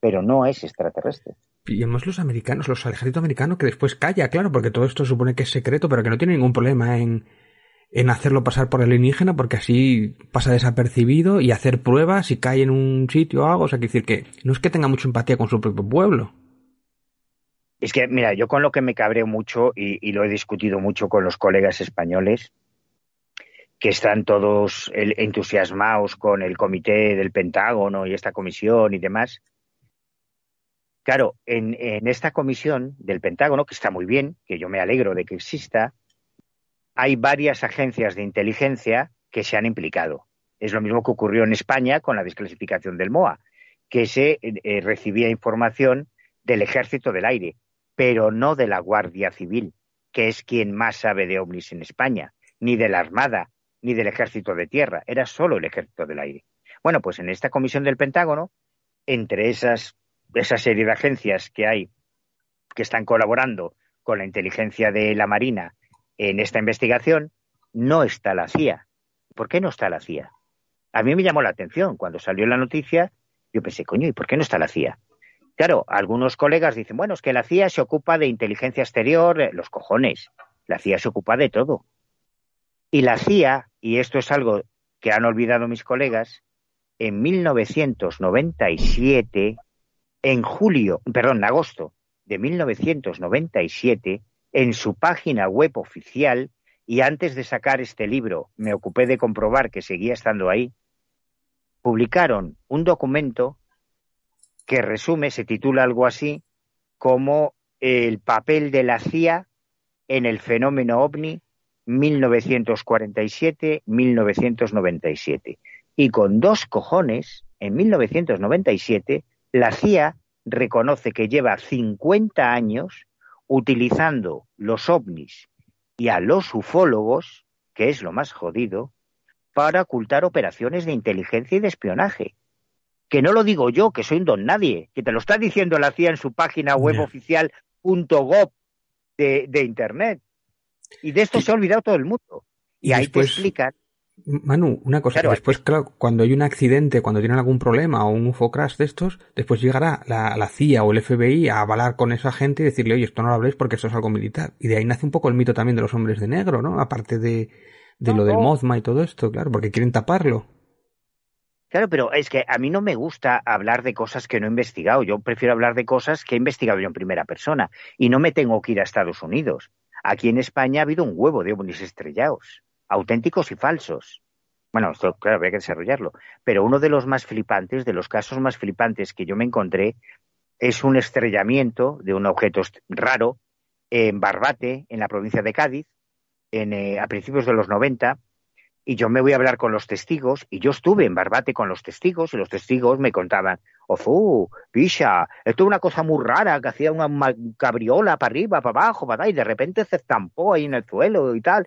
pero no es extraterrestre. Y además los americanos, los ejército americano que después calla, claro, porque todo esto supone que es secreto, pero que no tiene ningún problema en, en hacerlo pasar por alienígena porque así pasa desapercibido y hacer pruebas y cae en un sitio o algo. O sea, que decir que no es que tenga mucha empatía con su propio pueblo. Es que, mira, yo con lo que me cabreo mucho y, lo he discutido mucho con los colegas españoles, que están todos entusiasmados con el comité del Pentágono y esta comisión y demás. Claro, en, esta comisión del Pentágono, que está muy bien, que yo me alegro de que exista, hay varias agencias de inteligencia que se han implicado. Es lo mismo que ocurrió en España con la desclasificación del MOA, que se eh, recibía información del Ejército del Aire, pero no de la Guardia Civil, que es quien más sabe de ovnis en España, ni de la Armada, ni del Ejército de Tierra, era solo el Ejército del Aire. Bueno, pues en esta comisión del Pentágono, entre esas, esa serie de agencias que hay que están colaborando con la inteligencia de la Marina en esta investigación, no está la CIA. ¿Por qué no está la CIA? A mí me llamó la atención cuando salió la noticia, yo pensé, coño, ¿y por qué no está la CIA? Claro, algunos colegas dicen, bueno, es que la CIA se ocupa de inteligencia exterior, eh, los cojones, la CIA se ocupa de todo. Y la CIA, y esto es algo que han olvidado mis colegas, en 1997, en julio, perdón, en agosto de 1997, en su página web oficial, y antes de sacar este libro me ocupé de comprobar que seguía estando ahí, publicaron un documento que resume, se titula algo así, como el papel de la CIA en el fenómeno ovni 1947-1997. Y con dos cojones, en 1997, la CIA reconoce que lleva 50 años utilizando los ovnis y a los ufólogos, que es lo más jodido, para ocultar operaciones de inteligencia y de espionaje que no lo digo yo, que soy un don nadie, que te lo está diciendo la CIA en su página web oficial .gov de, de, Internet. Y de esto se ha olvidado todo el mundo. Y, ahí te explican. Manu, una cosa, después, claro, cuando hay un accidente, cuando tienen algún problema o un UFO crash de estos, después llegará la, la, CIA o el FBI a avalar con esa gente y decirle, oye, esto no lo habléis porque esto es algo militar. Y de ahí nace un poco el mito también de los hombres de negro, ¿no? Aparte de, de lo del Mothma y todo esto, claro, porque quieren taparlo. Claro, pero es que a mí no me gusta hablar de cosas que no he investigado. Yo prefiero hablar de cosas que he investigado yo en primera persona. Y no me tengo que ir a Estados Unidos. Aquí en España ha habido un huevo de ovnis estrellados, auténticos y falsos. Bueno, esto, claro, habría que desarrollarlo. Pero uno de los más flipantes, de los casos más flipantes que yo me encontré, es un estrellamiento de un objeto raro en Barbate, en la provincia de Cádiz, en, eh, a principios de los 90, y yo me voy a hablar con los testigos, y yo estuve en Barbate con los testigos, y los testigos me contaban, ¡Ofu! ¡Pisha! Esto es una cosa muy rara, que hacía una cabriola para arriba, para abajo, para y de repente se estampó ahí en el suelo y tal.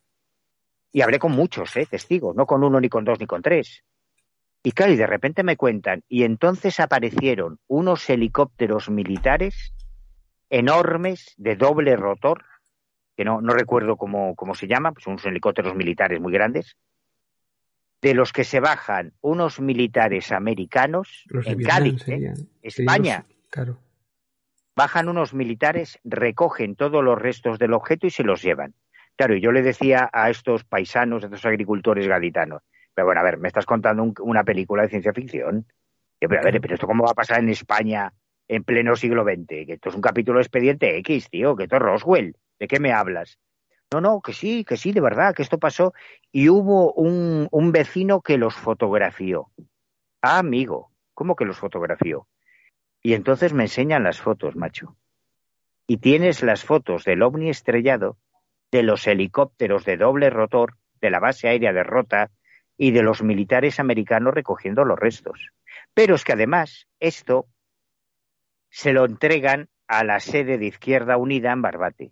Y hablé con muchos, ¿eh? Testigos, no con uno, ni con dos, ni con tres. Y claro, y de repente me cuentan, y entonces aparecieron unos helicópteros militares enormes, de doble rotor, que no, no recuerdo cómo, cómo se llama, pues unos helicópteros militares muy grandes, de los que se bajan unos militares americanos en Cádiz, ¿eh? España. claro. Bajan unos militares, recogen todos los restos del objeto y se los llevan. Claro, y yo le decía a estos paisanos, a estos agricultores gaditanos, pero bueno, a ver, me estás contando una película de ciencia ficción. pero a ver, pero esto cómo va a pasar en España en pleno siglo XX, que esto es un capítulo de expediente X, tío, que esto es Roswell, ¿de qué me hablas? No, no, que sí, que sí, de verdad, que esto pasó. Y hubo un, un vecino que los fotografió. Ah, amigo, ¿cómo que los fotografió? Y entonces me enseñan las fotos, macho. Y tienes las fotos del ovni estrellado, de los helicópteros de doble rotor, de la base aérea de Rota y de los militares americanos recogiendo los restos. Pero es que además esto se lo entregan a la sede de Izquierda Unida en Barbate.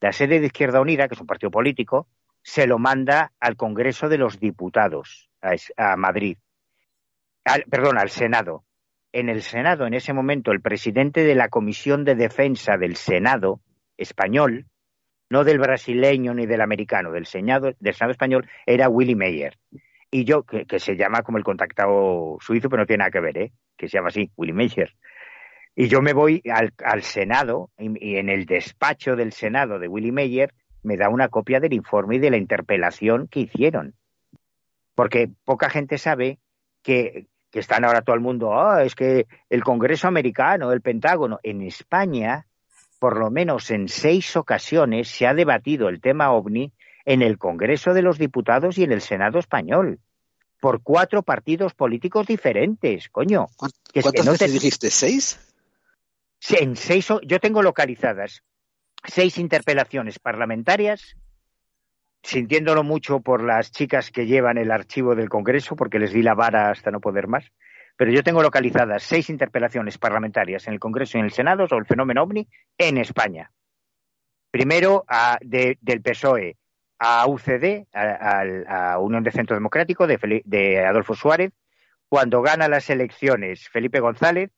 La sede de Izquierda Unida, que es un partido político, se lo manda al Congreso de los Diputados, a, Madrid. perdón, al Senado. En el Senado, en ese momento, el presidente de la Comisión de Defensa del Senado español, no del brasileño ni del americano, del Senado, del Senado español, era Willy Meyer. Y yo, que, se llama como el contactado suizo, pero no tiene nada que ver, ¿eh? que se llama así, Willy Meyer. Y yo me voy al, Senado y, en el despacho del Senado de Willy Meyer me da una copia del informe y de la interpelación que hicieron. Porque poca gente sabe que, que están ahora todo el mundo, ah, es que el Congreso americano, el Pentágono, en España por lo menos en seis ocasiones se ha debatido el tema ovni en el Congreso de los Diputados y en el Senado español por cuatro partidos políticos diferentes, coño. ¿Cuántas veces dijiste? ¿Seis? En seis, yo tengo localizadas seis interpelaciones parlamentarias, sintiéndolo mucho por las chicas que llevan el archivo del Congreso, porque les di la vara hasta no poder más, pero yo tengo localizadas seis interpelaciones parlamentarias en el Congreso y en el Senado sobre el fenómeno ovni en España. Primero del PSOE a UCD, a, Unión de Centro Democrático de, Adolfo Suárez. Cuando gana las elecciones Felipe González,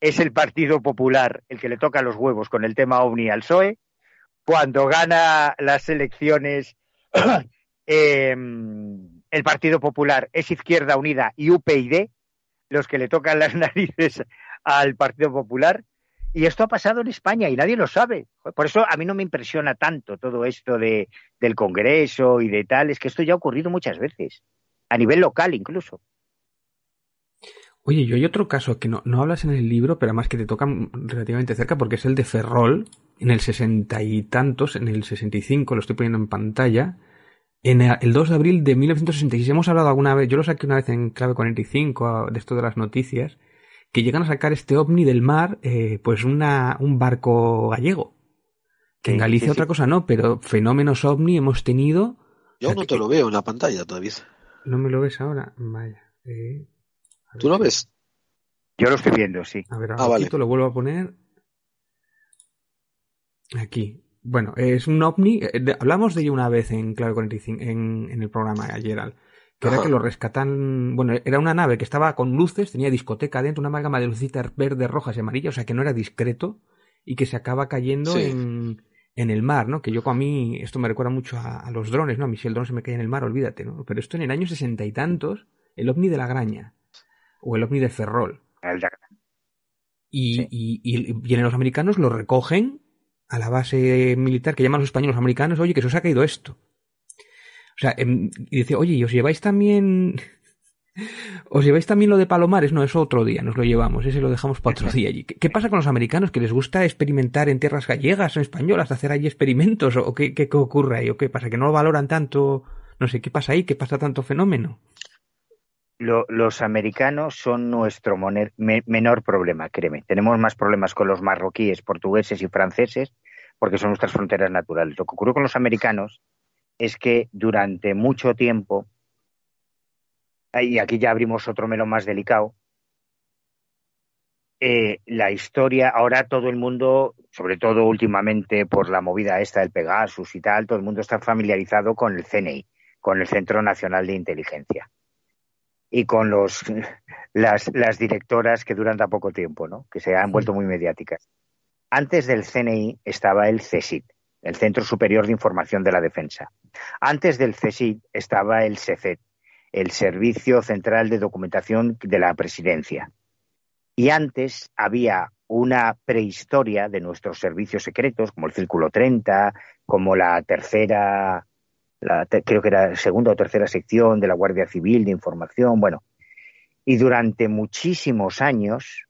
es el Partido Popular el que le toca los huevos con el tema OVNI al PSOE. Cuando gana las elecciones em, el Partido Popular es Izquierda Unida y UPyD, los que le tocan las narices al Partido Popular. Y esto ha pasado en España y nadie lo sabe. Por eso a mí no me impresiona tanto todo esto de, del Congreso y de tal. Es que esto ya ha ocurrido muchas veces, a nivel local incluso. Oye, yo hay otro caso que no, no hablas en el libro, pero además que te toca relativamente cerca, porque es el de Ferrol, en el sesenta y tantos, en el sesenta y cinco, lo estoy poniendo en pantalla, en el 2 de abril de 1966. Hemos hablado alguna vez, yo lo saqué una vez en clave 45, de esto de las noticias, que llegan a sacar este ovni del mar, eh, pues una, un barco gallego. Que en Galicia otra cosa no, pero fenómenos ovni hemos tenido. Yo no te lo veo en la pantalla todavía. ¿No me lo ves ahora? Vaya. Eh, ¿Tú lo ves? Yo lo estoy viendo, sí. A ver, ahora ah, lo vuelvo a poner. Aquí. Bueno, es un ovni. Eh, hablamos de ello una vez en Clave 45, en, en el programa ayer que era que lo rescatan, bueno, era una nave que estaba con luces, tenía discoteca dentro, una amalgama de lucitas verdes, rojas y amarillas, o sea que no era discreto y que se acaba cayendo en, en, el mar, ¿no? Que yo a mí, esto me recuerda mucho a, los drones, ¿no? A mí si el dron se me cae en el mar, olvídate, ¿no? Pero esto en el año sesenta y tantos, el ovni de la Graña, o el ovni de Ferrol. Y, y, y, vienen los americanos, lo recogen a la base militar que llaman los españoles americanos, oye, que se os ha caído esto. O sea, em, y dice, oye, ¿y os lleváis también... ¿Os lleváis también lo de Palomares? No, eso otro día, nos lo llevamos, ese lo dejamos para otro día allí. ¿Qué, pasa con los americanos? ¿Que les gusta experimentar en tierras gallegas, en españolas, hacer allí experimentos? ¿O qué, qué, ocurre ahí? ¿O qué pasa? ¿Que no lo valoran tanto? No sé, ¿qué pasa ahí? ¿Qué pasa tanto fenómeno? los americanos son nuestro menor problema, créeme. Tenemos más problemas con los marroquíes, portugueses y franceses porque son nuestras fronteras naturales. Lo que ocurrió con los americanos es que durante mucho tiempo, y aquí ya abrimos otro melón más delicado, eh, la historia, ahora todo el mundo, sobre todo últimamente por la movida esta del Pegasus y tal, todo el mundo está familiarizado con el CNI, con el Centro Nacional de Inteligencia y con los, las, las directoras que duran tan poco tiempo, ¿no? que se han vuelto muy mediáticas. Antes del CNI estaba el CSIT, el Centro Superior de Información de la Defensa. Antes del CSIC estaba el SECET, el Servicio Central de Documentación de la Presidencia. Y antes había una prehistoria de nuestros servicios secretos, como el Círculo 30, como la tercera, creo que era segunda o tercera sección de la Guardia Civil de Información, bueno. Y durante muchísimos años,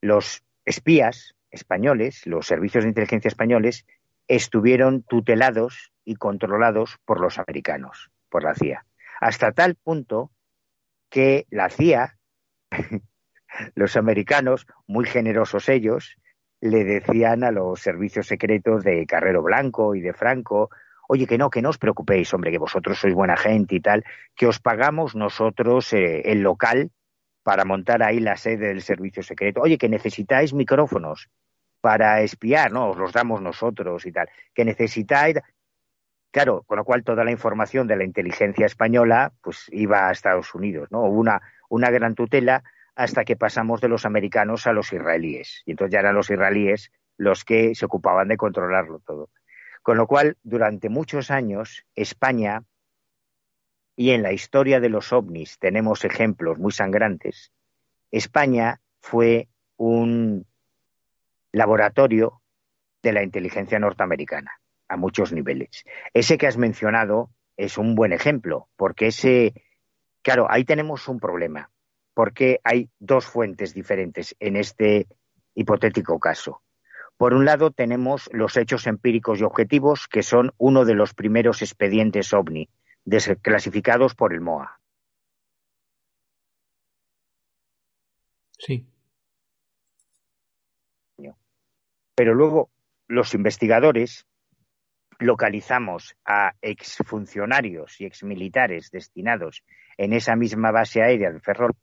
los espías españoles, los servicios de inteligencia españoles, estuvieron tutelados y controlados por los americanos, por la CIA. Hasta tal punto que la CIA, los americanos, muy generosos ellos, le decían a los servicios secretos de Carrero Blanco y de Franco, oye, que no, que no os preocupéis, hombre, que vosotros sois buena gente y tal, que os pagamos nosotros eh, el local para montar ahí la sede del servicio secreto. Oye, que necesitáis micrófonos, para espiar, ¿no? Os los damos nosotros y tal. Que necesitáis. Claro, con lo cual toda la información de la inteligencia española pues iba a Estados Unidos, ¿no? Hubo una, una gran tutela hasta que pasamos de los americanos a los israelíes. Y entonces ya eran los israelíes los que se ocupaban de controlarlo todo. Con lo cual, durante muchos años, España, y en la historia de los ovnis tenemos ejemplos muy sangrantes, España fue un laboratorio de la inteligencia norteamericana a muchos niveles. Ese que has mencionado es un buen ejemplo, porque ese, claro, ahí tenemos un problema, porque hay dos fuentes diferentes en este hipotético caso. Por un lado, tenemos los hechos empíricos y objetivos, que son uno de los primeros expedientes OVNI, desclasificados por el MOA. Sí. Pero luego, los investigadores localizamos a exfuncionarios y exmilitares destinados en esa misma base aérea de Ferrol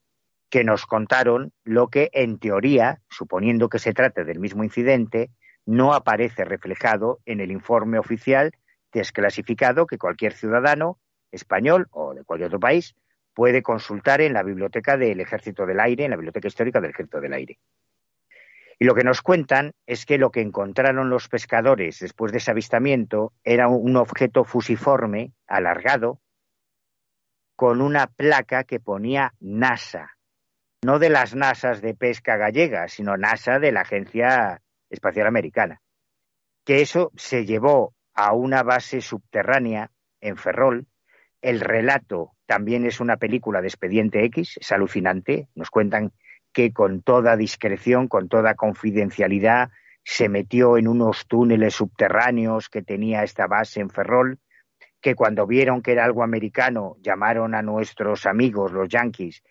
que nos contaron lo que, en teoría, suponiendo que se trate del mismo incidente, no aparece reflejado en el informe oficial desclasificado que cualquier ciudadano español o de cualquier otro país puede consultar en la biblioteca del Ejército del Aire, en la biblioteca histórica del Ejército del Aire. Y lo que nos cuentan es que lo que encontraron los pescadores después de ese avistamiento era un objeto fusiforme, alargado, con una placa que ponía NASA, no de las NASAs de pesca gallega, sino NASA de la Agencia Espacial Americana. Que eso se llevó a una base subterránea en Ferrol. El relato también es una película de Expediente X, es alucinante. Nos cuentan que con toda discreción, con toda confidencialidad, se metió en unos túneles subterráneos que tenía esta base en Ferrol, que cuando vieron que era algo americano, llamaron a nuestros amigos, los yanquis,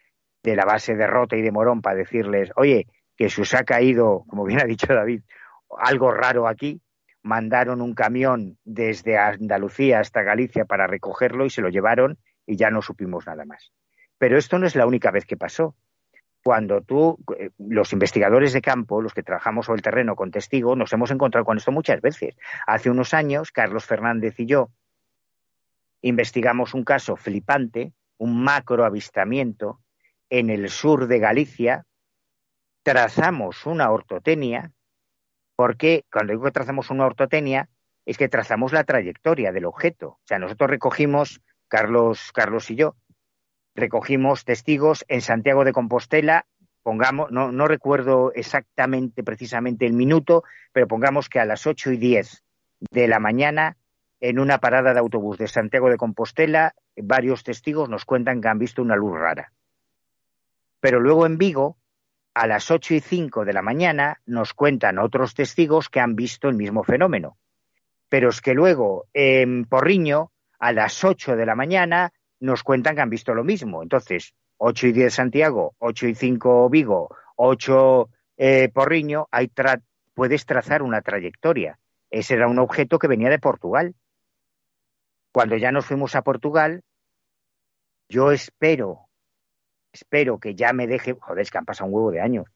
de la base de Rota y de Morón para decirles, oye, que se os ha caído, como bien ha dicho David, algo raro aquí, mandaron un camión desde Andalucía hasta Galicia para recogerlo y se lo llevaron y ya no supimos nada más. Pero esto no es la única vez que pasó. Cuando tú, eh, los investigadores de campo, los que trabajamos sobre el terreno con testigos, nos hemos encontrado con esto muchas veces. Hace unos años, Carlos Fernández y yo investigamos un caso flipante, un macro avistamiento en el sur de Galicia, trazamos una ortotenia, porque cuando digo que trazamos una ortotenia, es que trazamos la trayectoria del objeto. O sea, nosotros recogimos, Carlos, Carlos y yo, recogimos testigos en Santiago de Compostela, pongamos, no, no recuerdo exactamente, precisamente el minuto, pero pongamos que a las ocho y diez de la mañana, en una parada de autobús de Santiago de Compostela, varios testigos nos cuentan que han visto una luz rara. Pero luego en Vigo, a las ocho y cinco de la mañana, nos cuentan otros testigos que han visto el mismo fenómeno. Pero es que luego en Porriño, a las ocho de la mañana, nos cuentan que han visto lo mismo. Entonces, ocho y diez Santiago, ocho y cinco Vigo, ocho eh, Porriño, puedes trazar una trayectoria. Ese era un objeto que venía de Portugal. Cuando ya nos fuimos a Portugal, yo espero espero que ya me deje, joder, es que han pasado un huevo de años.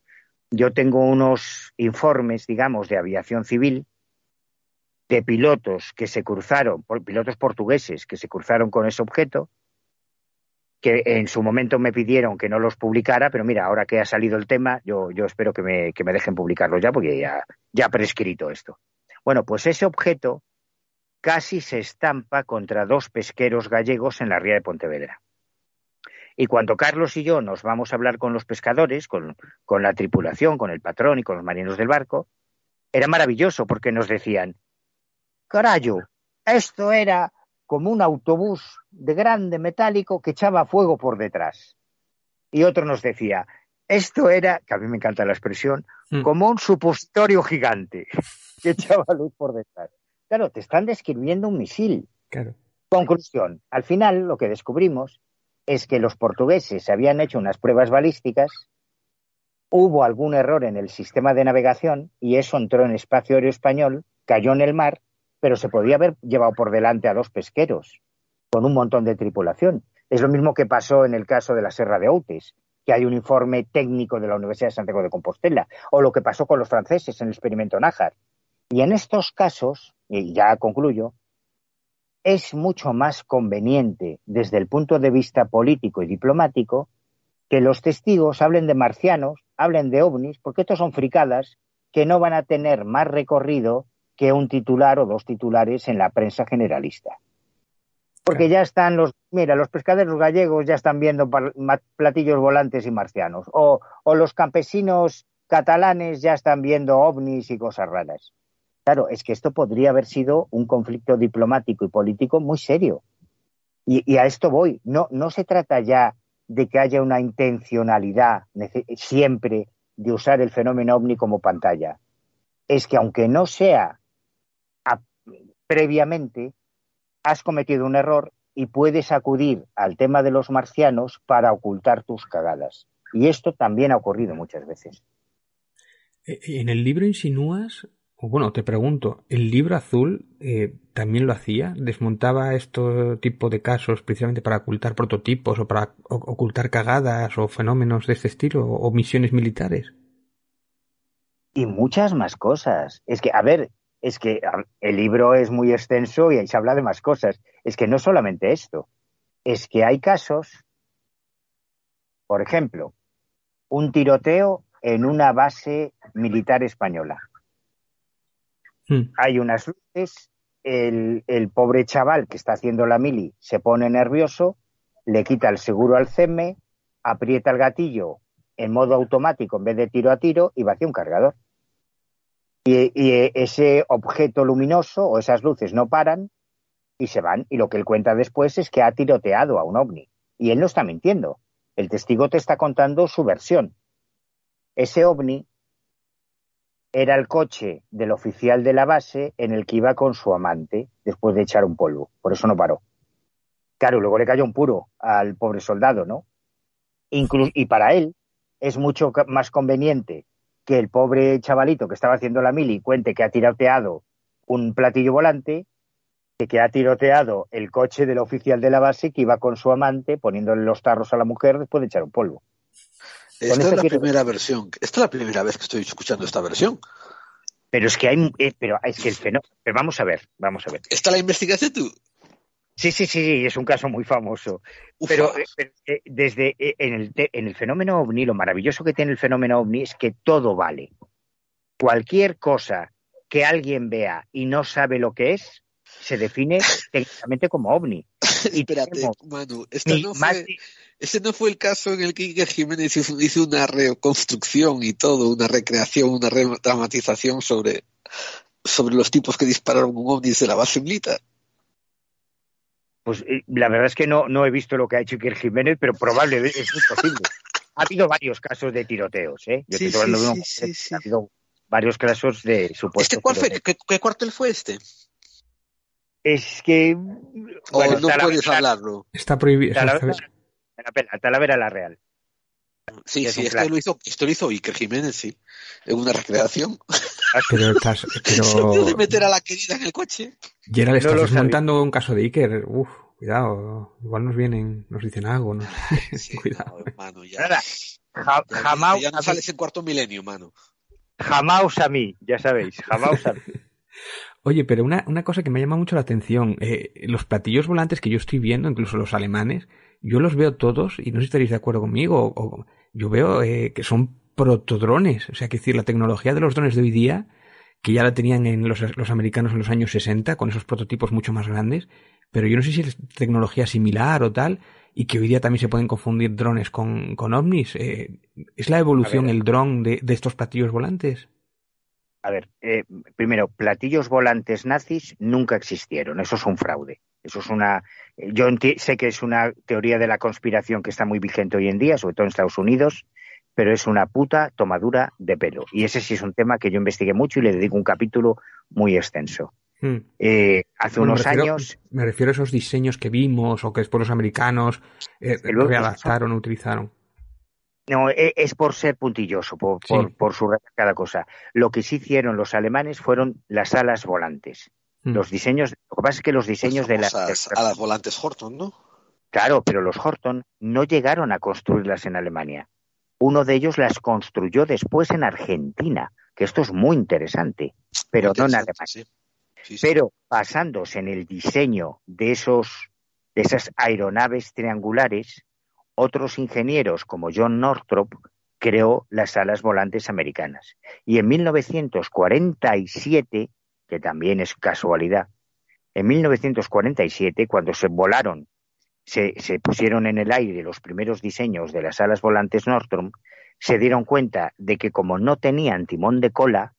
Yo tengo unos informes, digamos, de aviación civil de pilotos que se cruzaron, pilotos portugueses que se cruzaron con ese objeto, que en su momento me pidieron que no los publicara, pero mira, ahora que ha salido el tema, yo, yo espero que me, que me dejen publicarlo ya, porque ya, ya ha prescrito esto. Bueno, pues ese objeto casi se estampa contra dos pesqueros gallegos en la ría de Pontevedra. Y cuando Carlos y yo nos vamos a hablar con los pescadores, con, la tripulación, con el patrón y con los marinos del barco, era maravilloso porque nos decían, carayo, esto era como un autobús de grande metálico que echaba fuego por detrás. Y otro nos decía, esto era, que a mí me encanta la expresión, mm. como un supositorio gigante que echaba luz por detrás. Claro, te están describiendo un misil. Conclusión, al final lo que descubrimos es que los portugueses habían hecho unas pruebas balísticas, hubo algún error en el sistema de navegación y eso entró en espacio aéreo español, cayó en el mar, pero se podía haber llevado por delante a dos pesqueros con un montón de tripulación. Es lo mismo que pasó en el caso de la Serra de Outes, que hay un informe técnico de la Universidad de Santiago de Compostela, o lo que pasó con los franceses en el experimento Nájar. Y en estos casos, y ya concluyo, es mucho más conveniente desde el punto de vista político y diplomático que los testigos hablen de marcianos, hablen de ovnis, porque estos son fricadas que no van a tener más recorrido que un titular o dos titulares en la prensa generalista. Porque ya están los, mira, los pescaderos gallegos ya están viendo platillos volantes y marcianos, o, o los campesinos catalanes ya están viendo ovnis y cosas raras. Claro, es que esto podría haber sido un conflicto diplomático y político muy serio. Y, a esto voy. No, no se trata ya de que haya una intencionalidad siempre de usar el fenómeno ovni como pantalla. es que aunque no sea previamente, has cometido un error y puedes acudir al tema de los marcianos para ocultar tus cagadas. Y esto también ha ocurrido muchas veces. Eh, en el libro insinúas, o bueno, te pregunto, ¿el libro azul eh, también lo hacía? ¿Desmontaba este tipo de casos precisamente para ocultar prototipos o para ocultar cagadas o fenómenos de este estilo o misiones militares? Y muchas más cosas. Es que, a ver, es que el libro es muy extenso y ahí se habla de más cosas. Es que no solamente esto, es que hay casos, por ejemplo, un tiroteo en una base militar española. Hmm. Hay unas luces, el, el, pobre chaval que está haciendo la mili se pone nervioso, le quita el seguro al CEME, aprieta el gatillo en modo automático en vez de tiro a tiro y vacía un cargador. Y, ese objeto luminoso o esas luces no paran y se van. Y lo que él cuenta después es que ha tiroteado a un ovni. Y él no está mintiendo. El testigo te está contando su versión. Ese ovni era el coche del oficial de la base en el que iba con su amante después de echar un polvo. Por eso no paró. Claro, luego le cayó un puro al pobre soldado, ¿no? y para él es mucho más conveniente que el pobre chavalito que estaba haciendo la mili cuente que ha tiroteado un platillo volante, que, ha tiroteado el coche del oficial de la base que iba con su amante poniéndole los tarros a la mujer después de echar un polvo. Esta es la primera versión. Esta es la primera vez que estoy escuchando esta versión. Pero es que hay, eh, pero es que el fenómeno. Pero vamos a ver, vamos a ver. ¿Está la investigación tú? Sí, sí, sí, es un caso muy famoso. Pero, eh, eh, desde eh, en el, en el fenómeno ovni, lo maravilloso que tiene el fenómeno ovni es que todo vale. Cualquier cosa que alguien vea y no sabe lo que es, se define técnicamente como ovni. Y Espérate, Manu, no fue, ese no fue el caso en el que Iker Jiménez hizo, una reconstrucción y todo, una recreación, una redramatización sobre, sobre los tipos que dispararon un ovni desde la base militar. Pues eh, la verdad es que no, no he visto lo que ha hecho Iker Jiménez, pero probablemente es muy posible. Ha habido varios casos de tiroteos, ¿eh? Yo estoy hablando de Ha habido varios casos de supuestos. ¿Este cuál fue? ¿Qué, cuartel fue este? Es que. O no puedes hablarlo. Está prohibido. Talavera, la Real. Sí, sí, esto lo, hizo, esto lo hizo Iker Jiménez, sí. En una recreación. Ah, pero estás. Pero... de meter a la querida en el coche. Gerald, estás montando un caso de Iker. Uf, cuidado. Igual nos vienen, nos dicen algo, ¿no? cuidado. hermano, ya. jamás. Ya, no sales en cuarto milenio, mano. Jamás a mí, ya sabéis. Jamás a mí. Oye, pero una, una cosa que me llama mucho la atención, eh, los platillos volantes que yo estoy viendo, incluso los alemanes, yo los veo todos, y no sé si estaréis de acuerdo conmigo, o, yo veo eh, que son protodrones. O sea, que decir, la tecnología de los drones de hoy día, que ya la tenían en los, los, americanos en los años 60, con esos prototipos mucho más grandes, pero yo no sé si es tecnología similar o tal, y que hoy día también se pueden confundir drones con, con ovnis. Eh, ¿Es la evolución el dron de, de, estos platillos volantes? A ver, eh, primero, platillos volantes nazis nunca existieron, eso es un fraude. Eso es una. Yo sé que es una teoría de la conspiración que está muy vigente hoy en día, sobre todo en Estados Unidos, pero es una puta tomadura de pelo. Y ese sí es un tema que yo investigué mucho y le dedico un capítulo muy extenso. Hmm. Eh, hace unos años. Me refiero a esos diseños que vimos o que después los americanos eh, readaptaron, utilizaron. No, e, es por ser puntilloso, por, por, su cada cosa. Lo que sí hicieron los alemanes fueron las alas volantes. Hmm. Los diseños, lo que pasa es que los diseños de las alas volantes Horton, ¿no? Claro, pero los Horton no llegaron a construirlas en Alemania. Uno de ellos las construyó después en Argentina, que esto es muy interesante, pero no en Alemania. Pero basándose en el diseño de esos de esas aeronaves triangulares, otros ingenieros como John Northrop creó las alas volantes americanas. Y en 1947, que también es casualidad, en 1947, cuando se volaron se, pusieron en el aire los primeros diseños de las alas volantes Nordstrom, se dieron cuenta de que como no tenían timón de cola,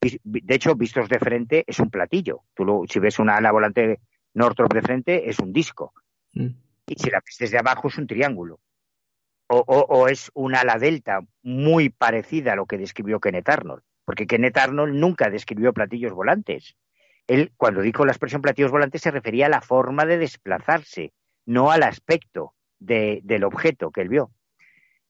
de hecho, vistos de frente es un platillo. Tú si ves una ala volante Nordstrom de frente, es un disco. Mm. Y si la ves desde abajo, es un triángulo. O, o, es una ala delta muy parecida a lo que describió Kenneth Arnold. Porque Kenneth Arnold nunca describió platillos volantes. Él, cuando dijo la expresión platillos volantes, se refería a la forma de desplazarse, no al aspecto del objeto que él vio.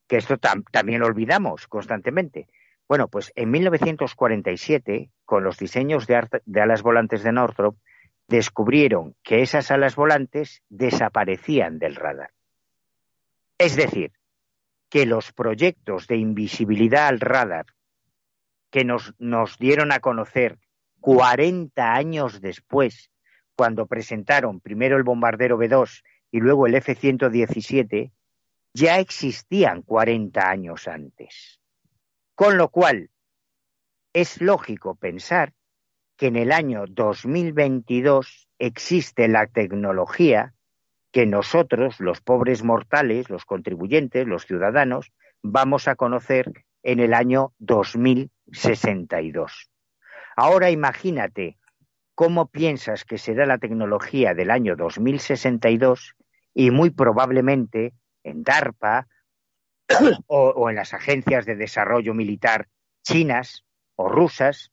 Que esto también lo olvidamos constantemente. Bueno, pues en 1947, con los diseños de, de alas volantes de Northrop, descubrieron que esas alas volantes desaparecían del radar. Es decir, que los proyectos de invisibilidad al radar que nos, nos dieron a conocer 40 años después, cuando presentaron primero el bombardero B-2 y luego el F-117, ya existían 40 años antes. Con lo cual, es lógico pensar que en el año 2022 existe la tecnología que nosotros, los pobres mortales, los contribuyentes, los ciudadanos, vamos a conocer en el año 2062. Ahora imagínate cómo piensas que será la tecnología del año 2062 y muy probablemente en DARPA o, o en las agencias de desarrollo militar chinas o rusas,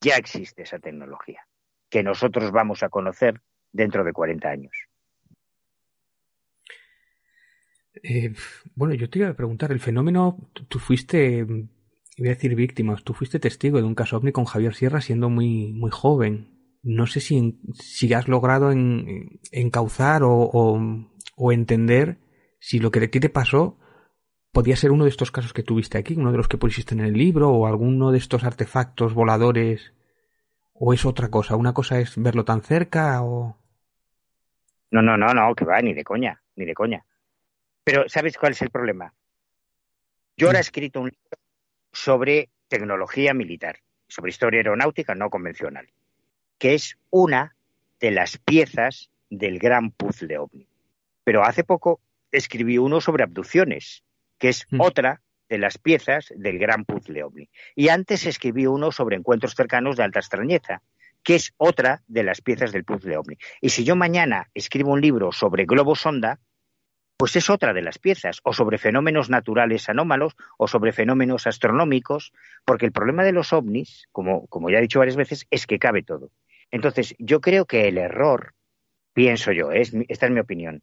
ya existe esa tecnología que nosotros vamos a conocer dentro de 40 años. Eh, bueno, yo te iba a preguntar, el fenómeno, tú fuiste, voy a decir víctimas, tú fuiste testigo de un caso ovni con Javier Sierra siendo muy, muy joven. No sé si, si has logrado en, encauzar o, o, entender si lo que a ti te pasó podía ser uno de estos casos que tuviste aquí, uno de los que pusiste en el libro, o alguno de estos artefactos voladores, o es otra cosa. Una cosa es verlo tan cerca o. No, no, no, no, que va, ni de coña, ni de coña. Pero ¿sabes cuál es el problema? Yo ahora he escrito un libro sobre tecnología militar, sobre historia aeronáutica no convencional, que es una de las piezas del gran puzzle ovni. Pero hace poco escribí uno sobre abducciones, que es mm. otra de las piezas del gran puzzle ovni. Y antes escribí uno sobre encuentros cercanos de alta extrañeza, que es otra de las piezas del puzzle ovni. Y si yo mañana escribo un libro sobre globo sonda, pues es otra de las piezas, o sobre fenómenos naturales anómalos, o sobre fenómenos astronómicos, porque el problema de los ovnis, como, ya he dicho varias veces, es que cabe todo. Entonces, yo creo que el error, pienso yo, es, esta es mi opinión,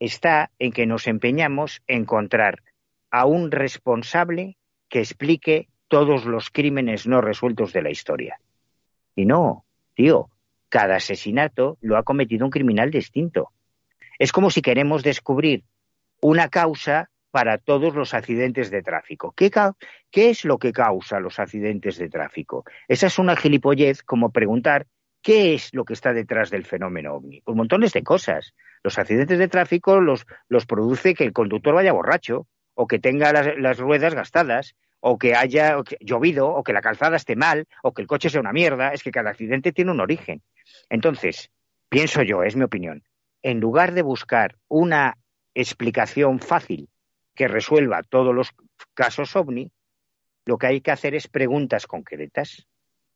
está en que nos empeñamos en encontrar a un responsable que explique todos los crímenes no resueltos de la historia. Y no, tío, cada asesinato lo ha cometido un criminal distinto. Es como si queremos descubrir una causa para todos los accidentes de tráfico. ¿Qué, es lo que causa los accidentes de tráfico? Esa es una gilipollez como preguntar qué es lo que está detrás del fenómeno ovni. Pues montones de cosas. Los accidentes de tráfico los, los produce que el conductor vaya borracho, o que tenga las, ruedas gastadas, o que haya llovido, o que la calzada esté mal, o que el coche sea una mierda. Es que cada accidente tiene un origen. Entonces, pienso yo, es mi opinión, en lugar de buscar una explicación fácil que resuelva todos los casos ovni, lo que hay que hacer es preguntas concretas.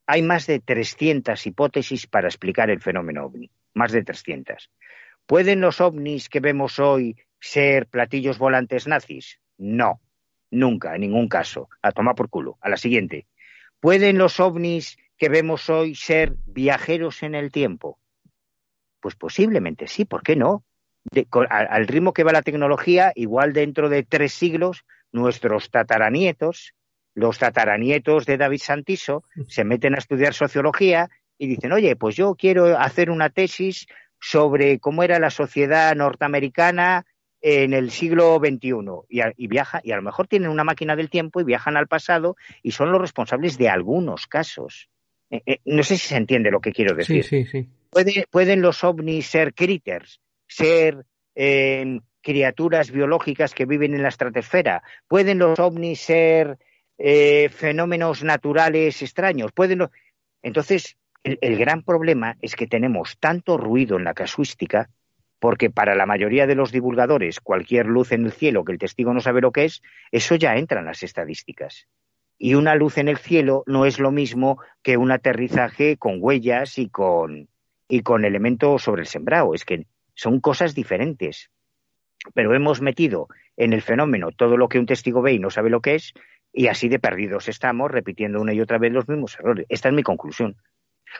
Hay más de 300 hipótesis para explicar el fenómeno ovni, más de 300. ¿Pueden los ovnis que vemos hoy ser platillos volantes nazis? No, nunca, en ningún caso. A tomar por culo. A la siguiente. ¿Pueden los ovnis que vemos hoy ser viajeros en el tiempo? Pues posiblemente sí, ¿por qué no? al, ritmo que va la tecnología, igual dentro de tres siglos, nuestros tataranietos, los tataranietos de David Santiso, se meten a estudiar sociología y dicen, oye, pues yo quiero hacer una tesis sobre cómo era la sociedad norteamericana en el siglo XXI y, y, viaja y a lo mejor tienen una máquina del tiempo y viajan al pasado y son los responsables de algunos casos. Eh, eh, no sé si se entiende lo que quiero decir. Sí, sí, sí pueden los ovnis ser critters, ser eh, criaturas biológicas que viven en la estratosfera. Pueden los ovnis ser eh, fenómenos naturales extraños. Pueden Entonces, el, gran problema es que tenemos tanto ruido en la casuística, porque para la mayoría de los divulgadores, cualquier luz en el cielo que el testigo no sabe lo que es, eso ya entra en las estadísticas. Y una luz en el cielo no es lo mismo que un aterrizaje con huellas y con, y con elementos sobre el sembrado. Es que son cosas diferentes. Pero hemos metido en el fenómeno todo lo que un testigo ve y no sabe lo que es, Y así de perdidos estamos repitiendo una y otra vez los mismos errores. Esta es mi conclusión.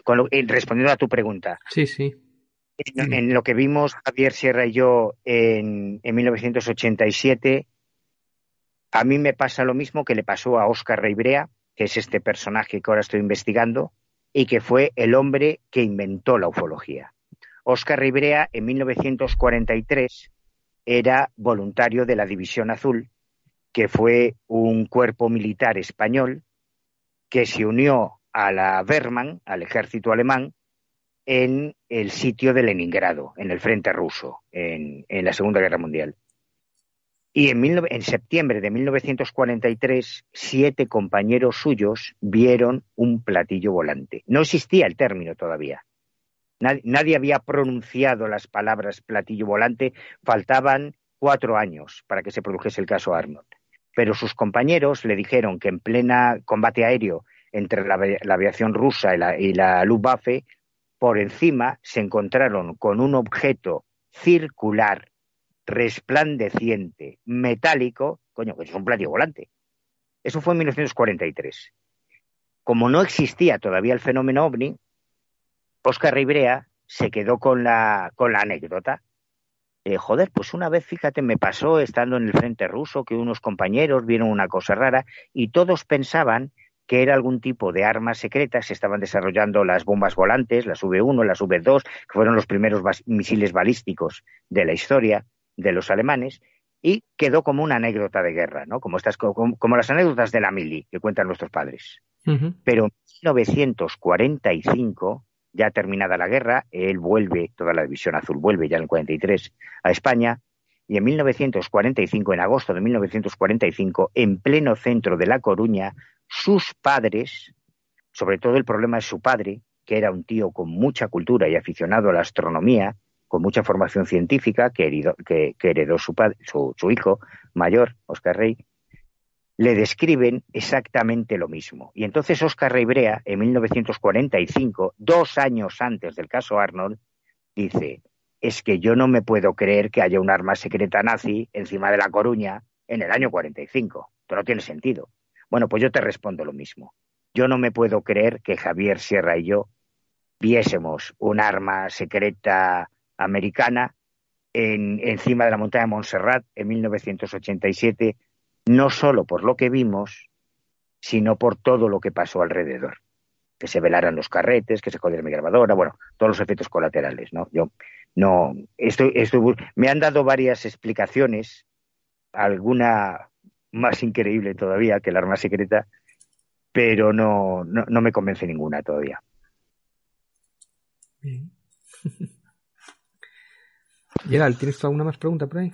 Con eh, respondiendo a tu pregunta. Sí, sí. En, lo que vimos Javier Sierra y yo en, en 1987, a mí me pasa lo mismo que le pasó a Oscar Reibrea, que es este personaje que ahora estoy investigando, y que fue el hombre que inventó la ufología. Oscar Ribrea en 1943 era voluntario de la División Azul, que fue un cuerpo militar español que se unió a la Wehrmann, al ejército alemán, en el sitio de Leningrado, en el frente ruso, en, la Segunda Guerra Mundial. Y en, en, septiembre de 1943, siete compañeros suyos vieron un platillo volante. No existía el término todavía. Nadie, había pronunciado las palabras platillo volante. Faltaban cuatro años para que se produjese el caso Arnold. Pero sus compañeros le dijeron que en plena combate aéreo entre la, aviación rusa y la, y la Luftwaffe, por encima se encontraron con un objeto circular, resplandeciente, metálico, coño, que es un platillo volante. Eso fue en 1943. Como no existía todavía el fenómeno ovni, Oscar Ribrea se quedó con la, con la anécdota. Joder, pues una vez, fíjate, me pasó estando en el frente ruso que unos compañeros vieron una cosa rara y todos pensaban que era algún tipo de arma secreta. Se estaban desarrollando las bombas volantes, las V1, las V2, que fueron los primeros misiles balísticos de la historia de los alemanes, y quedó como una anécdota de guerra, ¿no? Como, estas, como, las anécdotas de la mili que cuentan nuestros padres. Pero en 1945 ya terminada la guerra, él vuelve, toda la División Azul vuelve ya en el 43 a España, y en 1945, en agosto de 1945, en pleno centro de La Coruña, sus padres, sobre todo el problema de su padre, que era un tío con mucha cultura y aficionado a la astronomía, con mucha formación científica, que heredó, que, heredó su, su, su, hijo mayor, Oscar Rey, le describen exactamente lo mismo. Y entonces Oscar Reibrea, en 1945, dos años antes del caso Arnold, dice, es que yo no me puedo creer que haya un arma secreta nazi encima de La Coruña en el año 45. Esto no tiene sentido. Bueno, pues yo te respondo lo mismo. Yo no me puedo creer que Javier Sierra y yo viésemos un arma secreta americana en, encima de la montaña de Montserrat en 1987 no solo por lo que vimos, sino por todo lo que pasó alrededor. Que se velaran los carretes, que se jodiera mi grabadora, bueno, todos los efectos colaterales, ¿no? Yo no, estoy, estoy, me han dado varias explicaciones, alguna más increíble todavía que el arma secreta, pero no, no, no me convence ninguna todavía. Bien. Gerald, ¿tienes alguna más pregunta por ahí?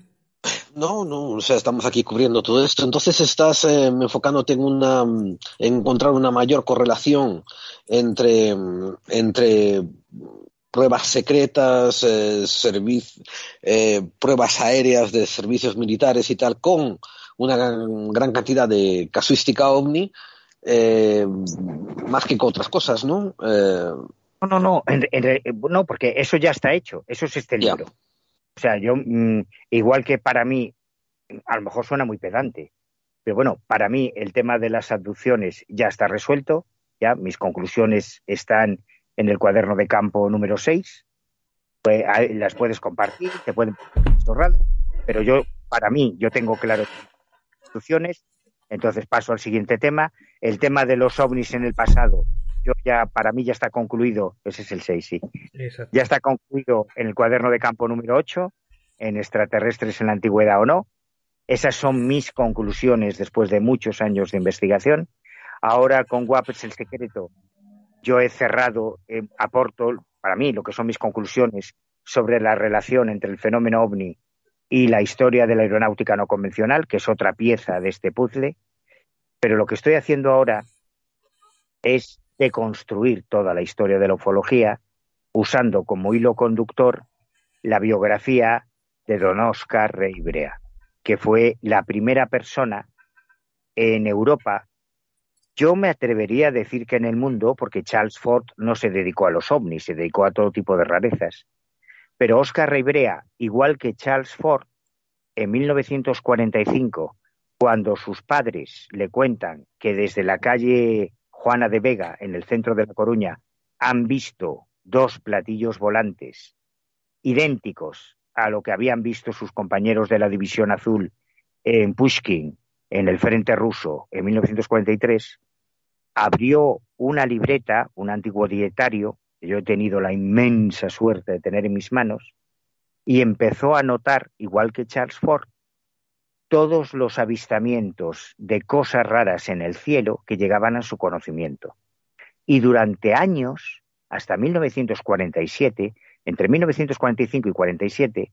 No, no, o sea, estamos aquí cubriendo todo esto. Entonces estás eh, enfocándote en una, en encontrar una mayor correlación entre, entre pruebas secretas, eh, eh, pruebas aéreas de servicios militares y tal, con una gran, cantidad de casuística ovni, eh, más que con otras cosas, ¿no? no, no, no, no, porque eso ya está hecho, eso es este libro. O sea, yo, mm, igual que para mí, a lo mejor suena muy pedante, pero bueno, para mí el tema de las abducciones ya está resuelto, ya mis conclusiones están en el cuaderno de campo número 6, pues, las puedes compartir, te pueden chorradas, pero yo, para mí, yo tengo claro las abducciones, entonces paso al siguiente tema, el tema de los ovnis en el pasado, yo ya, para mí ya está concluido, ese es el 6, sí. Ya está concluido en el cuaderno de campo número 8, en extraterrestres en la antigüedad o no. Esas son mis conclusiones después de muchos años de investigación. Ahora con Guapes el secreto, yo he cerrado, eh, aporto para mí lo que son mis conclusiones sobre la relación entre el fenómeno ovni y la historia de la aeronáutica no convencional, que es otra pieza de este puzzle. Pero lo que estoy haciendo ahora es de construir toda la historia de la ufología usando como hilo conductor la biografía de don Oscar Reibrea, que fue la primera persona en Europa, yo me atrevería a decir que en el mundo, porque Charles Ford no se dedicó a los ovnis, se dedicó a todo tipo de rarezas, pero Oscar Reibrea, igual que Charles Ford, en 1945, cuando sus padres le cuentan que desde la calle Juana de Vega, en el centro de La Coruña, han visto dos platillos volantes idénticos a lo que habían visto sus compañeros de la División Azul en Pushkin, en el frente ruso, en 1943, abrió una libreta, un antiguo dietario, que yo he tenido la inmensa suerte de tener en mis manos, y empezó a notar, igual que Charles Ford, todos los avistamientos de cosas raras en el cielo que llegaban a su conocimiento. Y durante años, hasta 1947, entre 1945 y 47,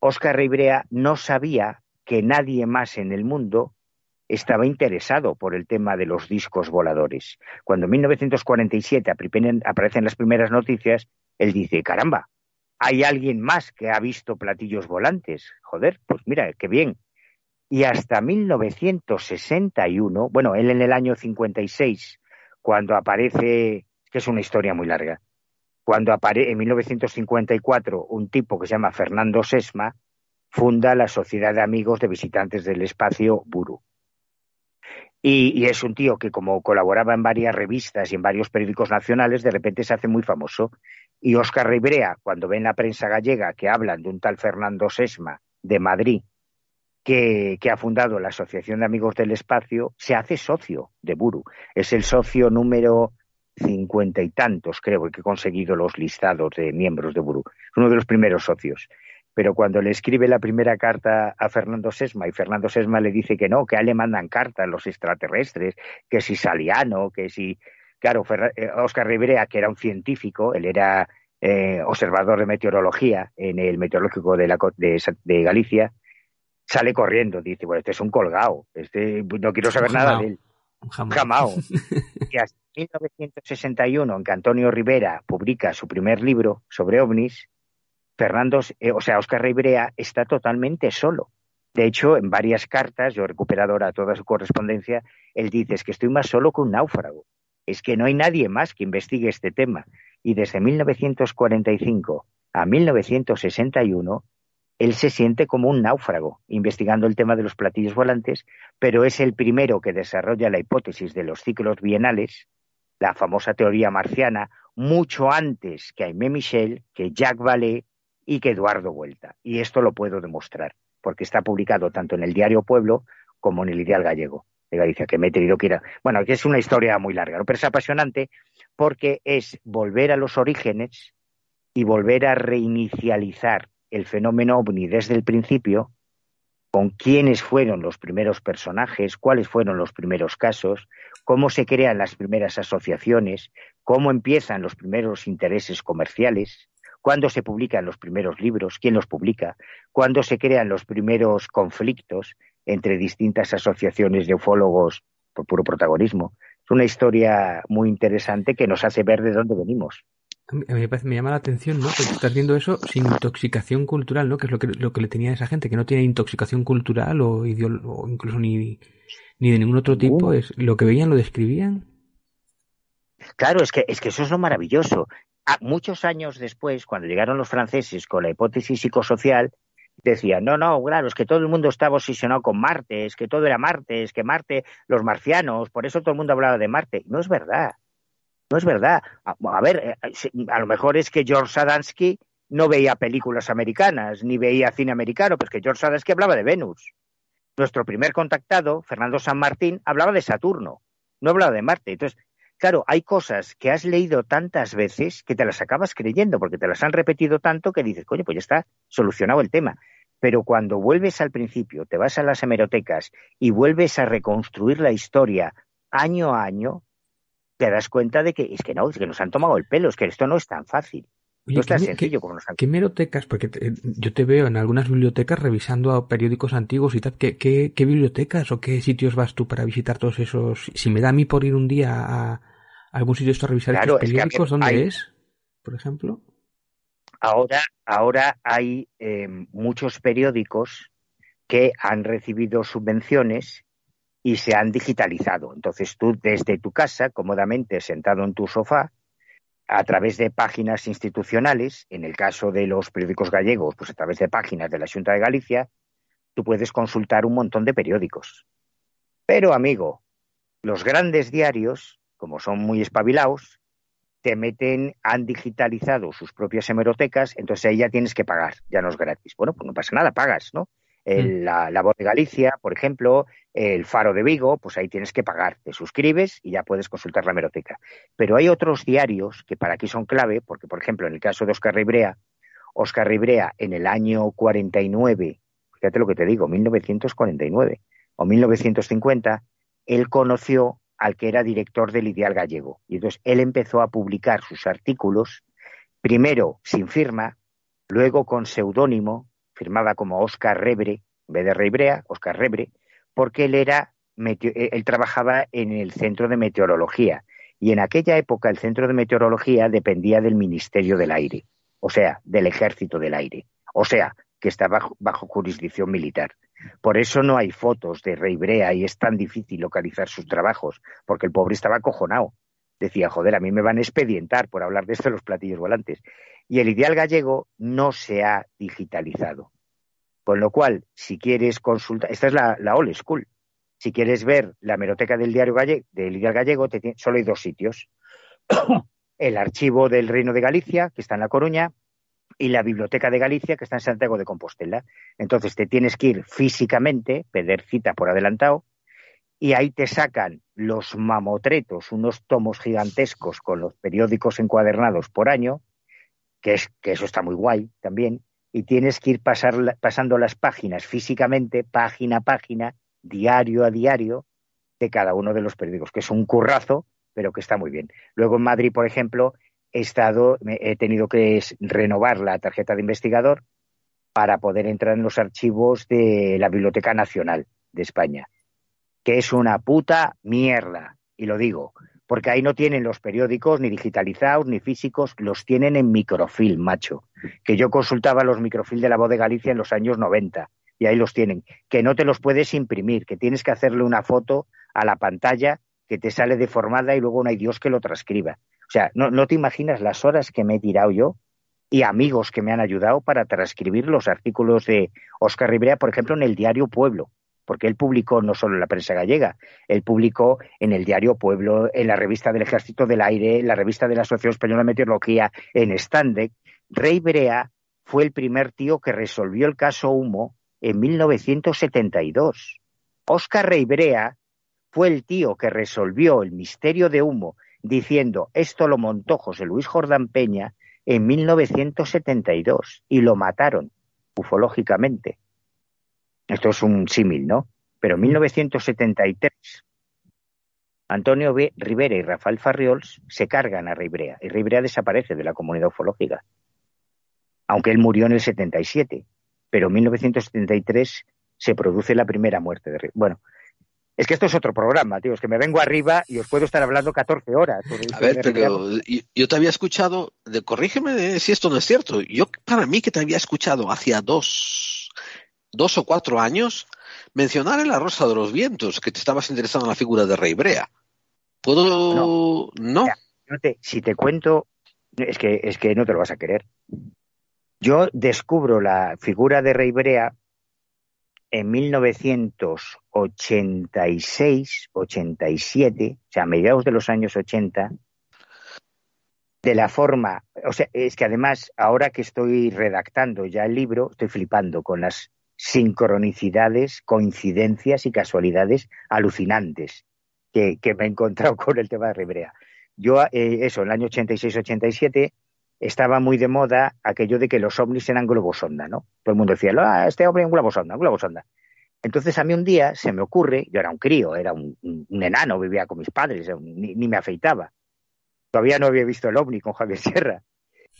Oscar Ribrea no sabía que nadie más en el mundo estaba interesado por el tema de los discos voladores. Cuando en 1947 aparecen las primeras noticias, él dice, caramba, hay alguien más que ha visto platillos volantes. Joder, pues mira, qué bien y hasta 1961, bueno, él en el año 56, cuando aparece, que es una historia muy larga, cuando aparece en 1954 un tipo que se llama Fernando Sesma, funda la Sociedad de Amigos de Visitantes del Espacio Buru. Y, y, es un tío que como colaboraba en varias revistas y en varios periódicos nacionales, de repente se hace muy famoso. Y Óscar Ribrea, cuando ve en la prensa gallega que hablan de un tal Fernando Sesma de Madrid, que, ha fundado la Asociación de Amigos del Espacio, se hace socio de Buru. Es el socio número cincuenta y tantos, creo, que ha conseguido los listados de miembros de Buru. Es uno de los primeros socios. Pero cuando le escribe la primera carta a Fernando Sesma y Fernando Sesma le dice que no, que a él le mandan cartas los extraterrestres, que si Saliano, que si. Claro, Oscar eh, Rivera, que era un científico, él era eh, observador de meteorología en el meteorológico de, la, de Galicia, sale corriendo, dice, bueno, este es un colgado, este, no quiero saber nada de él. Jamao. y hasta 1961, en que Antonio Rivera publica su primer libro sobre ovnis, Fernando, eh, o sea, Oscar Rivera está totalmente solo. De hecho, en varias cartas, yo he recuperado ahora toda su correspondencia, él dice, es que estoy más solo que un náufrago. Es que no hay nadie más que investigue este tema. Y desde 1945 a 1961, él se siente como un náufrago investigando el tema de los platillos volantes, pero es el primero que desarrolla la hipótesis de los ciclos bienales, la famosa teoría marciana, mucho antes que Aimé Michel, que Jacques Vallée y que Eduardo Vuelta. Y esto lo puedo demostrar, porque está publicado tanto en el Diario Pueblo como en el Ideal Gallego de Galicia, que me he tenido que ir. Bueno, que es una historia muy larga, pero es apasionante porque es volver a los orígenes y volver a reinicializar el fenómeno ovni desde el principio, con quiénes fueron los primeros personajes, cuáles fueron los primeros casos, cómo se crean las primeras asociaciones, cómo empiezan los primeros intereses comerciales, cuándo se publican los primeros libros, quién los publica, cuándo se crean los primeros conflictos entre distintas asociaciones de ufólogos por puro protagonismo. Es una historia muy interesante que nos hace ver de dónde venimos. A mí me, llama la atención, ¿no? Porque estás viendo eso sin intoxicación cultural, ¿no? Que es lo que, lo que le tenía a esa gente, que no tiene intoxicación cultural o, o incluso ni, ni de ningún otro tipo. Es, lo que veían lo describían. Claro, es que, es que eso es lo maravilloso. muchos años después, cuando llegaron los franceses con la hipótesis psicosocial, decían, no, no, claro, es que todo el mundo estaba obsesionado con Marte, es que todo era Marte, es que Marte, los marcianos, por eso todo el mundo hablaba de Marte. No es verdad. No es verdad. A, ver, eh, a lo mejor es que George Sadansky no veía películas americanas, ni veía cine americano, pues que George Sadansky hablaba de Venus. Nuestro primer contactado, Fernando San Martín, hablaba de Saturno, no hablaba de Marte. Entonces, claro, hay cosas que has leído tantas veces que te las acabas creyendo, porque te las han repetido tanto que dices, coño, pues ya está solucionado el tema. Pero cuando vuelves al principio, te vas a las hemerotecas y vuelves a reconstruir la historia año a año, te das cuenta de que es que no, es que nos han tomado el pelo, es que esto no es tan fácil. no es tan sencillo como nos han... ¿Qué merotecas? Porque yo te veo en algunas bibliotecas revisando periódicos antiguos y tal. ¿Qué, ¿Qué, bibliotecas o qué sitios vas tú para visitar todos esos? Si me da a mí por ir un día a, algún sitio esto a revisar estos periódicos, ¿dónde es? Por ejemplo. Ahora, ahora hay eh, muchos periódicos que han recibido subvenciones y se han digitalizado. Entonces tú desde tu casa, cómodamente sentado en tu sofá, a través de páginas institucionales, en el caso de los periódicos gallegos, pues a través de páginas de la Junta de Galicia, tú puedes consultar un montón de periódicos. Pero, amigo, los grandes diarios, como son muy espabilados, te meten, han digitalizado sus propias hemerotecas, entonces ahí ya tienes que pagar, ya no es gratis. Bueno, pues no pasa nada, pagas, ¿no? Mm. la, la, Voz de Galicia, por ejemplo, el Faro de Vigo, pues ahí tienes que pagar, te suscribes y ya puedes consultar la hemeroteca. Pero hay otros diarios que para aquí son clave, porque, por ejemplo, en el caso de Oscar Ribrea, Oscar Ribrea en el año 49, fíjate lo que te digo, 1949 o 1950, él conoció al que era director del Ideal Gallego. Y entonces él empezó a publicar sus artículos, primero sin firma, luego con seudónimo, firmaba como Oscar Rebre, en vez de Reibrea, Oscar Rebre, porque él era eh, él trabajaba en el centro de meteorología y en aquella época el centro de meteorología dependía del Ministerio del Aire, o sea, del Ejército del Aire, o sea, que estaba bajo jurisdicción militar. Por eso no hay fotos de Rey Brea y es tan difícil localizar sus trabajos, porque el pobre estaba acojonado. Decía, joder, a mí me van a expedientar por hablar de esto de los platillos volantes. Y el ideal gallego no se ha digitalizado. Con lo cual, si quieres consultar, esta es la, old school. Si quieres ver la meroteca del diario gallego, del ideal gallego, solo hay dos sitios. el archivo del Reino de Galicia, que está en La Coruña, y la Biblioteca de Galicia, que está en Santiago de Compostela. Entonces te tienes que ir físicamente, pedir cita por adelantado, y ahí te sacan los mamotretos, unos tomos gigantescos con los periódicos encuadernados por año, que, es, que eso está muy guay también, y tienes que ir pasando las páginas físicamente, página a página, diario a diario, de cada uno de los periódicos, que es un currazo, pero que está muy bien. Luego en Madrid, por ejemplo, he estado, he tenido que renovar la tarjeta de investigador para poder entrar en los archivos de la Biblioteca Nacional de España, que es una puta mierda, y lo digo, porque ahí no tienen los periódicos ni digitalizados ni físicos, los tienen en microfilm, macho, que yo consultaba los microfilm de la voz de Galicia en los años 90 y ahí los tienen, que no te los puedes imprimir, que tienes que hacerle una foto a la pantalla que te sale deformada y luego no hay Dios que lo transcriba. O sea, no, te imaginas las horas que me he tirado yo y amigos que me han ayudado para transcribir los artículos de Oscar Ribrea, por ejemplo, en el diario Pueblo, porque él publicó no solo en la prensa gallega, él publicó en el diario Pueblo, en la revista del Ejército del Aire, en la revista de la Asociación Española de Meteorología, en Standec. Rey Brea fue el primer tío que resolvió el caso Humo en 1972. Oscar Rey Brea fue el tío que resolvió el misterio de Humo diciendo esto lo montó José Luis Jordán Peña en 1972 y lo mataron ufológicamente. Esto es un símil, ¿no? Pero en 1973 Antonio B. Rivera y Rafael Farriols se cargan a Ribrea y Ribrea desaparece de la comunidad ufológica. Aunque él murió en el 77, pero en 1973 se produce la primera muerte de Ribrea. Bueno, es que esto es otro programa, tío. Es que me vengo arriba y os puedo estar hablando 14 horas. A ver, pero yo te había escuchado, de, corrígeme si esto no es cierto. Yo, para mí, que te había escuchado hacia dos, dos o cuatro años mencionar en La Rosa de los Vientos que te estabas interesado en la figura de Rey Brea. ¿Puedo.? No. si te cuento, es que, es que no te lo vas a querer. Yo descubro la figura de Rey Brea en 1986, 87, o sea, a mediados de los años 80, de la forma, o sea, es que además, ahora que estoy redactando ya el libro, estoy flipando con las sincronicidades, coincidencias y casualidades alucinantes que, me he encontrado con el tema de Ribrea. Yo, eh, eso, en el año 86-87, estaba muy de moda aquello de que los ovnis eran globosonda, ¿no? Todo el mundo decía, ah, este hombre es un globosonda, un globosonda. Entonces a mí un día se me ocurre, yo era un crío, era un, enano, vivía con mis padres, ni, me afeitaba. Todavía no había visto el ovni con Javier Sierra.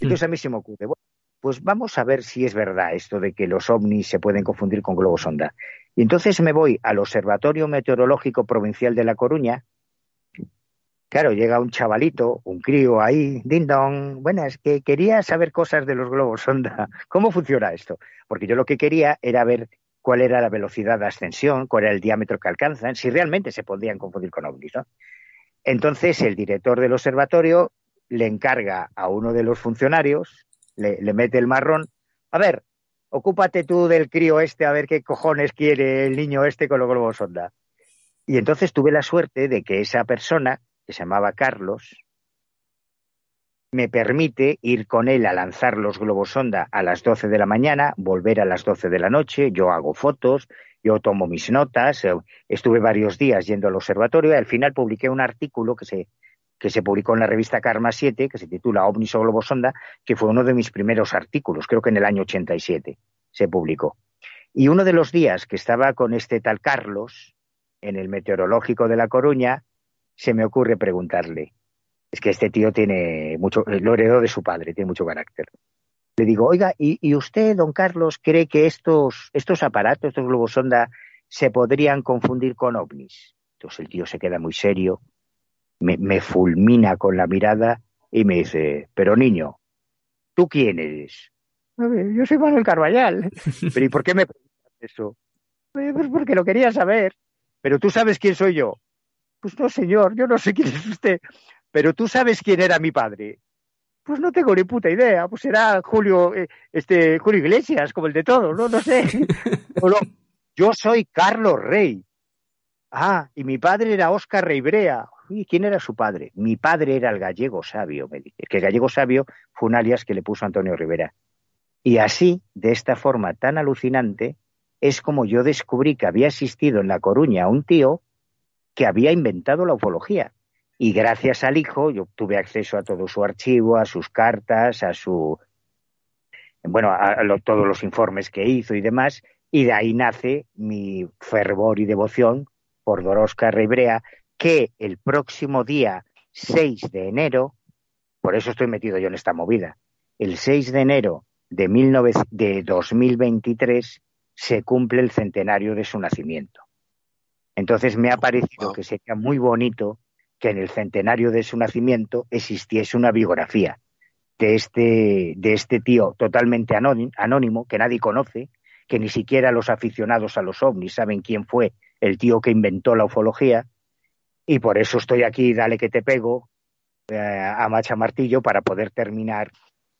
Entonces a mí se me ocurre, bueno, pues vamos a ver si es verdad esto de que los ovnis se pueden confundir con globosonda. Y entonces me voy al Observatorio Meteorológico Provincial de La Coruña, Claro, llega un chavalito, un crío ahí, ding dong, buenas, que quería saber cosas de los globos sonda. ¿Cómo funciona esto? Porque yo lo que quería era ver cuál era la velocidad de ascensión, cuál era el diámetro que alcanzan, si realmente se podían confundir con ovnis, ¿no? Entonces el director del observatorio le encarga a uno de los funcionarios, le, mete el marrón, a ver, ocúpate tú del crío este a ver qué cojones quiere el niño este con los globos sonda. Y entonces tuve la suerte de que esa persona, que se llamaba Carlos, me permite ir con él a lanzar los globos sonda a las 12 de la mañana, volver a las 12 de la noche, yo hago fotos, yo tomo mis notas, eh, estuve varios días yendo al observatorio y al final publiqué un artículo que se, que se publicó en la revista Karma 7, que se titula OVNIS o Globos Sonda, que fue uno de mis primeros artículos, creo que en el año 87 se publicó. Y uno de los días que estaba con este tal Carlos, en el meteorológico de La Coruña, se me ocurre preguntarle, es que este tío tiene mucho, lo heredó de su padre, tiene mucho carácter. Le digo, oiga, ¿y, usted, don Carlos, cree que estos, estos aparatos, estos globos sonda, se podrían confundir con ovnis? Entonces el tío se queda muy serio, me, me fulmina con la mirada y me dice, pero niño, ¿tú quién eres? Yo soy Manuel Carballal. Pero ¿y por qué me preguntas eso? Pues porque lo quería saber. Pero tú sabes quién soy yo. Pues no, señor, yo no sé quién es usted. Pero tú sabes quién era mi padre. Pues no tengo ni puta idea. Pues era Julio, eh, este, Julio Iglesias, como el de todos, ¿no? No sé. yo soy Carlos Rey. Ah, y mi padre era Óscar Reibrea. ¿Y quién era su padre? Mi padre era el gallego sabio, me dice. Que el gallego sabio fue un alias que le puso Antonio Rivera. Y así, de esta forma tan alucinante, es como yo descubrí que había asistido en La Coruña a un tío que había inventado la ufología. Y gracias al hijo yo tuve acceso a todo su archivo, a sus cartas, a su bueno, a, todos los informes que hizo y demás, y de ahí nace mi fervor y devoción por Dorosca Rebrea, que el próximo día 6 de enero, por eso estoy metido yo en esta movida, el 6 de enero de, de 2023 se cumple el centenario de su nacimiento. Entonces me ha parecido que sería muy bonito que en el centenario de su nacimiento existiese una biografía de este, de este tío totalmente anónimo, que nadie conoce, que ni siquiera los aficionados a los ovnis saben quién fue el tío que inventó la ufología, y por eso estoy aquí, dale que te pego, eh, a macha martillo, para poder terminar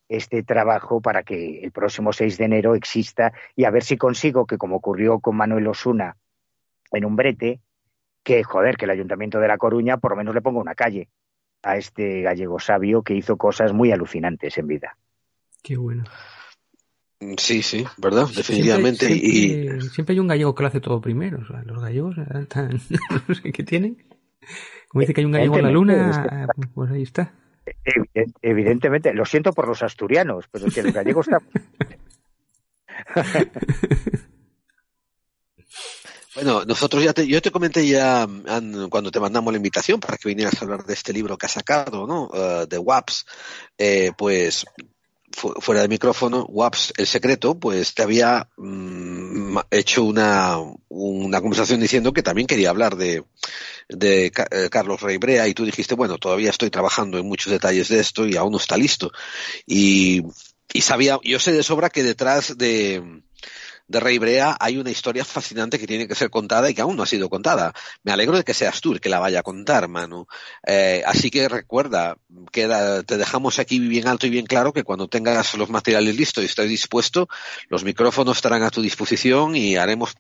este trabajo para que el próximo 6 de enero exista y a ver si consigo que, como ocurrió con Manuel Osuna en un brete, que, joder, que el Ayuntamiento de La Coruña por lo menos le ponga una calle a este gallego sabio que hizo cosas muy alucinantes en vida. Qué bueno. Sí, sí, ¿verdad? Definitivamente. Siempre, y... siempre hay un gallego que lo hace todo primero. los gallegos no sé qué tienen. Como dice que hay un gallego en la luna, pues ahí está. Evidentemente, lo siento por los asturianos, pero que el gallego está. Bueno, nosotros ya te, yo te comenté ya cuando te mandamos la invitación para que vinieras a hablar de este libro que has sacado, ¿no? Uh, de WAPS, eh, pues fuera de micrófono, WAPS, el secreto, pues te había mm, hecho una, una conversación diciendo que también quería hablar de, de eh, Carlos Reibrea y tú dijiste, bueno, todavía estoy trabajando en muchos detalles de esto y aún no está listo. Y, y sabía, yo sé de sobra que detrás de, de Rey Brea hay una historia fascinante que tiene que ser contada y que aún no ha sido contada. Me alegro de que seas tú el que la vaya a contar, Manu. Eh, así que recuerda, queda, te dejamos aquí bien alto y bien claro que cuando tengas los materiales listos y estés dispuesto, los micrófonos estarán a tu disposición y haremos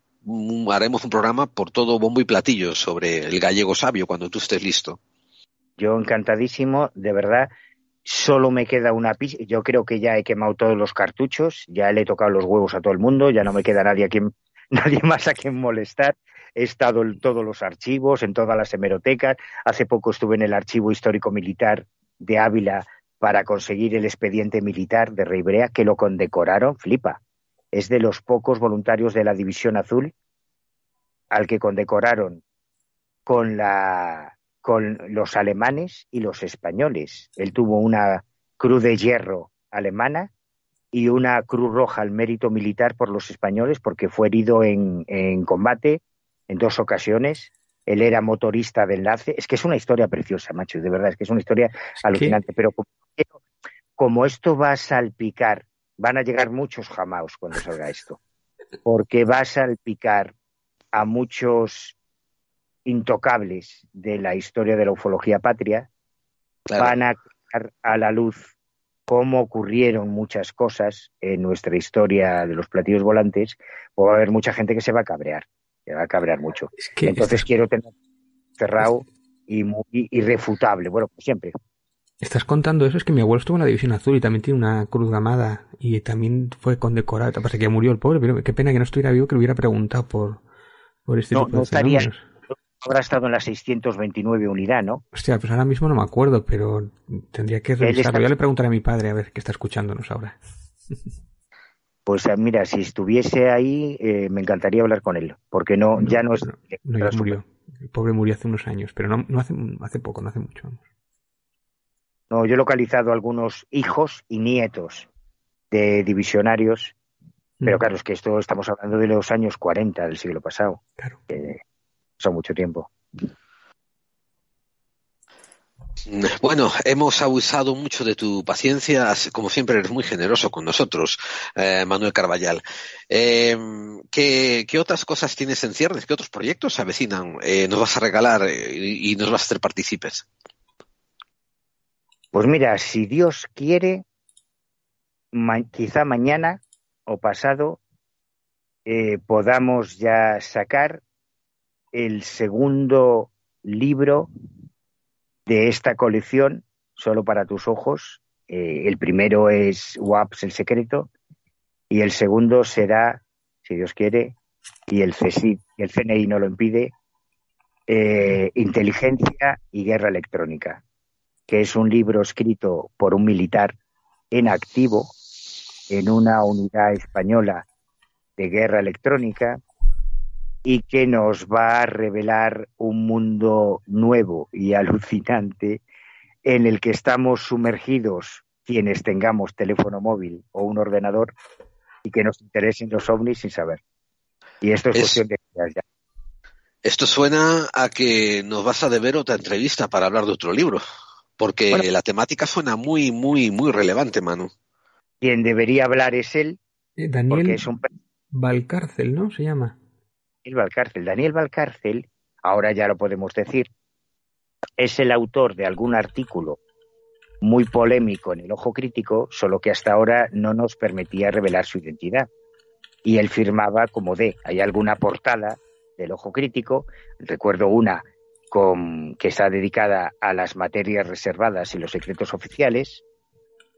haremos un programa por todo bombo y platillo sobre el gallego sabio cuando tú estés listo. Yo encantadísimo, de verdad solo me queda una pista. Yo creo que ya he quemado todos los cartuchos, ya le he tocado los huevos a todo el mundo, ya no me queda nadie, a quien, nadie más a quien molestar. He estado en todos los archivos, en todas las hemerotecas. Hace poco estuve en el Archivo Histórico Militar de Ávila para conseguir el expediente militar de Reibrea, que lo condecoraron, flipa. Es de los pocos voluntarios de la División Azul al que condecoraron con la con los alemanes y los españoles. Él tuvo una cruz de hierro alemana y una cruz roja al mérito militar por los españoles porque fue herido en, combate en dos ocasiones. Él era motorista de enlace. Es que es una historia preciosa, macho, de verdad, es que es una historia alucinante. Pero como, esto va a salpicar, van a llegar muchos jamaos cuando salga esto, porque va a salpicar a muchos intocables de la historia de la ufología patria van a sacar a la luz cómo ocurrieron muchas cosas en nuestra historia de los platillos volantes, pues va a haber mucha gente que se va a cabrear, se va a cabrear mucho. Entonces quiero tener cerrado y muy irrefutable, bueno, pues siempre. Estás contando eso, es que mi abuelo estuvo en la División Azul y también tiene una cruz gamada y también fue condecorado. Pasa que murió el pobre, pero qué pena que no estuviera vivo, que le hubiera preguntado por, por este tipo de estaría, habrá estado en la 629 unidad, ¿no? Hostia, pues ahora mismo no me acuerdo, pero tendría que revisarlo. Ya le preguntaré a mi padre a ver qué está escuchándonos ahora. Pues eh, mira, si estuviese ahí, eh, me encantaría hablar con él, porque no, ya no es. No, ya murió. El pobre murió hace unos años, pero no, no hace, hace poco, no hace mucho. No, yo he localizado algunos hijos y nietos de divisionarios, pero mm. claro, es que esto estamos hablando de los años 40 del siglo pasado. Claro son mucho tiempo. Bueno, hemos abusado mucho de tu paciencia, como siempre eres muy generoso con nosotros, eh, Manuel Carballal. Em, ¿qué, otras cosas tienes en ciernes? ¿Qué otros proyectos se avecinan? Eh, ¿Nos vas a regalar eh, y, nos vas a hacer partícipes? Pues mira, si Dios quiere, quizá mañana o pasado podamos ya sacar el segundo libro de esta colección, Solo para tus ojos. Eh, el primero es WAPS, el secreto, y el segundo será, si Dios quiere, y el CSIC, y el CNI no lo impide, eh, Inteligencia y Guerra Electrónica, que es un libro escrito por un militar en activo en una unidad española de guerra electrónica y que nos va a revelar un mundo nuevo y alucinante en el que estamos sumergidos quienes tengamos teléfono móvil o un ordenador y que nos interesen los ovnis sin saber. Y esto es, cuestión de ya. Esto suena a que nos vas a deber otra entrevista para hablar de otro libro, porque la temática suena muy, muy, muy relevante, Manu. Quien debería hablar es él, eh, Daniel es un... Valcárcel, ¿no? Se llama. Valcárcel. Daniel Valcárcel, ahora ya lo podemos decir, es el autor de algún artículo muy polémico en el ojo crítico, solo que hasta ahora no nos permitía revelar su identidad. Y él firmaba como D. Hay alguna portada del ojo crítico, recuerdo una con, que está dedicada a las materias reservadas y los secretos oficiales,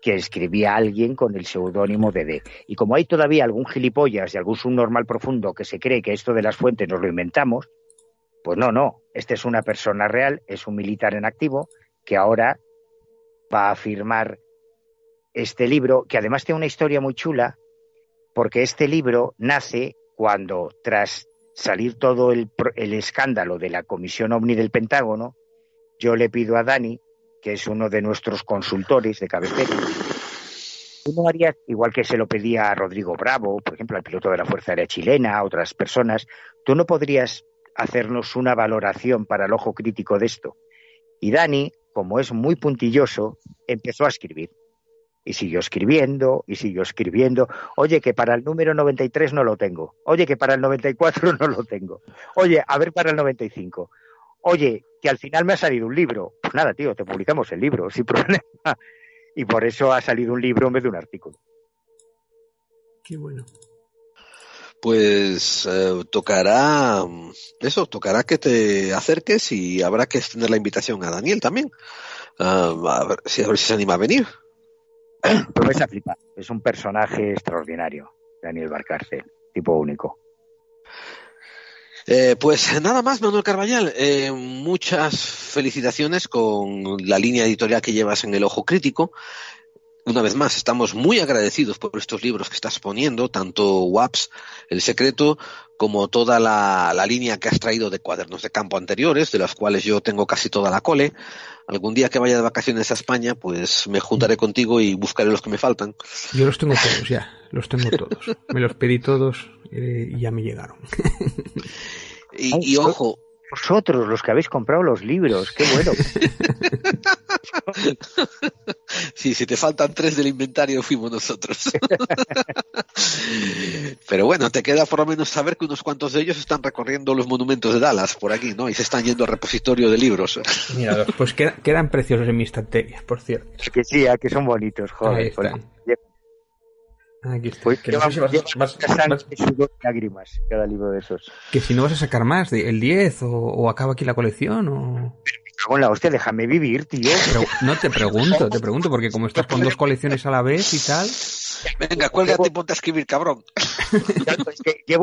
que escribía alguien con el seudónimo de D. Y como hay todavía algún gilipollas y algún subnormal profundo que se cree que esto de las fuentes nos lo inventamos, pues no, no, este es una persona real, es un militar en activo que ahora va a firmar este libro, que además tiene una historia muy chula, porque este libro nace cuando, tras salir todo el, el escándalo de la Comisión OVNI del Pentágono, yo le pido a Dani que es uno de nuestros consultores de cabecera, uno haría, igual que se lo pedía a Rodrigo Bravo, por ejemplo, al piloto de la Fuerza Aérea Chilena, a otras personas, tú no podrías hacernos una valoración para el ojo crítico de esto. Y Dani, como es muy puntilloso, empezó a escribir. Y siguió escribiendo, y siguió escribiendo. Oye, que para el número 93 no lo tengo. Oye, que para el 94 no lo tengo. Oye, a ver para el 95 oye, que al final me ha salido un libro. Pues nada, tío, te publicamos el libro, sin problema. Y por eso ha salido un libro en vez de un artículo. Qué bueno. Pues eh, tocará eso, tocará que te acerques y habrá que extender la invitación a Daniel también. Ah, a, ver si, a ver si se anima a venir. Pues a flipar. Es un personaje extraordinario, Daniel Barcarce, tipo único. Eh, pues nada más, Manuel Carballal. Eh, muchas felicitaciones con la línea editorial que llevas en el ojo crítico. Una vez más, estamos muy agradecidos por estos libros que estás poniendo, tanto WAPS, El Secreto, como toda la, línea que has traído de cuadernos de campo anteriores, de los cuales yo tengo casi toda la cole. Algún día que vaya de vacaciones a España, pues me juntaré contigo y buscaré los que me faltan. Yo los tengo todos ya, los tengo todos. Me los pedí todos eh, y ya me llegaron. Y, ojo. Vosotros, los que habéis comprado los libros, qué bueno. Sí, si te faltan tres del inventario, fuimos nosotros. Pero bueno, te queda por lo menos saber que unos cuantos de ellos están recorriendo los monumentos de Dallas por aquí, ¿no? Y se están yendo al repositorio de libros. Mira, pues quedan, preciosos en mi estantería, por cierto. Es que sí, que son bonitos, joder. Ahí están. Aquí está. Pues que no sé si vas, lágrimas cada libro de esos. Que si no vas a sacar más, el 10 o, o acaba aquí la colección o con la hostia, déjame vivir, tío. Pero no te pregunto, te pregunto, porque como estás con dos colecciones a la vez y tal. Venga, cuélgate y ponte a escribir, cabrón.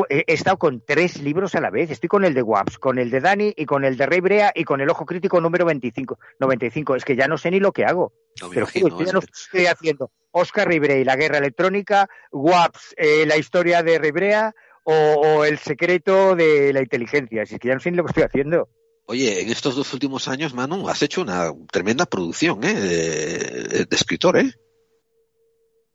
he estado con tres libros a la vez. Estoy con el de Waps, con el de Dani y con el de Rey Brea y con el Ojo Crítico número 25. 95. Es que ya no sé ni lo que hago. Pero ya no estoy haciendo Oscar Ribrea y la guerra electrónica, Waps, eh, la historia de Ribrea o, o, el secreto de la inteligencia. Es que ya no sé ni lo que estoy haciendo. Oye, en estos dos últimos años, Manu, has hecho una tremenda producción ¿eh? de, escritor, ¿eh?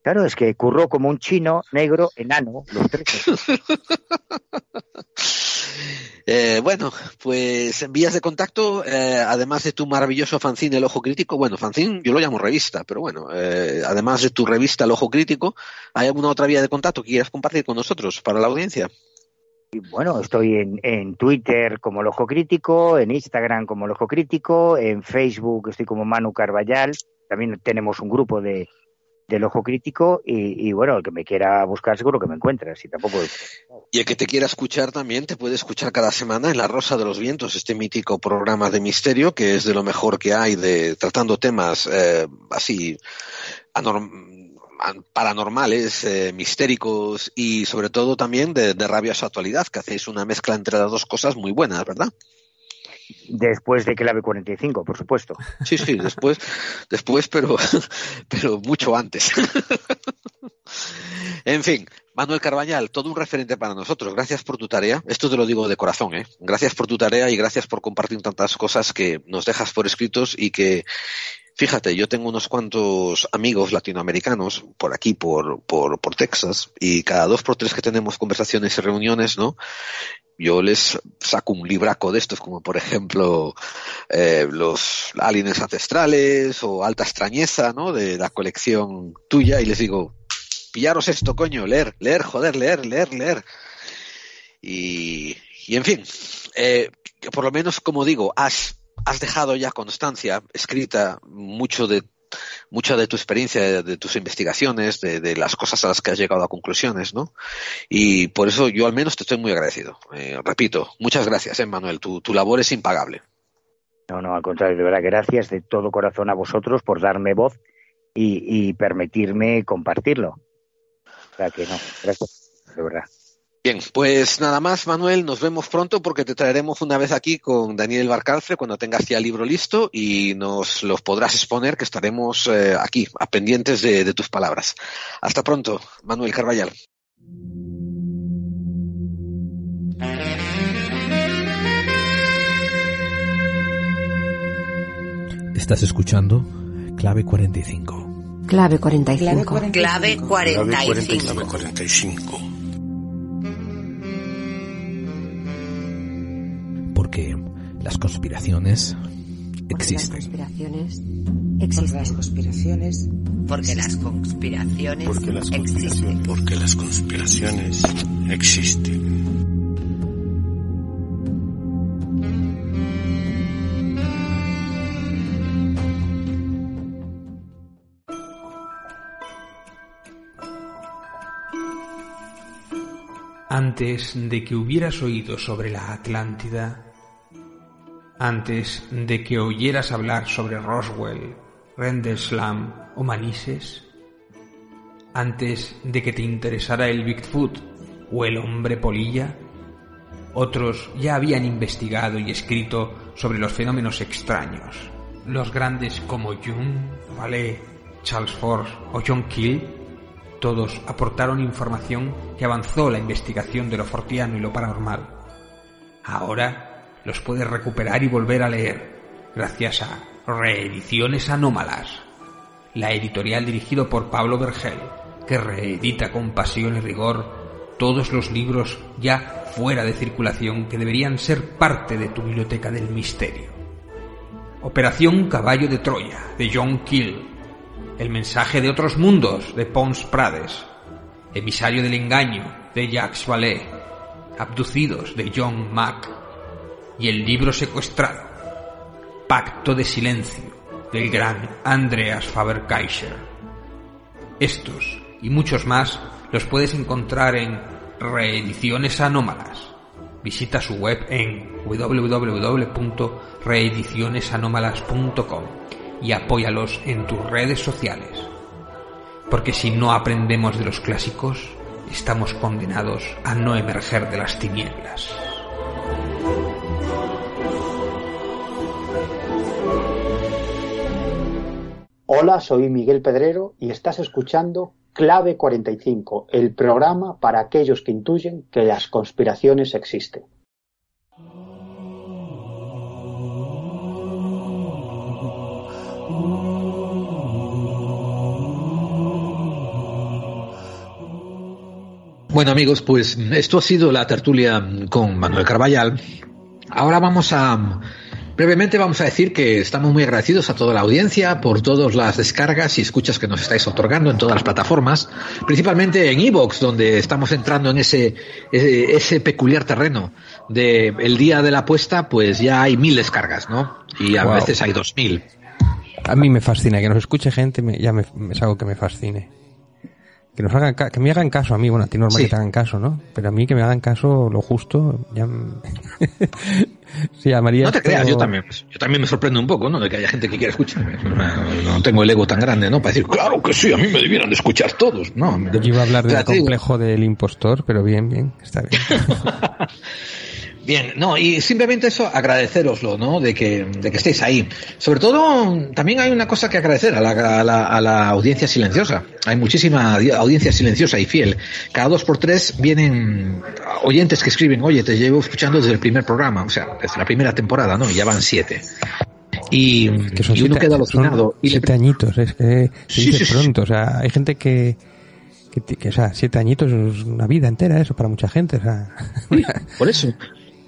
Claro, es que curró como un chino negro enano, los tres. eh, bueno, pues en vías de contacto, eh, además de tu maravilloso fanzine El Ojo Crítico, bueno, fanzine yo lo llamo revista, pero bueno, eh, además de tu revista El Ojo Crítico, ¿hay alguna otra vía de contacto que quieras compartir con nosotros para la audiencia? Bueno, estoy en, en, Twitter como Lojo Crítico, en Instagram como Lojo Crítico, en Facebook estoy como Manu Carballal, también tenemos un grupo de, del Ojo Crítico y, bueno, el que me quiera buscar seguro que me encuentra, y tampoco... Y el que te quiera escuchar también te puede escuchar cada semana en La Rosa de los Vientos, este mítico programa de misterio que es de lo mejor que hay de tratando temas eh, así paranormales, eh, mistéricos y sobre todo también de, de rabiosa actualidad, que hacéis una mezcla entre las dos cosas muy buenas, ¿verdad? Después de Clave 45, por supuesto. Sí, sí, después, después, pero, pero mucho antes. en fin, Manuel Carbañal, todo un referente para nosotros. Gracias por tu tarea. Esto te lo digo de corazón, ¿eh? Gracias por tu tarea y gracias por compartir tantas cosas que nos dejas por escritos y que, Fíjate, yo tengo unos cuantos amigos latinoamericanos por aquí, por, por, por Texas, y cada dos por tres que tenemos conversaciones y reuniones, ¿no? yo les saco un libraco de estos, como por ejemplo eh, los aliens ancestrales o Alta extrañeza, ¿no? De la colección tuya y les digo, pillaros esto, coño, leer, leer, joder, leer, leer, leer. Y, y en fin, eh, por lo menos, como digo, has has dejado ya constancia escrita mucho de mucha de tu experiencia, de, tus investigaciones, de, las cosas a las que has llegado a conclusiones, ¿no? Y por eso yo al menos te estoy muy agradecido. Eh, repito, muchas gracias, ¿eh, Manuel. Tu, tu labor es impagable. No, no, al contrario, de verdad, gracias de todo corazón a vosotros por darme voz y, y permitirme compartirlo. O sea que no, gracias, de verdad. Bien, pues nada más, Manuel, nos vemos pronto porque te traeremos una vez aquí con Daniel Barcalfre cuando tengas ya el libro listo y nos lo podrás exponer, que estaremos eh, aquí, a pendientes de, de tus palabras. Hasta pronto, Manuel Carballal. Estás escuchando Clave 45. Clave 45. Clave 45. Clave 45. Porque las conspiraciones existen. Las conspiraciones existen. Las conspiraciones. Porque las conspiraciones porque las existen. Porque las conspiraciones existen. Antes de que hubieras oído sobre la Atlántida, antes de que oyeras hablar sobre Roswell, Rendlesham o Manises, antes de que te interesara el Bigfoot o el hombre polilla, otros ya habían investigado y escrito sobre los fenómenos extraños. Los grandes como Jung, Vallée, Charles Force o John Keel todos aportaron información que avanzó la investigación de lo fortiano y lo paranormal. Ahora los puedes recuperar y volver a leer gracias a Reediciones Anómalas, la editorial dirigido por Pablo Vergel, que reedita con pasión y rigor todos los libros ya fuera de circulación que deberían ser parte de tu biblioteca del misterio. Operación Caballo de Troya, de John Keel, El mensaje de otros mundos de Pons Prades. Emisario del engaño de Jacques Vallée. Abducidos de John Mack. Y el libro secuestrado. Pacto de silencio del gran Andreas Faber-Kaiser. Estos y muchos más los puedes encontrar en Reediciones Anómalas. Visita su web en www.reedicionesanómalas.com y apóyalos en tus redes sociales. Porque si no aprendemos de los clásicos, estamos condenados a no emerger de las tinieblas. Hola, soy Miguel Pedrero y estás escuchando Clave 45, el programa para aquellos que intuyen que las conspiraciones existen. Bueno amigos, pues esto ha sido la tertulia con Manuel Carballal. Ahora vamos a Brevemente vamos a decir que estamos muy agradecidos a toda la audiencia por todas las descargas y escuchas que nos estáis otorgando en todas las plataformas, principalmente en Evox, donde estamos entrando en ese, ese, peculiar terreno de el día de la apuesta, pues ya hay mil descargas, ¿no? Y a veces hay dos mil. A mí me fascina que nos escuche gente, ya me, es algo que me fascine. Que nos hagan, que me hagan caso a mí, bueno, a ti normal que te hagan caso, ¿no? Pero a mí que me hagan caso lo justo, ya No te creas, yo también, yo también me sorprendo un poco, ¿no? De que haya gente que quiera escucharme. No tengo el ego tan grande, ¿no? Para decir, claro que sí, a mí me debieran de escuchar todos, ¿no? Yo iba a hablar del complejo del impostor, pero bien, bien, está bien. Bien, no, y simplemente eso, agradeceroslo, ¿no? De que, de que estéis ahí. Sobre todo, también hay una cosa que agradecer a la, a la, audiencia silenciosa. Hay muchísima audiencia silenciosa y fiel. Cada dos por tres vienen oyentes que escriben, oye, te llevo escuchando desde el primer programa, o sea, desde la primera temporada, ¿no? Y ya van siete. Y, que son uno queda alucinado. y siete añitos, es que se dice pronto, o sea, hay gente que, que, o sea, siete añitos es una vida entera eso para mucha gente, o sea. por eso.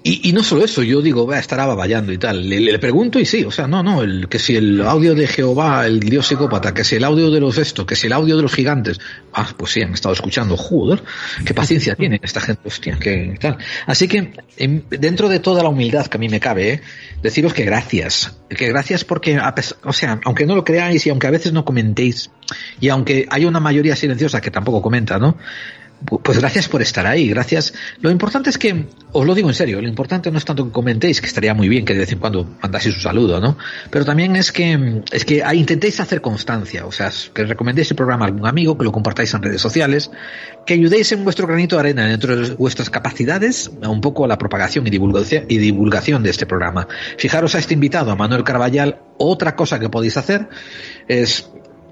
Y, y, no solo eso, yo digo, va, estará baballando y tal. Le, le, pregunto y sí, o sea, no, no, el, que si el audio de Jehová, el dios psicópata, que si el audio de los esto, que si el audio de los gigantes, ah, pues sí, han estado escuchando, joder, qué paciencia tiene esta gente, hostia, que tal. Así que, dentro de toda la humildad que a mí me cabe, ¿eh? deciros que gracias, que gracias porque, o sea, aunque no lo creáis y aunque a veces no comentéis, y aunque hay una mayoría silenciosa que tampoco comenta, ¿no? Pues gracias por estar ahí, gracias. Lo importante es que, os lo digo en serio, lo importante no es tanto que comentéis, que estaría muy bien que de vez en cuando mandaseis un saludo, ¿no? Pero también es que, es que intentéis hacer constancia, o sea, que recomendéis el programa a algún amigo, que lo compartáis en redes sociales, que ayudéis en vuestro granito de arena dentro de vuestras capacidades un poco a la propagación y divulgación, y divulgación de este programa. Fijaros a este invitado, a Manuel Carballal, otra cosa que podéis hacer es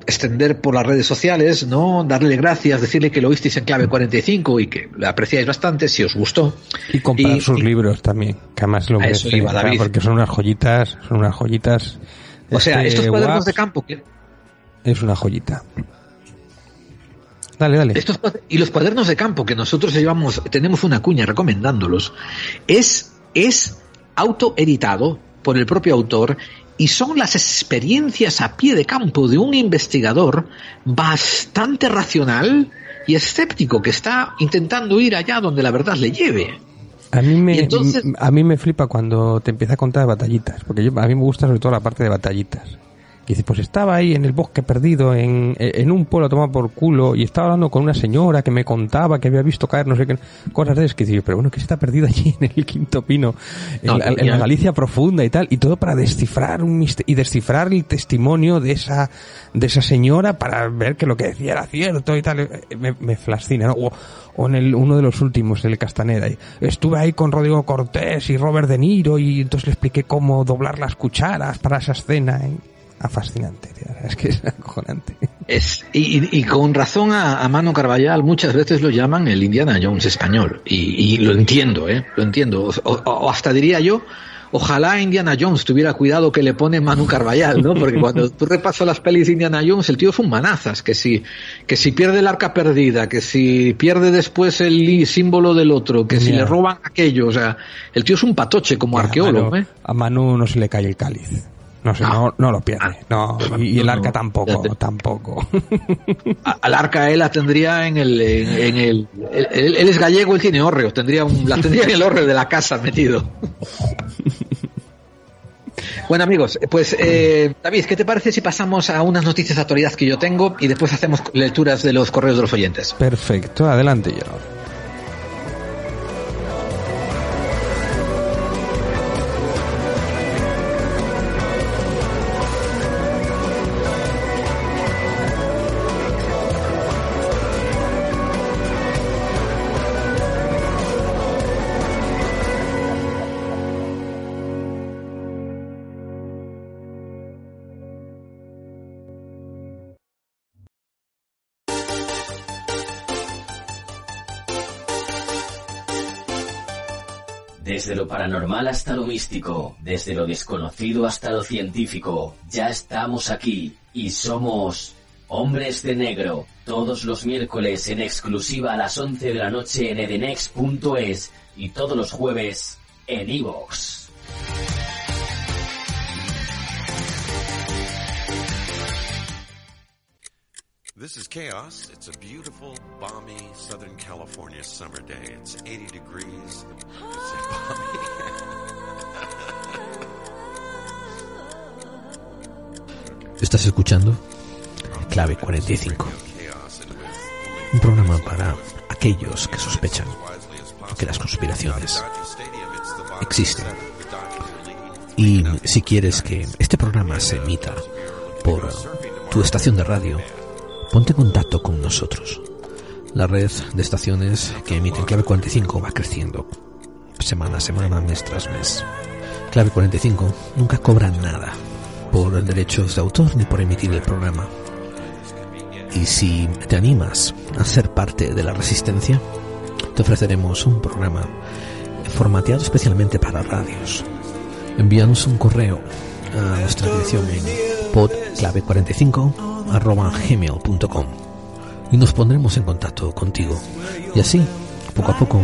extender por las redes sociales, ¿no? Darle gracias, decirle que lo oísteis en clave 45 y que le apreciáis bastante si os gustó. Y comprar sus libros también, que además lo merece, porque son unas joyitas, son unas joyitas. O sea, este estos cuadernos de campo que... Es una joyita. Dale, dale. Estos, y los cuadernos de campo que nosotros llevamos, tenemos una cuña recomendándolos, es, es autoeditado por el propio autor y son las experiencias a pie de campo de un investigador bastante racional y escéptico que está intentando ir allá donde la verdad le lleve. A mí me, a mí me flipa cuando te empieza a contar batallitas, porque a mí me gusta sobre todo la parte de batallitas. Y dice, pues estaba ahí en el bosque perdido, en, en un pueblo tomado por culo, y estaba hablando con una señora que me contaba que había visto caer no sé qué cosas de esas que dice, pero bueno, que está perdido allí en el quinto pino, en, la, Galicia profunda y tal, y todo para descifrar un y descifrar el testimonio de esa, de esa señora para ver que lo que decía era cierto y tal. Me, me fascina, ¿no? O, en el, uno de los últimos, el Castaneda. Estuve ahí con Rodrigo Cortés y Robert De Niro y entonces le expliqué cómo doblar las cucharas para esa escena. ¿eh? Fascinante, es que es acojonante. Es, y, con razón a, Mano Carballal muchas veces lo llaman el Indiana Jones español, y, lo entiendo, ¿eh? lo entiendo, o, hasta diría yo, ojalá Indiana Jones tuviera cuidado que le pone Manu Carballal, ¿no? Porque cuando tú repasas las pelis de Indiana Jones, el tío es un manazas, que si, que si pierde el arca perdida, que si pierde después el símbolo del otro, que si le roban aquello, o sea, el tío es un patoche como arqueólogo, ¿eh? A Manu no se le cae el cáliz. No sé, no, no lo pierde. No, y, el arca tampoco, tampoco. Al arca él la tendría en el, en, el, él, es gallego, él tiene hórreo, tendría un, la tendría en el hórreo de la casa metido. Bueno amigos, pues eh, David, ¿qué te parece si pasamos a unas noticias de actualidad que yo tengo y después hacemos lecturas de los correos de los oyentes? Perfecto, adelante ya. Paranormal hasta lo místico, desde lo desconocido hasta lo científico, ya estamos aquí y somos Hombres de Negro, todos los miércoles en exclusiva a las 11 de la noche en edenex.es y todos los jueves en iVoox. This is Chaos. It's a beautiful, balmy Southern California summer day. It's 80 degrees. Estás escuchando Clave 45. Un programa para aquellos que sospechan que las conspiraciones existen. Y si quieres que este programa se emita por tu estación de radio, ponte en contacto con nosotros. La red de estaciones que emiten Clave 45 va creciendo semana a semana, mes tras mes. Clave 45 nunca cobra nada por derechos de autor ni por emitir el programa. Y si te animas a ser parte de la resistencia, te ofreceremos un programa formateado especialmente para radios. Envíanos un correo a nuestra dirección en podclave45 gmail.com y nos pondremos en contacto contigo. Y así, poco a poco,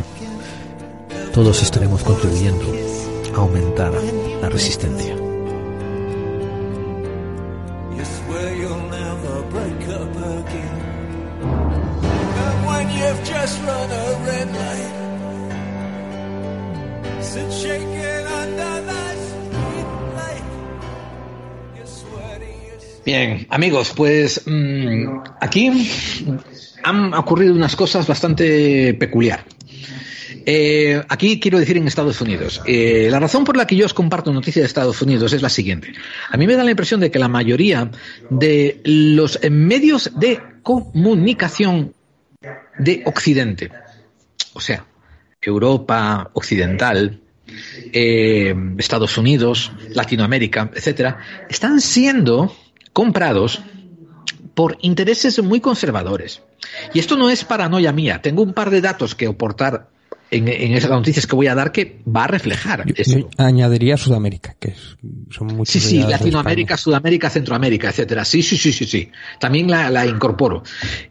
todos estaremos contribuyendo a aumentar la resistencia. Bien, amigos, pues mm, aquí han ocurrido unas cosas bastante peculiar. Eh, aquí quiero decir en Estados Unidos. Eh, la razón por la que yo os comparto noticias de Estados Unidos es la siguiente. A mí me da la impresión de que la mayoría de los medios de comunicación de Occidente, o sea, Europa Occidental, eh, Estados Unidos, Latinoamérica, etcétera, están siendo comprados por intereses muy conservadores. Y esto no es paranoia mía. Tengo un par de datos que aportar en, esas noticias que voy a dar que va a reflejar añadiría Sudamérica, que son muchos. Sí, sí, Latinoamérica, Sudamérica, Centroamérica, etcétera. Sí, sí, sí, sí, sí. También la, la, incorporo.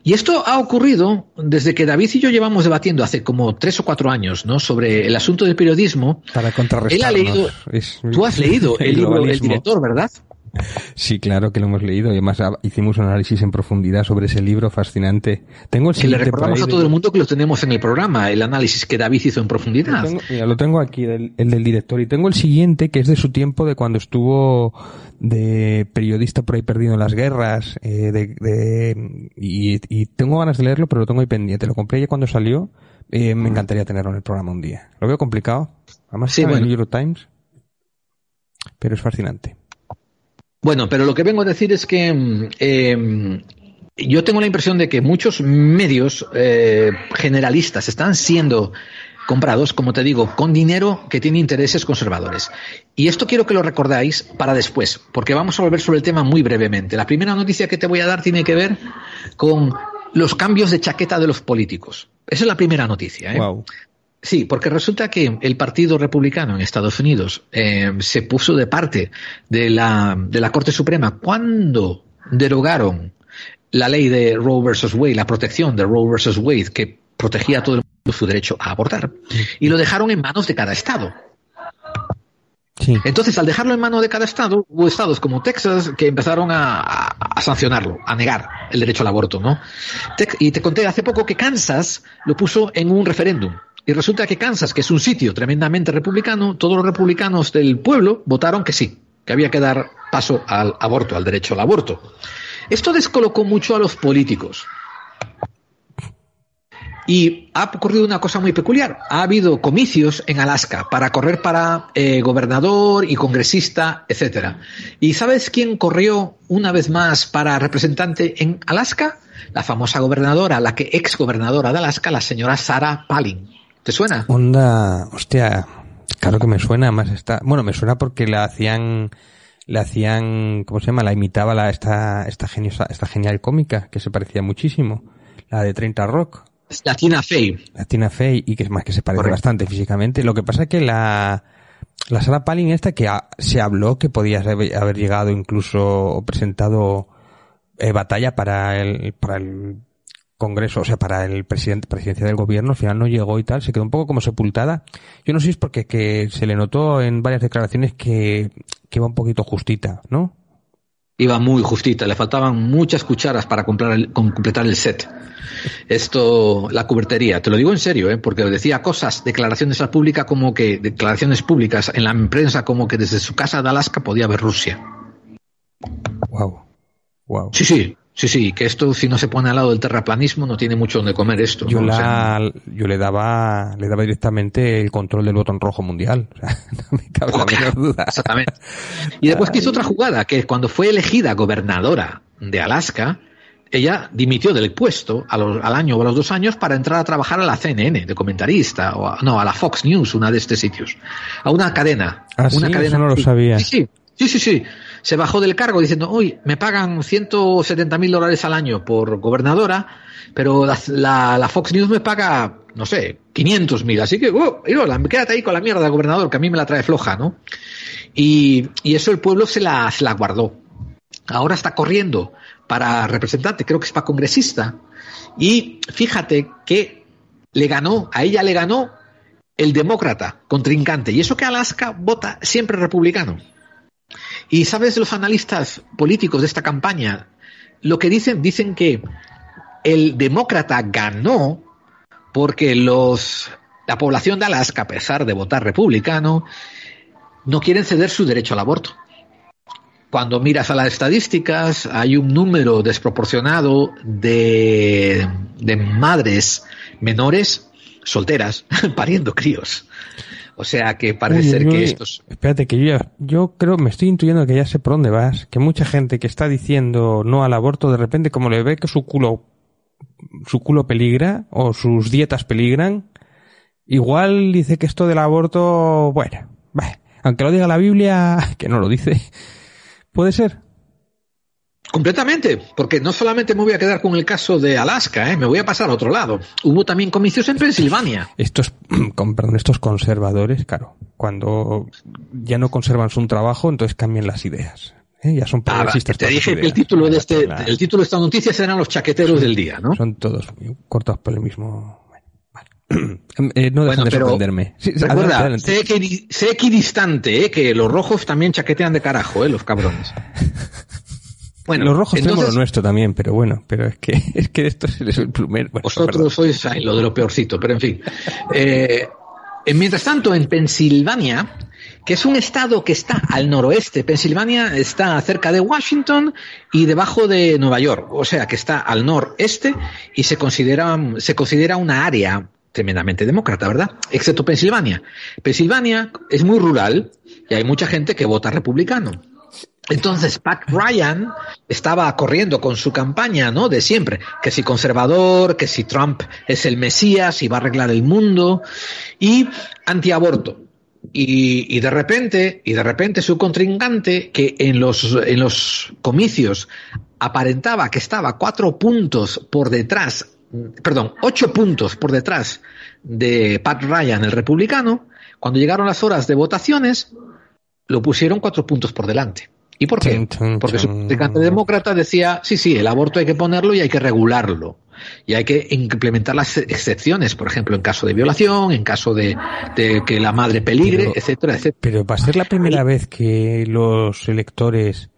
Y esto ha ocurrido desde que David y yo llevamos debatiendo hace como tres o cuatro años, ¿no? Sobre el asunto del periodismo. Para contrarrestar. Él ha leído. tú has leído el, libro del director, ¿verdad? Sí, claro que lo hemos leído y además hicimos un análisis en profundidad sobre ese libro fascinante. Tengo el que le recordamos a todo el mundo que lo tenemos en el programa, el análisis que David hizo en profundidad. Lo tengo, lo tengo aquí, el del director, y tengo el siguiente que es de su tiempo, de cuando estuvo de periodista por ahí perdido en las guerras, eh, de, y, tengo ganas de leerlo, pero lo tengo ahí pendiente. Lo compré ya cuando salió. Eh, me encantaría tenerlo en el programa un día. Lo veo complicado. Además, sí, bueno. en el New York Times. Pero es fascinante. Bueno, pero lo que vengo a decir es que mm, em, yo tengo la impresión de que muchos medios eh, generalistas están siendo comprados, como te digo, con dinero que tiene intereses conservadores. Y esto quiero que lo recordáis para después, porque vamos a volver sobre el tema muy brevemente. La primera noticia que te voy a dar tiene que ver con los cambios de chaqueta de los políticos. Esa es la primera noticia. ¿eh? Sí, porque resulta que el Partido Republicano en Estados Unidos eh, se puso de parte de la, de la Corte Suprema cuando derogaron la ley de Roe versus Wade, la protección de Roe versus Wade, que protegía a todo el mundo su derecho a abortar, y lo dejaron en manos de cada Estado. Entonces, al dejarlo en mano de cada estado, hubo estados como Texas que empezaron a, a, sancionarlo, a negar el derecho al aborto, ¿no? y te conté hace poco que Kansas lo puso en un referéndum. Y resulta que Kansas, que es un sitio tremendamente republicano, todos los republicanos del pueblo votaron que sí, que había que dar paso al aborto, al derecho al aborto. Esto descolocó mucho a los políticos. Y ha ocurrido una cosa muy peculiar. Ha habido comicios en Alaska para correr para eh, gobernador y congresista, etcétera. ¿Y sabes quién corrió una vez más para representante en Alaska? La famosa gobernadora, la que ex gobernadora de Alaska, la señora Sarah Palin. ¿Te suena? Onda, hostia, claro que me suena, más está, bueno, me suena porque la hacían, la hacían, ¿cómo se llama? La imitaba la, esta, esta geniosa, esta genial cómica, que se parecía muchísimo, la de 30 Rock. La Tina Fey. La Tina Fey, y que es más que se parece bastante físicamente. Lo que pasa es que la, la Sarah Palin esta que se habló que podía haber llegado incluso o presentado eh, batalla para el, para el Congreso, o sea, para el presidente, presidencia del gobierno, al final no llegó y tal, se quedó un poco como sepultada. Yo no sé si es porque que se le notó en varias declaraciones que, que iba un poquito justita, ¿no? Iba muy justita, le faltaban muchas cucharas para completar el set. Esto, la cubertería, te lo digo en serio, ¿eh? porque decía cosas, declaraciones a pública como que, declaraciones públicas en la prensa como que desde su casa de Alaska podía ver Rusia. Wow. Wow. Sí, sí. Sí, sí, que esto si no se pone al lado del terraplanismo no tiene mucho donde comer esto. Yo, la, yo le daba le daba directamente el control del botón rojo mundial. O sea, no me cabe la menor duda. Exactamente. Y después que hizo otra jugada, que cuando fue elegida gobernadora de Alaska, ella dimitió del puesto al año o a los dos años para entrar a trabajar a la CNN de comentarista o a, no a la Fox News, una de estos sitios, a una cadena. Ah, una cadena. Eso no lo sabía. Sí, sí, sí, sí, sí se bajó del cargo diciendo, uy, me pagan 170 mil dólares al año por gobernadora, pero la, la, Fox News me paga, no sé, 500 mil, así que, uh, quédate ahí con la mierda, gobernador, que a mí me la trae floja, ¿no? Y, y eso el pueblo se la, se la guardó. Ahora está corriendo para representante, creo que es para congresista, y fíjate que le ganó, a ella le ganó el demócrata contrincante, y eso que Alaska vota siempre republicano. Y sabes, los analistas políticos de esta campaña, lo que dicen, dicen que el demócrata ganó porque los, la población de Alaska, a pesar de votar republicano, no quieren ceder su derecho al aborto. Cuando miras a las estadísticas, hay un número desproporcionado de, de madres menores solteras pariendo críos. O sea que parece ser que estos. Espérate, que yo, yo creo, me estoy intuyendo que ya sé por dónde vas. Que mucha gente que está diciendo no al aborto, de repente, como le ve que su culo, su culo peligra, o sus dietas peligran, igual dice que esto del aborto, bueno, aunque lo diga la Biblia, que no lo dice, puede ser. Completamente, porque no solamente me voy a quedar con el caso de Alaska, ¿eh? me voy a pasar a otro lado. Hubo también comicios en Pensilvania. Estos, perdón, estos conservadores, claro, cuando ya no conservan su trabajo, entonces cambian las ideas. ¿eh? Ya son ah, Te dije que el título de este, el título de esta noticia serán los chaqueteros del día, ¿no? Son todos cortados por el mismo. Eh, no dejan de sorprenderme. recuerda, sé, equidistante, ¿eh? que los rojos también chaquetean de carajo, ¿eh? los cabrones. Bueno, los rojos tenemos lo nuestro también, pero bueno, pero es que es que esto es el plumero. vosotros sois lo de lo peorcito, pero en fin. Eh, mientras tanto, en Pensilvania, que es un estado que está al noroeste, Pensilvania está cerca de Washington y debajo de Nueva York, o sea que está al noreste y se considera, se considera una área tremendamente demócrata, ¿verdad? Excepto Pensilvania. Pensilvania es muy rural y hay mucha gente que vota republicano. Entonces, Pat Ryan estaba corriendo con su campaña, ¿no? De siempre, que si conservador, que si Trump es el Mesías y va a arreglar el mundo, y antiaborto. Y, y de repente, y de repente su contrincante, que en los, en los comicios aparentaba que estaba cuatro puntos por detrás, perdón, ocho puntos por detrás de Pat Ryan, el republicano, cuando llegaron las horas de votaciones, lo pusieron cuatro puntos por delante. ¿Y por qué? Porque su practicante demócrata decía, sí, sí, el aborto hay que ponerlo y hay que regularlo. Y hay que implementar las excepciones, por ejemplo, en caso de violación, en caso de, de que la madre peligre, Pero- etcétera, etcétera. Pero va a ser la primera vez que los electores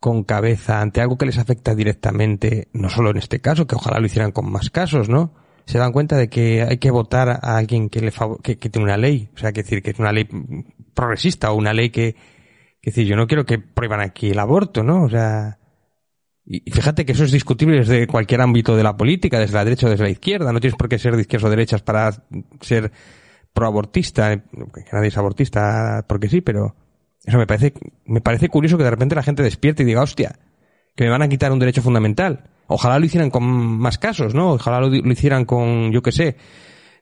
con cabeza ante algo que les afecta directamente, no solo en este caso, que ojalá lo hicieran con más casos, ¿no? Se dan cuenta de que hay que votar a alguien que le que, que tiene una ley, o sea, que decir que es una ley progresista o una ley que, que decir, yo no quiero que prohíban aquí el aborto, ¿no? O sea, y y fíjate que eso es discutible desde cualquier ámbito de la política, desde la derecha o desde la izquierda. No tienes por qué ser de izquierdas o derechas para ser proabortista, eh, que nadie es abortista porque sí, pero eso me parece, me parece curioso que de repente la gente despierte y diga, hostia, que me van a quitar un derecho fundamental. Ojalá lo hicieran con más casos, ¿no? Ojalá lo, lo hicieran con, yo qué sé,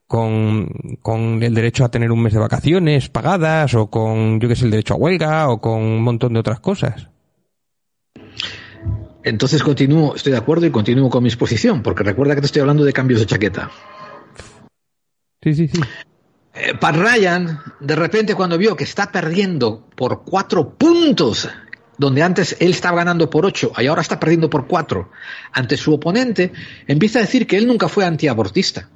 con, con el derecho a tener un mes de vacaciones pagadas, o con, yo qué sé, el derecho a huelga, o con un montón de otras cosas. Entonces continúo, estoy de acuerdo y continúo con mi exposición, porque recuerda que te estoy hablando de cambios de chaqueta. Sí, sí, sí. Eh, Pat Ryan, de repente cuando vio que está perdiendo por cuatro puntos, donde antes él estaba ganando por ocho y ahora está perdiendo por cuatro, ante su oponente, empieza a decir que él nunca fue antiabortista.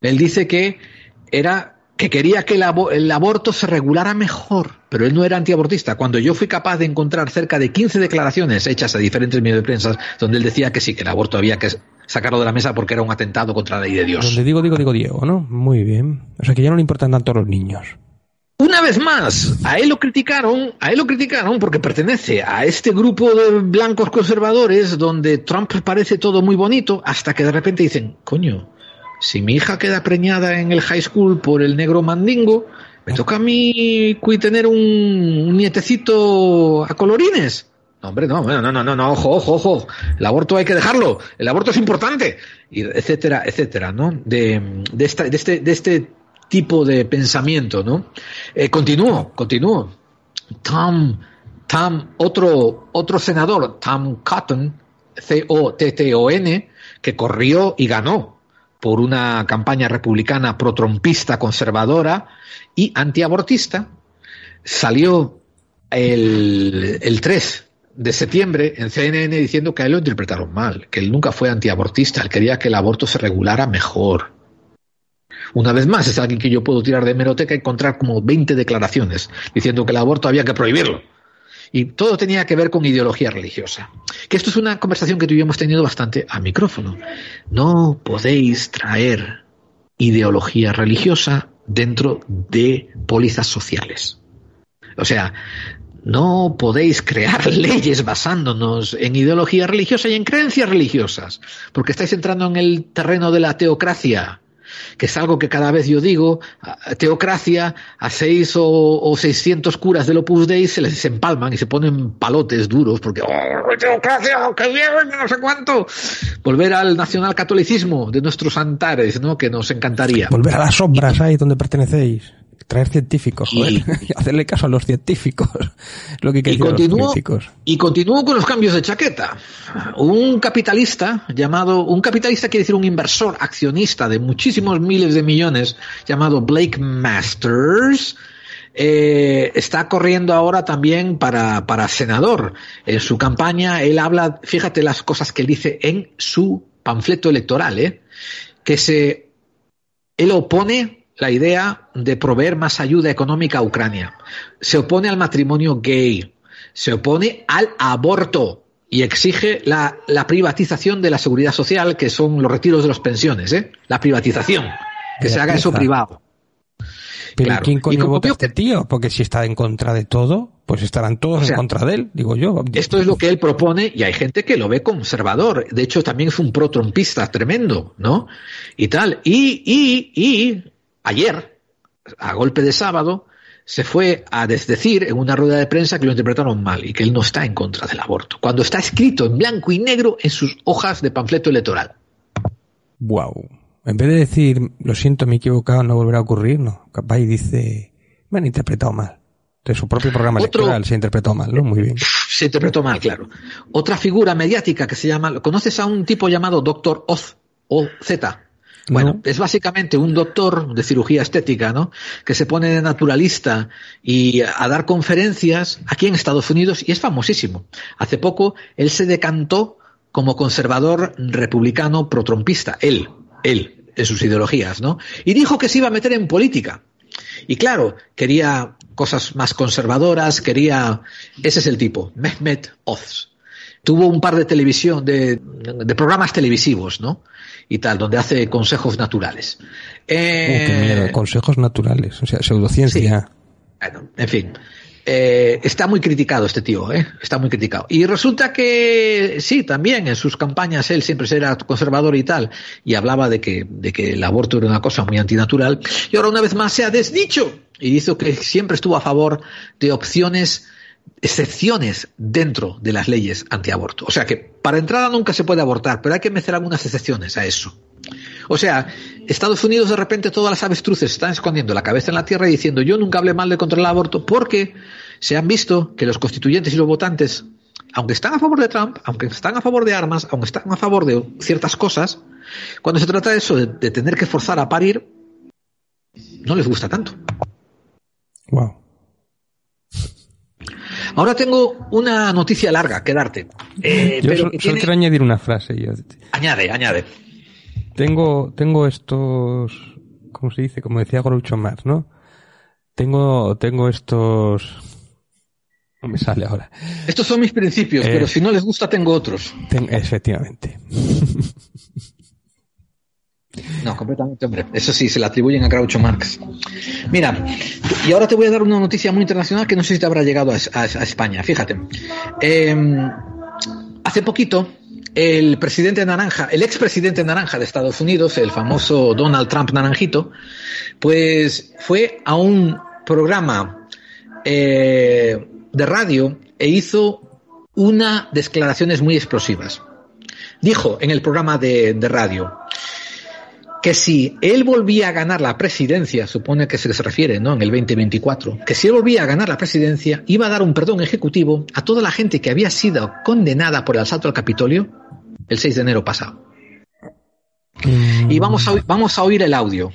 Él dice que era que quería que el, abo- el aborto se regulara mejor, pero él no era antiabortista. Cuando yo fui capaz de encontrar cerca de 15 declaraciones hechas a diferentes medios de prensa donde él decía que sí, que el aborto había que sacarlo de la mesa porque era un atentado contra la ley de Dios. Donde digo, digo, digo Diego, ¿no? Muy bien. O sea que ya no le importan tanto los niños. Una vez más, a él lo criticaron, a él lo criticaron porque pertenece a este grupo de blancos conservadores donde Trump parece todo muy bonito hasta que de repente dicen, coño, si mi hija queda preñada en el high school por el negro mandingo, me toca a mí tener un, nietecito a colorines. No, hombre, no, no, no, no, no, ojo, ojo, ojo. El aborto hay que dejarlo. El aborto es importante. Y etcétera, etcétera, ¿no? De, de, esta, de, este, de este tipo de pensamiento, ¿no? Eh, continúo, continúo. Tom, Tom, otro, otro senador, Tom Cotton, C-O-T-T-O-N, que corrió y ganó por una campaña republicana pro-trompista, conservadora y antiabortista, salió el, el 3 de septiembre en CNN diciendo que a él lo interpretaron mal, que él nunca fue antiabortista, él quería que el aborto se regulara mejor. Una vez más, es alguien que yo puedo tirar de hemeroteca y encontrar como 20 declaraciones diciendo que el aborto había que prohibirlo. Y todo tenía que ver con ideología religiosa. Que esto es una conversación que hemos tenido bastante a micrófono. No podéis traer ideología religiosa dentro de pólizas sociales. O sea, no podéis crear leyes basándonos en ideología religiosa y en creencias religiosas, porque estáis entrando en el terreno de la teocracia, que es algo que cada vez yo digo, teocracia, a seis o, o 600 curas del Opus Dei se les empalman y se ponen palotes duros, porque, ¡oh, teocracia, qué bien, no sé cuánto! Volver al nacionalcatolicismo de nuestros antares, ¿no? Que nos encantaría. Volver a las sombras ahí donde pertenecéis. Traer científicos, joder. Y- Hacerle caso a los científicos. Lo que Y continúo, científicos. y continúo con los cambios de chaqueta. Un capitalista llamado, un capitalista quiere decir un inversor accionista de muchísimos miles de millones llamado Blake Masters, eh, está corriendo ahora también para, para senador. En su campaña él habla, fíjate las cosas que él dice en su panfleto electoral, ¿eh? que se, él opone la idea de proveer más ayuda económica a Ucrania. Se opone al matrimonio gay. Se opone al aborto y exige la, la privatización de la seguridad social, que son los retiros de las pensiones, ¿eh? La privatización. Que se haga eso privado. Pero Claro. ¿quién Y coño como vota veo este tío? Porque si está en contra de todo, pues estarán todos O sea, en contra de él, digo yo. Esto es lo que él propone y hay gente que lo ve conservador. De hecho, también es un pro-trompista tremendo, ¿no? Y tal. Y, y, y ayer, a golpe de sábado, se fue a desdecir en una rueda de prensa que lo interpretaron mal y que él no está en contra del aborto, cuando está escrito en blanco y negro en sus hojas de panfleto electoral. Wow. En vez de decir, lo siento, me he equivocado, no volverá a ocurrir, no. Capaz y dice, me han interpretado mal. De su propio programa Otro- electoral se ha interpretado mal, ¿no? Muy bien. Se interpretó mal, claro. Otra figura mediática que se llama, ¿conoces a un tipo llamado Doctor Oz? O Z. Bueno, No. es básicamente un doctor de cirugía estética, ¿no? Que se pone de naturalista y a dar conferencias aquí en Estados Unidos y es famosísimo. Hace poco él se decantó como conservador republicano protrompista, él, él, en sus ideologías, ¿no? Y dijo que se iba a meter en política. Y claro, quería cosas más conservadoras, quería... Ese es el tipo, Mehmet Oz. Tuvo un par de televisión, de, de programas televisivos, ¿no? Y tal, donde hace consejos naturales. Eh, oh, qué miedo, consejos naturales, o sea, pseudociencia. Sí. Bueno, en fin. Eh, está muy criticado este tío, ¿eh? está muy criticado. Y resulta que sí, también en sus campañas él siempre era conservador y tal, y hablaba de que, de que el aborto era una cosa muy antinatural, y ahora una vez más se ha desdicho y hizo que siempre estuvo a favor de opciones, excepciones dentro de las leyes antiaborto. O sea que para entrada nunca se puede abortar, pero hay que meter algunas excepciones a eso. O sea, Estados Unidos de repente todas las avestruces están escondiendo la cabeza en la tierra y diciendo yo nunca hablé mal de controlar el aborto porque se han visto que los constituyentes y los votantes, aunque están a favor de Trump, aunque están a favor de armas, aunque están a favor de ciertas cosas, cuando se trata de eso, de, de tener que forzar a parir, no les gusta tanto. Wow. Ahora tengo una noticia larga que darte. Eh, Yo pero que solo quiero añadir una frase. Yo. Añade, añade. Tengo, tengo estos, ¿cómo se dice? Como decía Groucho Marx, ¿no? Tengo, tengo estos, no me sale ahora. Estos son mis principios, Eh. pero si no les gusta tengo otros. Ten- efectivamente. No, completamente, hombre. Eso sí, se le atribuyen a Groucho Marx. Mira, y ahora te voy a dar una noticia muy internacional que no sé si te habrá llegado a, España. Fíjate. Eh, hace poquito, el presidente naranja, el expresidente naranja de Estados Unidos, el famoso Donald Trump naranjito, pues fue a un programa eh, de radio e hizo unas declaraciones muy explosivas. Dijo en el programa de radio que si él volvía a ganar la presidencia, supone que se les refiere, ¿no? En el 2024, que si él volvía a ganar la presidencia, iba a dar un perdón ejecutivo a toda la gente que había sido condenada por el asalto al Capitolio el 6 de enero pasado. Y vamos a, oír- vamos a oír el audio.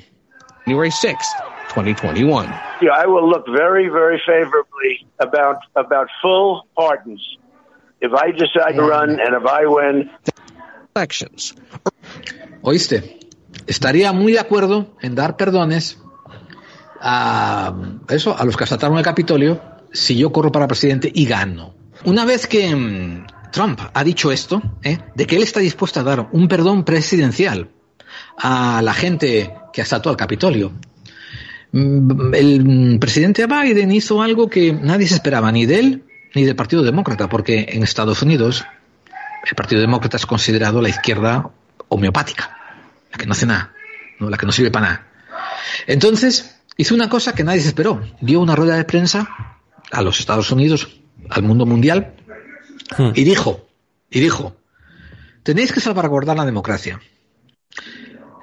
January 6th, 2021. Yeah, I will look very, very favorably about about full pardons if I decide to run and if I win. Elections. ¿Oíste? Estaría muy de acuerdo en dar perdones a eso, a los que asaltaron el Capitolio, si yo corro para presidente y gano. Una vez que mm, Trump ha dicho esto, ¿eh? de que él está dispuesto a dar un perdón presidencial a la gente que asaltó al Capitolio, mm, el mm, presidente Biden hizo algo que nadie se esperaba, ni de él ni del Partido Demócrata, porque en Estados Unidos el Partido Demócrata es considerado la izquierda homeopática, la que no hace nada, ¿no? la que no sirve para nada. Entonces, hizo una cosa que nadie se esperó. Dio una rueda de prensa a los Estados Unidos, al mundo mundial, y dijo, y dijo, tenéis que salvaguardar la democracia.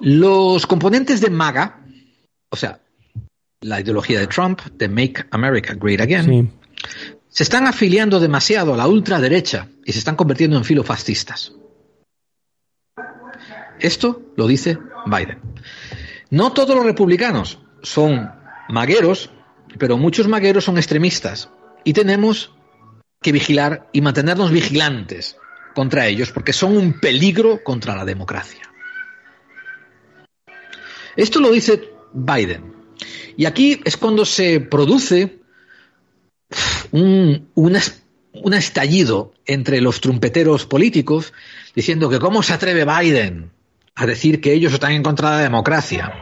Los componentes de MAGA, o sea, la ideología de Trump, de Make America Great Again, se están afiliando demasiado a la ultraderecha y se están convirtiendo en filofascistas. Esto lo dice Biden. No todos los republicanos son magueros, pero muchos magueros son extremistas. Y tenemos que vigilar y mantenernos vigilantes contra ellos, porque son un peligro contra la democracia. Esto lo dice Biden. Y aquí es cuando se produce un, un un estallido entre los trumpeteros políticos diciendo que cómo se atreve Biden a decir que ellos están en contra de la democracia.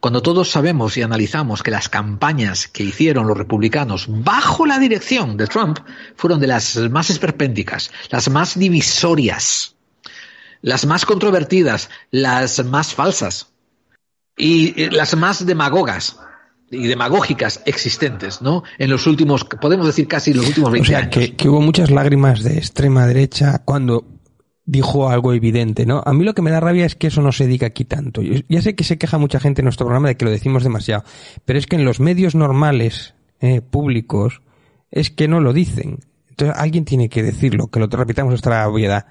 Cuando todos sabemos y analizamos que las campañas que hicieron los republicanos bajo la dirección de Trump fueron de las más esperpénticas, las más divisorias, las más controvertidas, las más falsas y eh, las más demagogas y demagógicas existentes, ¿no? En los últimos, podemos decir casi los últimos 20 O sea, años. que, que hubo muchas lágrimas de extrema derecha cuando dijo algo evidente, ¿no? A mí lo que me da rabia es que eso no se diga aquí tanto. Ya sé que se queja mucha gente en nuestro programa de que lo decimos demasiado, pero es que en los medios normales, eh, públicos, es que no lo dicen. Entonces alguien tiene que decirlo, que lo repitamos hasta la obviedad.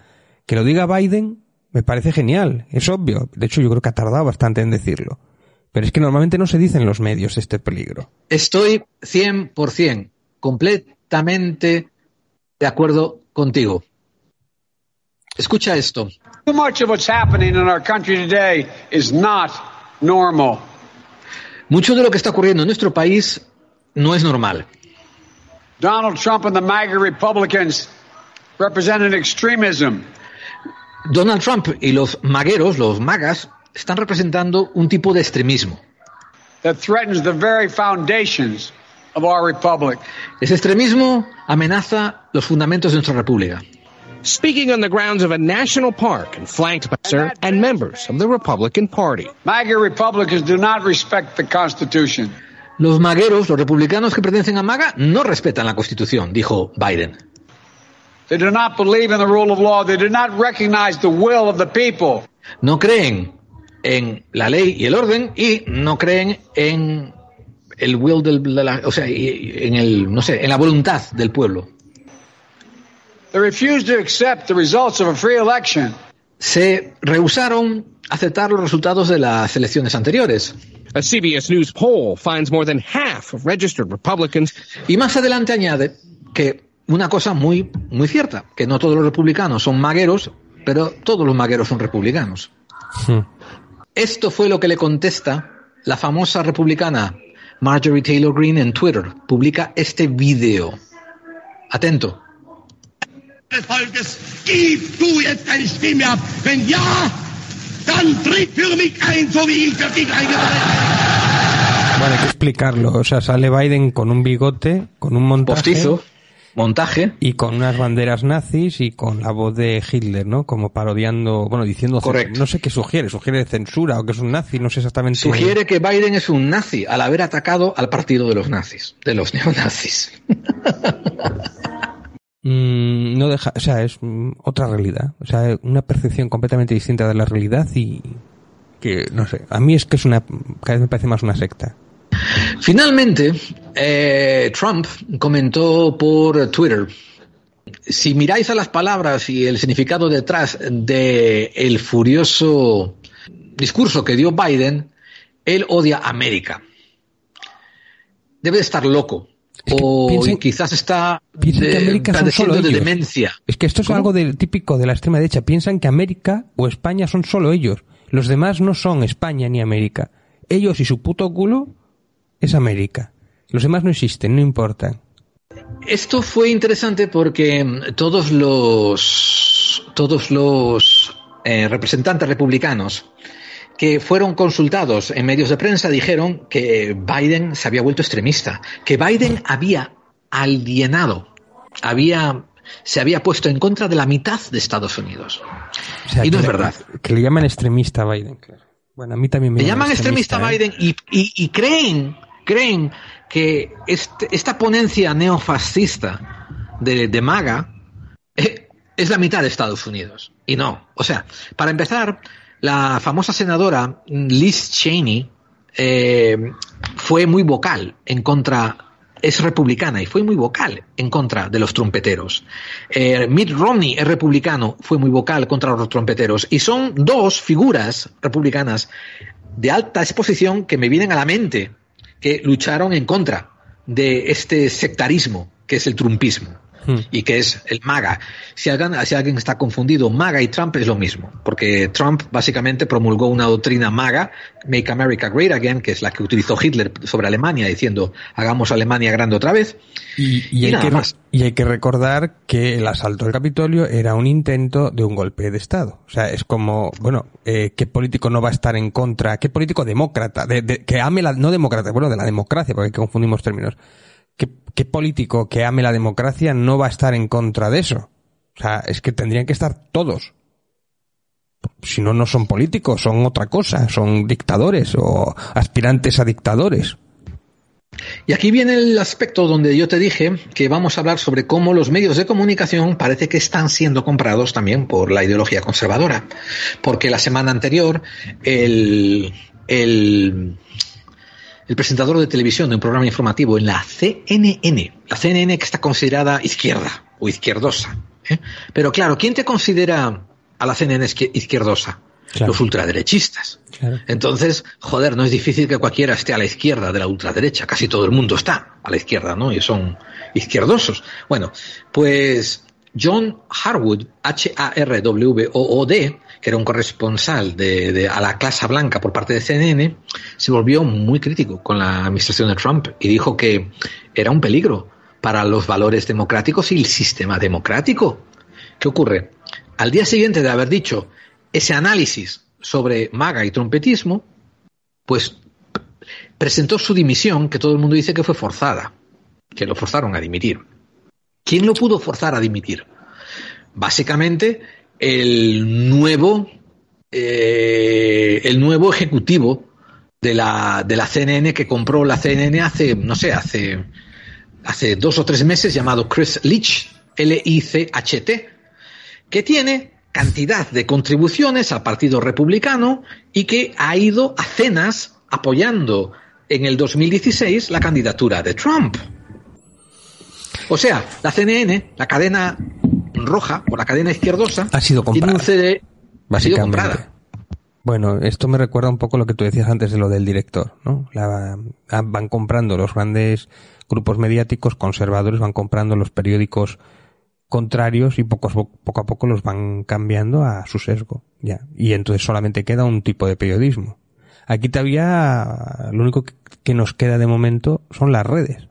Que lo diga Biden me parece genial, es obvio. De hecho, yo creo que ha tardado bastante en decirlo. Pero es que normalmente no se dice en los medios este peligro. Estoy 100%, completamente de acuerdo contigo. Escucha esto. Too much of what's happening in our country today is not normal. Mucho de lo que está ocurriendo en nuestro país no es normal. Donald Trump and the MAGA Republicans represent an extremism Donald Trump y los magueros, los magas, están representando un tipo de extremismo. that threatens the very foundations of our republic. Ese extremismo amenaza los fundamentos de nuestra república. Speaking on the grounds of a national park and flanked by sir and members of the Republican Party. MAGA Republicans do not respect the Constitution. Los magueros, los republicanos que pertenecen a MAGA, no respetan la Constitución, dijo Biden. They do not believe in the rule of law. They do not recognize the will of the people. No creen en la ley y el orden y no creen en el will del, de la, o sea, en el, no sé, en la voluntad del pueblo. They refuse to accept the results of a free election. Se rehusaron a aceptar los resultados de las elecciones anteriores. A CBS News poll finds more than half of registered Republicans Y más adelante añade que una cosa muy, muy cierta, que no todos los republicanos son magueros, pero todos los magueros son republicanos. Esto fue lo que le contesta la famosa republicana Marjorie Taylor Greene en Twitter. Publica este video. Atento. Des Volkes, gib du jetzt deine Stimme ab. Wenn ja, dann tritt für mich ein, so wie ich für dich eingetreten Bueno, hay que explicarlo. O sea, sale Biden con un bigote, con un montaje. Postizo, montaje. Y con unas banderas nazis y con la voz de Hitler, ¿no? Como parodiando, bueno, diciendo... Correcto. No sé qué sugiere, sugiere censura o que es un nazi, no sé exactamente. Sugiere que Biden es un nazi al haber atacado al partido de los nazis, de los neonazis. Mm, no deja, o sea, es otra realidad. O sea, una percepción completamente distinta de la realidad y que, no sé, a mí es que es una, cada vez me parece más una secta. Finalmente, eh, Trump comentó por Twitter, si miráis a las palabras y el significado detrás de el furioso discurso que dio Biden, él odia América. Debe de estar loco. O piensen- quizás está Piensan que de- América son solo de ellos. demencia. Es que esto es algo del típico de la extrema derecha. Piensan que América o España son solo ellos. Los demás no son España ni América. Ellos y su puto culo es América. Los demás no existen, no importan. Esto fue interesante porque mm, todos los todos los eh, representantes republicanos que fueron consultados en medios de prensa dijeron que Biden se había vuelto extremista, que Biden había alienado, había se había puesto en contra de la mitad de Estados Unidos. O sea, Y no es verdad. Que le llaman extremista a Biden, claro. Bueno, a mí también me Le llaman extremista a ¿eh? Biden y, y- y creen, creen que este- esta ponencia neofascista de, de MAGA eh, es la mitad de Estados Unidos. Y no. O sea, para empezar, la famosa senadora Liz Cheney eh, fue muy vocal en contra, es republicana y fue muy vocal en contra de los trompeteros. Eh, Mitt Romney es republicano, fue muy vocal contra los trompeteros. Y son dos figuras republicanas de alta exposición que me vienen a la mente, que lucharon en contra de este sectarismo que es el trumpismo y que es el MAGA. Si alguien, si alguien está confundido, MAGA y Trump es lo mismo, porque Trump básicamente promulgó una doctrina MAGA, Make America Great Again, que es la que utilizó Hitler sobre Alemania, diciendo hagamos Alemania grande otra vez. Y, y Y hay nada que, más. y hay que recordar que el asalto al Capitolio era un intento de un golpe de Estado. O sea, es como, bueno, eh, ¿qué político no va a estar en contra? ¿Qué político demócrata? De, de- que ame la, no demócrata, bueno, de la democracia, porque confundimos términos. ¿Qué, ¿Qué político que ame la democracia no va a estar en contra de eso? O sea, es que tendrían que estar todos. Si no, no son políticos, son otra cosa, son dictadores o aspirantes a dictadores. Y aquí viene el aspecto donde yo te dije que vamos a hablar sobre cómo los medios de comunicación parece que están siendo comprados también por la ideología conservadora. Porque la semana anterior el, el, el presentador de televisión de un programa informativo en la CNN, la CNN que está considerada izquierda o izquierdosa. ¿eh? Pero claro, ¿quién te considera a la CNN izquier- izquierdosa? Claro. Los ultraderechistas. Entonces, joder, no es difícil que cualquiera esté a la izquierda de la ultraderecha. Casi todo el mundo está a la izquierda, ¿no? Y son izquierdosos. Bueno, pues John Harwood, H-A-R-W-O-O-D, que era un corresponsal de, de, a la clase blanca por parte de CNN, se volvió muy crítico con la administración de Trump y dijo que era un peligro para los valores democráticos y el sistema democrático. ¿Qué ocurre? Al día siguiente de haber dicho ese análisis sobre MAGA y trompetismo, pues presentó su dimisión, que todo el mundo dice que fue forzada, que lo forzaron a dimitir. ¿Quién lo pudo forzar a dimitir? Básicamente, el nuevo, eh, el nuevo ejecutivo de la, de la CNN que compró la CNN hace, no sé, hace, hace dos o tres meses, llamado Chris Leach, L-I-C-H-T, que tiene cantidad de contribuciones al Partido Republicano y que ha ido a cenas apoyando en el 2016 la candidatura de Trump. O sea, la CNN, la cadena roja o la cadena izquierdosa, ha sido comprada. Tiene un CD, ha sido comprada. Bueno, esto me recuerda un poco lo que tú decías antes de lo del director, ¿no? La, van comprando los grandes grupos mediáticos conservadores, van comprando los periódicos contrarios y poco, poco a poco los van cambiando a su sesgo, ya. Y entonces solamente queda un tipo de periodismo. Aquí todavía lo único que nos queda de momento son las redes.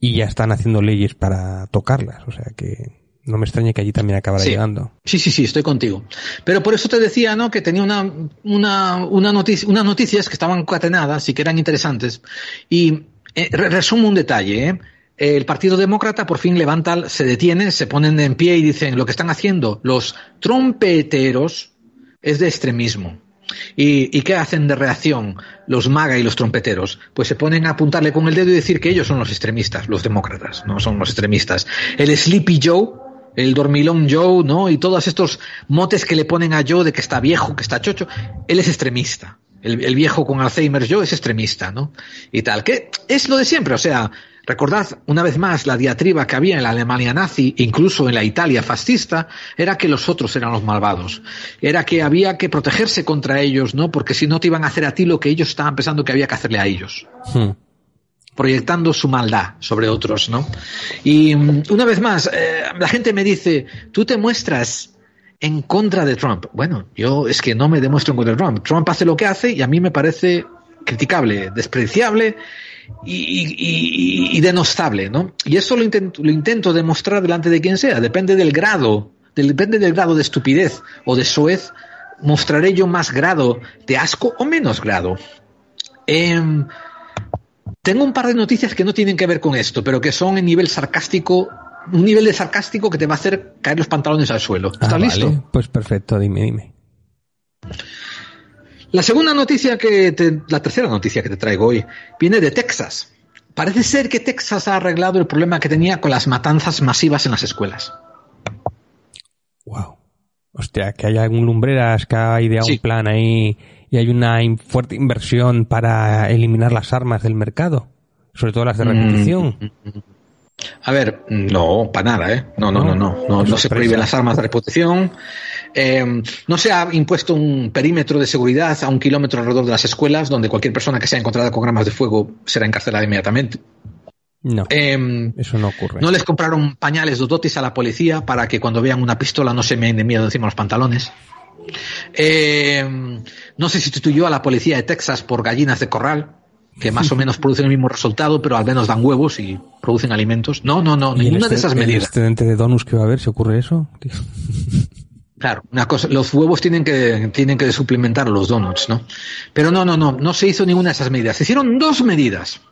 Y ya están haciendo leyes para tocarlas, o sea que no me extraña que allí también acabara sí. llegando. Sí, sí, sí, estoy contigo. Pero por eso te decía, ¿no? Que tenía una, una, una noticia, unas noticias que estaban concatenadas y que eran interesantes. Y eh, resumo un detalle, ¿eh? El Partido Demócrata por fin levanta, se detiene, se ponen en pie y dicen lo que están haciendo los trompeteros es de extremismo. ¿Y, ¿Y, qué hacen de reacción los MAGA y los trompeteros? Pues se ponen a apuntarle con el dedo y decir que ellos son los extremistas, los demócratas, no son los extremistas. El Sleepy Joe, el dormilón Joe, ¿no? Y todos estos motes que le ponen a Joe de que está viejo, que está chocho, él es extremista. El, viejo con Alzheimer Joe es extremista, ¿no? Y tal, que es lo de siempre, o sea, Recordad una vez más la diatriba que había en la Alemania nazi, incluso en la Italia fascista, era que los otros eran los malvados. Era que había que protegerse contra ellos, ¿no? Porque si no te iban a hacer a ti lo que ellos estaban pensando que había que hacerle a ellos. Hmm. Proyectando su maldad sobre otros, ¿no? Y una vez más, eh, la gente me dice, tú te muestras en contra de Trump. Bueno, yo es que no me demuestro en contra de Trump. Trump hace lo que hace y a mí me parece criticable, despreciable y, denostable, ¿no? Y eso lo intento, lo intento demostrar delante de quien sea, depende del grado, depende del grado de estupidez o de soez, mostraré yo más grado de asco o menos grado. Eh, tengo un par de noticias que no tienen que ver con esto, pero que son en nivel sarcástico, un nivel de sarcástico que te va a hacer caer los pantalones al suelo. ¿Estás ah, listo? Vale. Pues perfecto, dime, dime. La segunda noticia que te, la tercera noticia que te traigo hoy viene de Texas. Parece ser que Texas ha arreglado el problema que tenía con las matanzas masivas en las escuelas. Wow. Hostia, que haya algún lumbreras que ha ideado Sí. un plan ahí y hay una in- fuerte inversión para eliminar las armas del mercado, sobre todo las de repetición. Mm. A ver, no, para nada, ¿eh? No, no, no, no. No, se prohíben las armas de repetición. Eh, no se ha impuesto un perímetro de seguridad a un kilómetro alrededor de las escuelas donde cualquier persona que sea encontrada con armas de fuego será encarcelada inmediatamente. No, Eh, eso no ocurre. no les compraron pañales dototis a la policía para que cuando vean una pistola no se me den miedo encima los pantalones. Eh, no se sustituyó a la policía de Texas por gallinas de corral, que más o menos producen el mismo resultado, pero al menos dan huevos y producen alimentos. No, no, no, ¿Y el ninguna de esas el medidas. excedente de donuts que va a haber, ¿se ocurre eso? Tío. Claro, una cosa, los huevos tienen que, tienen que suplementar los donuts, ¿no? Pero no, no, no, no se hizo ninguna de esas medidas. Se hicieron dos medidas.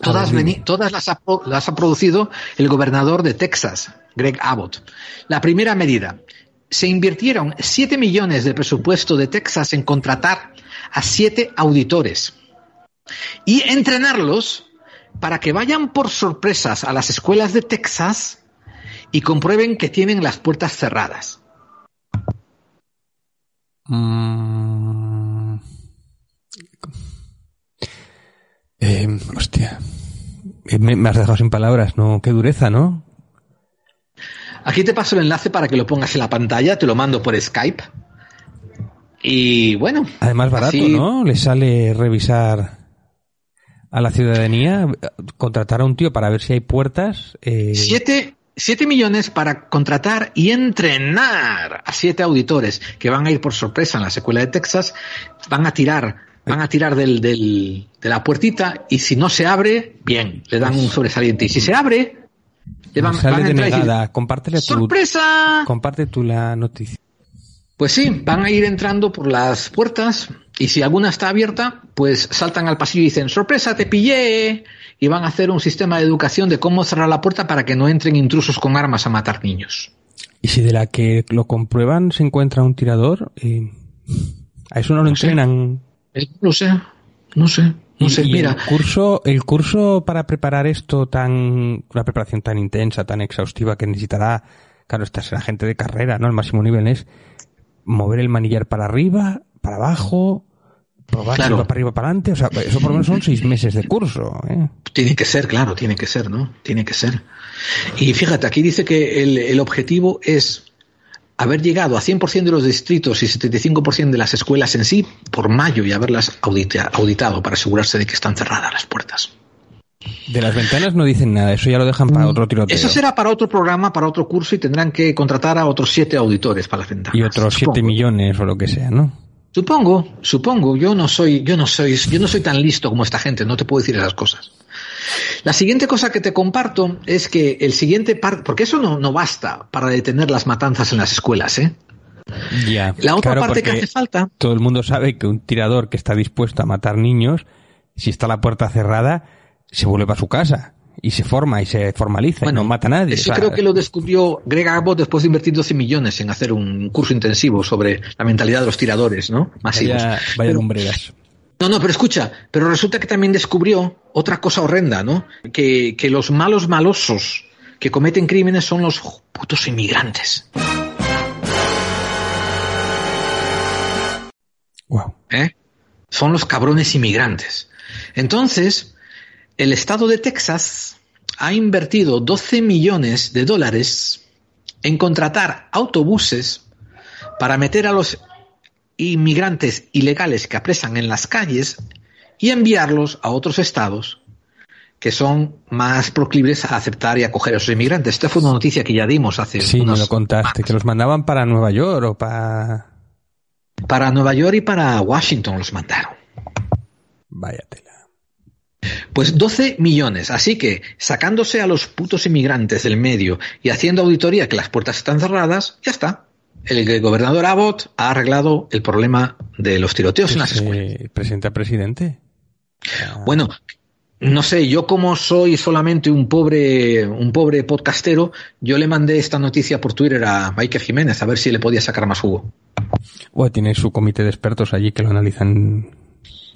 Todas, veni- todas las, ha, las ha producido el gobernador de Texas, Greg Abbott. La primera medida, se invirtieron 7 millones de presupuesto de Texas en contratar a siete auditores y entrenarlos para que vayan por sorpresas a las escuelas de Texas y comprueben que tienen las puertas cerradas. Mm. Eh, hostia. Eh, Me, me has dejado sin palabras, ¿no? Qué dureza, ¿no? Aquí te paso el enlace para que lo pongas en la pantalla, te lo mando por Skype. Y bueno. Además barato, así- ¿no? Le sale revisar a la ciudadanía, contratar a un tío para ver si hay puertas. eh, Siete, 7 millones para contratar y entrenar a siete auditores que van a ir por sorpresa en la secuela de Texas, van a tirar, van a tirar del, del, de la puertita y si no se abre, bien, le dan un sobresaliente. Y si se abre, van, Sale van decir, tu, ¡Sorpresa! comparte tú la noticia. Pues sí, van a ir entrando por las puertas y si alguna está abierta, pues saltan al pasillo y dicen, sorpresa, te pillé. Y van a hacer un sistema de educación de cómo cerrar la puerta para que no entren intrusos con armas a matar niños. Y si de la que lo comprueban se encuentra un tirador, eh, a eso no lo No entrenan. Eh, No sé, no sé, no sé. Y Mira, el curso, el curso para preparar esto tan, una preparación tan intensa, tan exhaustiva que necesitará, claro, esta será gente de carrera, ¿no? El máximo nivel es mover el manillar para arriba, para abajo, probar Claro. para arriba, para adelante, o sea, eso por lo menos son seis meses de curso, ¿eh? tiene que ser, claro, tiene que ser, ¿no? Tiene que ser. Y fíjate, aquí dice que el, el objetivo es haber llegado a 100% de los distritos y 75% de las escuelas en sí por mayo y haberlas audita- auditado para asegurarse de que están cerradas las puertas. De las ventanas no dicen nada, eso ya lo dejan para otro tiroteo. Mm, Eso será para otro programa, para otro curso y tendrán que contratar a otros siete auditores para las ventanas. Y otros siete millones o lo que sea, ¿no? Supongo, supongo, yo no soy, yo no soy, yo no soy tan listo como esta gente, no te puedo decir esas cosas. La siguiente cosa que te comparto es que el siguiente par, porque eso no, no basta para detener las matanzas en las escuelas, ¿eh? Ya. La otra Claro, parte que hace falta, Todo el mundo sabe que un tirador que está dispuesto a matar niños, si está la puerta cerrada, se vuelve para su casa y se forma y se formaliza y no mata a nadie. eso o sea, creo que lo descubrió Greg Abbott después de invertir 12 millones en hacer un curso intensivo sobre la mentalidad de los tiradores, ¿no? Masivos. Vaya, vaya Pero- lumbreras. No, no, pero escucha, pero resulta que también descubrió otra cosa horrenda, ¿no? Que, que los malos malosos que cometen crímenes son los putos inmigrantes. Wow. ¿Eh? Son los cabrones inmigrantes. Entonces, el estado de Texas ha invertido 12 millones de dólares en contratar autobuses para meter a los inmigrantes ilegales que apresan en las calles y enviarlos a otros estados que son más proclives a aceptar y acoger a esos inmigrantes. Esta fue una noticia que ya dimos hace Sí, me unos lo contaste, que los mandaban para Nueva York o para... para Nueva York y para Washington los mandaron. Vaya tela. Pues 12 millones. Así que sacándose a los putos inmigrantes del medio y haciendo auditoría que las puertas están cerradas, ya está. El gobernador Abbott ha arreglado el problema de los tiroteos en las escuelas. Eh, presidente a presidente. Bueno, no sé, yo como soy solamente un pobre, un pobre podcastero, yo le mandé esta noticia por Twitter a Michael Jiménez a ver si le podía sacar más jugo. Bueno, tiene su comité de expertos allí que lo analizan.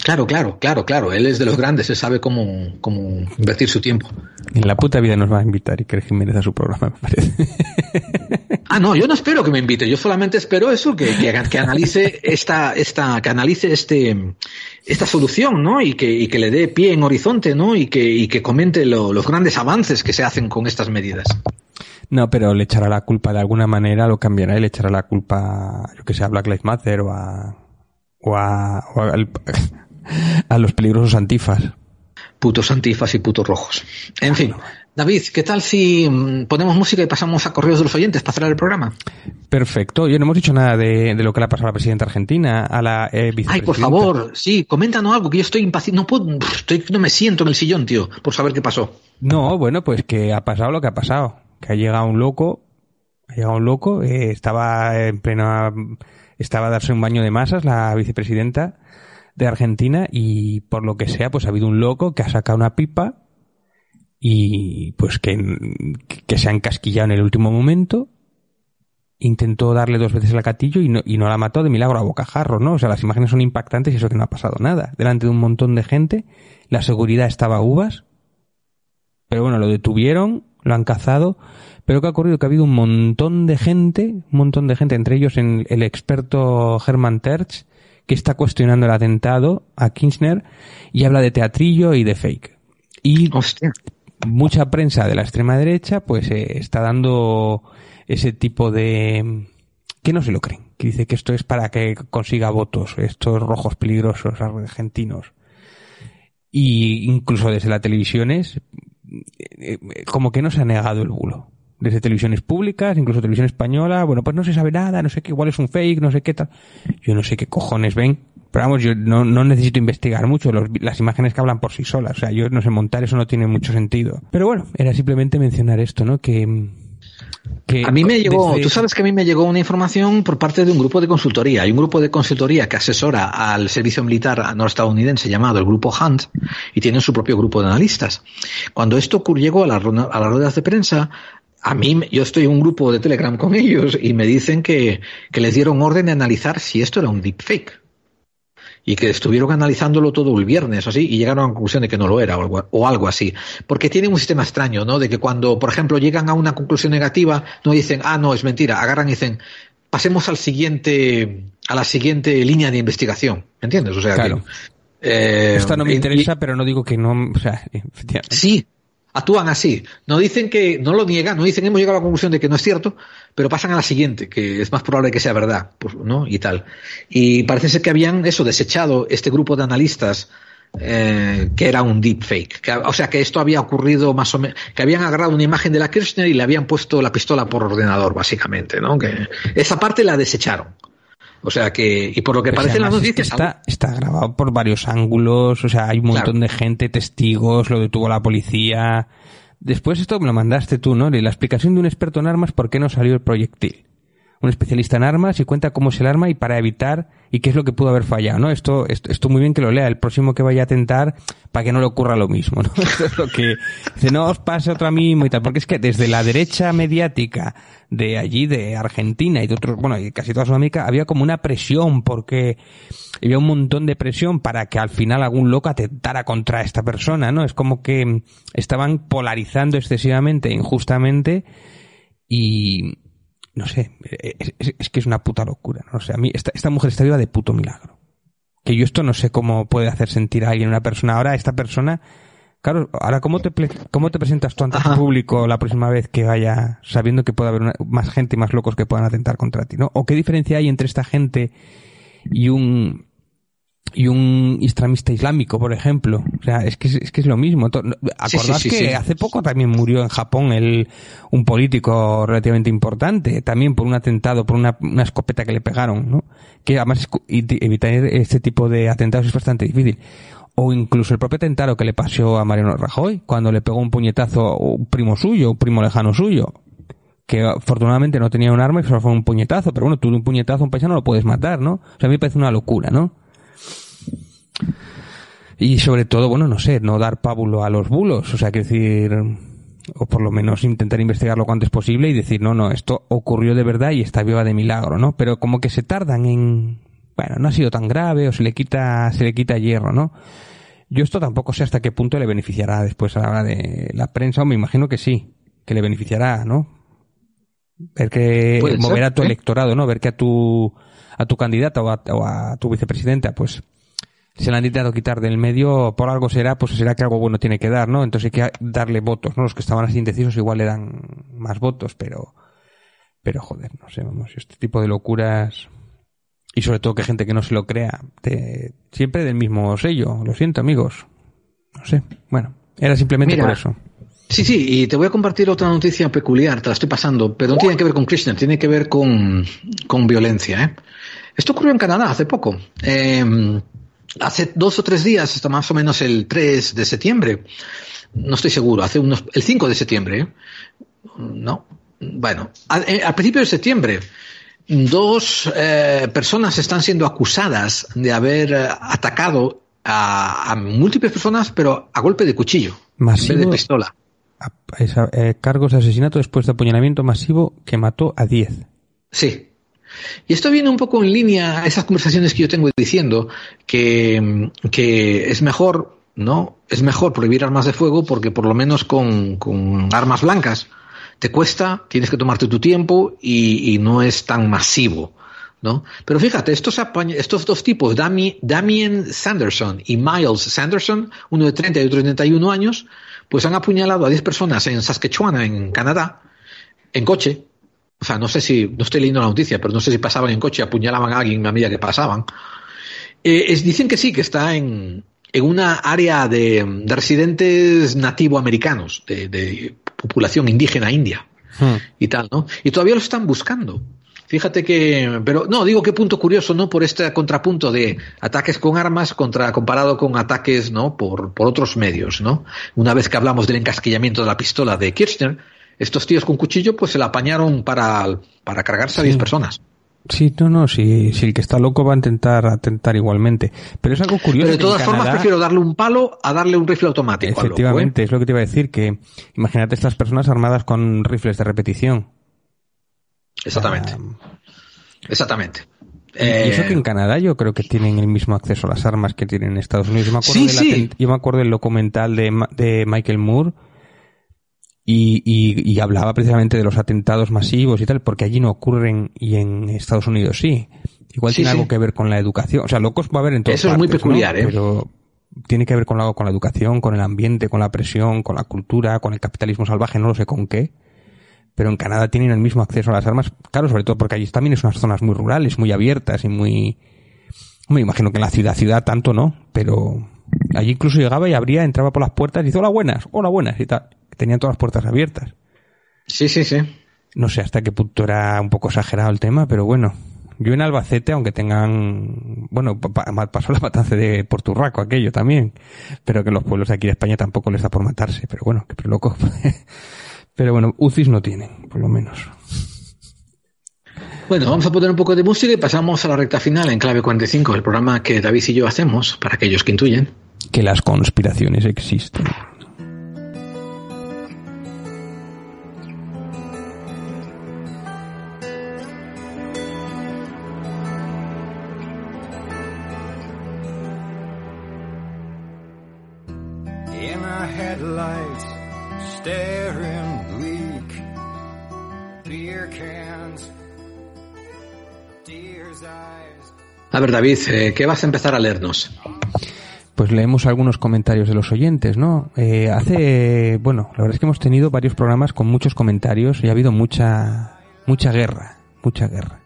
Claro, claro, claro, claro. Él es de los grandes, él sabe cómo, cómo invertir su tiempo. En la puta vida nos va a invitar Iker Jiménez a su programa, me parece. Ah, no, yo no espero que me invite, yo solamente espero eso, que, que, que analice esta, esta, que analice este, esta solución, ¿no? Y que, y que le dé pie en horizonte, ¿no? Y que, y que comente lo- los grandes avances que se hacen con estas medidas. No, pero le echará la culpa de alguna manera, lo cambiará y le echará la culpa, yo que sé, a Black Lives Matter o a, o a, o a, los peligrosos antifas. Putos antifas y putos rojos. En fin, David, ¿qué tal si mm, ponemos música y pasamos a correos de los oyentes para cerrar el programa? Perfecto. Yo no hemos dicho nada de, de lo que le ha pasado a la presidenta argentina, a la eh, Ay, vicepresidenta. por favor, sí, coméntanos algo, que yo estoy impaciente, no puedo, estoy, no me siento en el sillón, tío, por saber qué pasó. No, bueno, pues que ha pasado lo que ha pasado. Que ha llegado un loco, ha llegado un loco, eh, estaba en plena, estaba a darse un baño de masas la vicepresidenta de Argentina y por lo que sea, pues ha habido un loco que ha sacado una pipa y pues que, que se ha encasquillado en el último momento. Intentó darle dos veces al gatillo y no, y no la mató de milagro a bocajarro, ¿no? O sea, las imágenes son impactantes y eso que no ha pasado nada. Delante de un montón de gente, la seguridad estaba a uvas, pero bueno, lo detuvieron, lo han cazado. Pero ¿qué ha ocurrido? Que ha habido un montón de gente, un montón de gente, entre ellos en- el experto Hermann Terz, que está cuestionando el atentado a Kirchner y habla de teatrillo y de fake. Y mucha prensa de la extrema derecha pues eh, está dando ese tipo de... que no se lo creen, que dice que esto es para que consiga votos, estos rojos peligrosos argentinos. Y incluso desde las televisiones, eh, eh, como que no se ha negado el bulo. desde televisiones públicas, incluso televisión española, bueno, pues no se sabe nada, no sé qué, igual es un fake, no sé qué tal. Yo no sé qué cojones ven, pero vamos, yo no, no necesito investigar mucho, los- las imágenes que hablan por sí solas, o sea, yo no sé montar, eso no tiene mucho sentido. Pero bueno, era simplemente mencionar esto, ¿no? Que, que A mí me llegó, desde- tú sabes que a mí me llegó una información por parte de un grupo de consultoría. Hay un grupo de consultoría que asesora al servicio militar norestadounidense llamado el Grupo Hunt y tienen su propio grupo de analistas. Cuando esto llegó a, a las ruedas de prensa, a mí, yo estoy en un grupo de Telegram con ellos y me dicen que, que les dieron orden de analizar si esto era un deepfake. Y que estuvieron analizándolo todo el viernes, así, y llegaron a la conclusión de que no lo era, o algo, o algo así. Porque tienen un sistema extraño, ¿no? De que cuando, por ejemplo, llegan a una conclusión negativa, no dicen, ah, no, es mentira, agarran y dicen, pasemos al siguiente, a la siguiente línea de investigación. ¿Me entiendes? O sea, Claro. que, eh, Esta no me y- interesa, pero no digo que no, o sea. Sí, actúan así. No dicen que, no lo niegan, no dicen hemos llegado a la conclusión de que no es cierto, pero pasan a la siguiente, que es más probable que sea verdad, pues, ¿no? Y tal. Y parece ser que habían eso, desechado este grupo de analistas eh, que era un deepfake. O sea, que esto había ocurrido más o menos, que habían agarrado una imagen de la Kirchner y le habían puesto la pistola por ordenador, básicamente, ¿no? Que esa parte la desecharon. O sea que, y por lo que Pero parece en las además es que noticias, está, está grabado por varios ángulos, o sea, hay un montón de gente, testigos, lo detuvo la policía. Después esto me lo mandaste tú, ¿no? La explicación de un experto en armas por qué no salió el proyectil. Un especialista en armas y cuenta cómo es el arma y para evitar y qué es lo que pudo haber fallado, ¿no? Esto, esto, esto muy bien que lo lea. El próximo que vaya a atentar para que no le ocurra lo mismo, ¿no? Esto es lo que dice, no os pase otra mismo y tal. Porque es que desde la derecha mediática de allí, de Argentina y de otros, bueno, y casi toda Sudamérica, había como una presión porque había un montón de presión para que al final algún loco atentara contra esta persona, ¿no? Es como que estaban polarizando excesivamente, injustamente y no sé, es, es- es que es una puta locura, ¿no? O sea, a mí esta, esta mujer está viva de puto milagro. Que yo esto no sé cómo puede hacer sentir a alguien, una persona. Ahora esta persona, claro, ahora cómo te, cómo te presentas tú ante tu público la próxima vez que vaya sabiendo que puede haber una- más gente y más locos que puedan atentar contra ti, ¿no? ¿O qué diferencia hay entre esta gente y un y un islamista islámico, por ejemplo. O sea, es que es, es que es lo mismo. Sí, sí, sí, que hace poco también murió en Japón el, un político relativamente importante, también por un atentado, por una, una escopeta que le pegaron, ¿no? Que además evitar este tipo de atentados es bastante difícil. O incluso el propio atentado que le pasó a Mariano Rajoy, cuando le pegó un puñetazo a un primo suyo, un primo lejano suyo, que afortunadamente no tenía un arma y solo fue un puñetazo, pero bueno, tú de un puñetazo a un paisano lo puedes matar, ¿no? O sea, a mí me parece una locura, ¿no? Y sobre todo, bueno, no sé, no dar pábulo a los bulos, o sea, que decir, o por lo menos intentar investigarlo cuanto antes posible y decir, no, no, esto ocurrió de verdad y está viva de milagro, ¿no? Pero como que se tardan en, bueno, no ha sido tan grave o se le quita, se le quita hierro, ¿no? Yo esto tampoco sé hasta qué punto le beneficiará después a la hora de la prensa, o me imagino que sí, que le beneficiará, ¿no? Ver que mover ser, a tu ¿eh? electorado, ¿no? Ver que a tu a tu candidata o a, o a tu vicepresidenta, pues se la han intentado quitar del medio, por algo será, pues será que algo bueno tiene que dar, ¿no? Entonces hay que darle votos, ¿no? Los que estaban así indecisos igual le dan más votos, pero, pero joder, no sé, vamos, este tipo de locuras, y sobre todo que gente que no se lo crea, te- siempre del mismo sello, lo siento amigos, no sé, bueno, era simplemente Mira, por eso. Sí, sí, y te voy a compartir otra noticia peculiar, te la estoy pasando, pero no tiene que ver con Krishna, tiene que ver con, con violencia. ¿eh? Esto ocurrió en Canadá hace poco. Eh, hace dos o tres días, hasta más o menos el 3 de septiembre, no estoy seguro, hace unos, el 5 de septiembre, ¿eh? ¿no? Bueno, al, eh, al principio de septiembre, dos eh, personas están siendo acusadas de haber atacado a, a múltiples personas, pero a golpe de cuchillo, en vez de Masivo, eh, cargos de asesinato después de apuñalamiento masivo que mató a 10. Sí. Y esto viene un poco en línea a esas conversaciones que yo tengo diciendo que, que es mejor, ¿no? Es mejor prohibir armas de fuego porque por lo menos con, con armas blancas te cuesta, tienes que tomarte tu tiempo y, y no es tan masivo, ¿no? Pero fíjate, estos, estos dos tipos, Dami- Damien Sanderson y Miles Sanderson, uno de 30 y otro de 31 años, pues han apuñalado a 10 personas en Saskatchewan, en Canadá, en coche, o sea, no sé si, no estoy leyendo la noticia, pero no sé si pasaban en coche, apuñalaban a alguien a medida que pasaban. Eh, es- dicen que sí, que está en, en una área de, de residentes nativoamericanos, de, de población indígena india. hmm. y tal, ¿no? Y todavía lo están buscando. Fíjate que, pero no, digo qué punto curioso, ¿no? Por este contrapunto de ataques con armas contra, comparado con ataques, ¿no? Por, por otros medios, ¿no? Una vez que hablamos del encasquillamiento de la pistola de Kirchner, estos tíos con cuchillo pues se la apañaron para, para cargarse a 10 personas. Sí, no, no, si, si el que está loco va a intentar atentar igualmente. Pero es algo curioso. Pero de todas formas prefiero darle un palo a darle un rifle automático. Efectivamente, ¿eh? es lo que te iba a decir, que imagínate estas personas armadas con rifles de repetición. Exactamente. Exactamente. Y eso que en eh, Canadá yo creo que tienen el mismo acceso a las armas que tienen en Estados Unidos. Yo me acuerdo, yo me acuerdo del documental de, de Michael Moore y, y, hablaba precisamente de los atentados masivos y tal, porque allí no ocurren y en Estados Unidos sí. Igual tiene algo que ver con la educación. O sea, locos va a haber en todas Eso es muy peculiar, ¿eh? Pero tiene que ver con algo con la educación, con el ambiente, con la presión, con la cultura, con el capitalismo salvaje, no lo sé con qué pero en Canadá tienen el mismo acceso a las armas, claro, sobre todo porque allí también es unas zonas muy rurales, muy abiertas y muy... Me imagino que en la ciudad, ciudad tanto no, pero allí incluso llegaba y abría, entraba por las puertas y dice hola buenas, hola buenas y tal. Tenían todas las puertas abiertas. Sí, sí, sí. No sé hasta qué punto era un poco exagerado el tema, pero bueno. Yo en Albacete, aunque tengan, bueno, pasó la matanza de Porturraco aquello también, pero que los pueblos de aquí de España tampoco les da por matarse, pero bueno, que loco. Pero bueno, UCIs no tienen, por lo menos. Bueno, vamos a poner un poco de música y pasamos a la recta final en clave 45, el programa que David y yo hacemos, para aquellos que intuyen. Que las conspiraciones existen. A ver, David, eh, ¿qué vas a empezar a leernos? Pues leemos algunos comentarios de los oyentes, ¿no? Eh, hace, bueno, la verdad es que hemos tenido varios programas con muchos comentarios y ha habido mucha, mucha guerra, mucha guerra.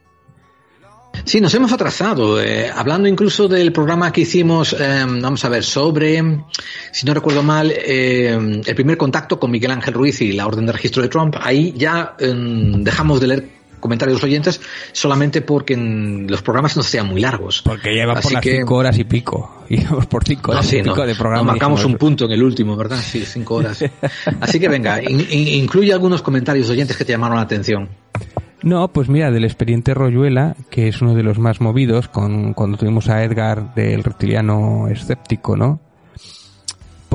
Sí, nos hemos atrasado. Eh, hablando incluso del programa que hicimos, vamos a ver, sobre, si no recuerdo mal, el primer contacto con Miguel Ángel Ruiz y la orden de registro de Trump. Ahí ya em, dejamos de leer comentarios de los oyentes solamente porque los programas no sean muy largos. Porque ya por las cinco horas y pico. Íbamos por cinco horas y pico de programa. marcamos un punto en el último, ¿verdad? Sí, cinco horas. Así que venga, incluye algunos comentarios de oyentes que te llamaron la atención. No, pues mira, del expediente Royuela, que es uno de los más movidos, con, cuando tuvimos a Edgar del reptiliano escéptico, ¿no?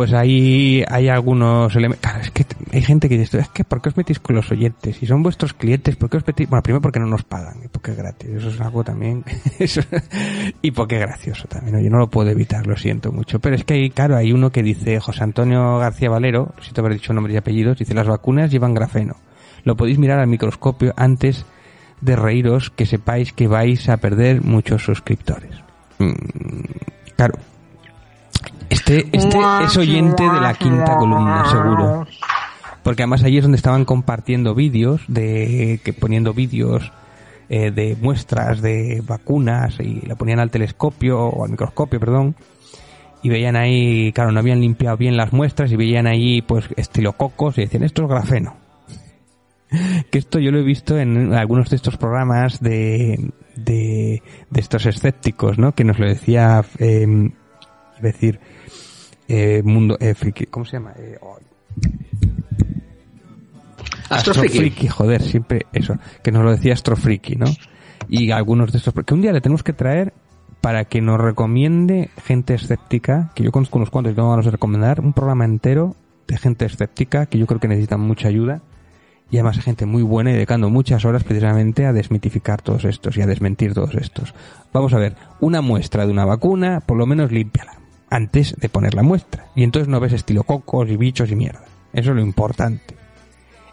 Pues ahí hay algunos elementos. Claro, es que hay gente que dice, es que ¿por qué os metís con los oyentes? Si son vuestros clientes, ¿por qué os metís? Bueno, primero porque no nos pagan y porque es gratis. Eso es algo también. y porque es gracioso también. Yo no lo puedo evitar, lo siento mucho. Pero es que hay, claro, hay uno que dice, José Antonio García Valero, si te haber dicho nombres y apellidos, dice, las vacunas llevan grafeno. Lo podéis mirar al microscopio antes de reíros que sepáis que vais a perder muchos suscriptores. Mm, claro, este, este es oyente de la quinta columna, seguro. Porque además allí es donde estaban compartiendo vídeos, de que poniendo vídeos eh, de muestras de vacunas y la ponían al telescopio o al microscopio, perdón. Y veían ahí, claro, no habían limpiado bien las muestras y veían ahí pues estilococos y decían, esto es grafeno. que esto yo lo he visto en algunos de estos programas de, de, estos escépticos, ¿no? Que nos lo decía, eh, decir, eh, mundo eh, ¿cómo se llama? Eh, oh. Astrofriki. joder, siempre eso, que nos lo decía Astrofriki, ¿no? Y algunos de estos, que un día le tenemos que traer para que nos recomiende gente escéptica, que yo conozco unos cuantos y tengo ganas de recomendar, un programa entero de gente escéptica que yo creo que necesitan mucha ayuda y además gente muy buena y dedicando muchas horas precisamente a desmitificar todos estos y a desmentir todos estos. Vamos a ver, una muestra de una vacuna, por lo menos límpiala antes de poner la muestra. Y entonces no ves estilo cocos y bichos y mierda. Eso es lo importante.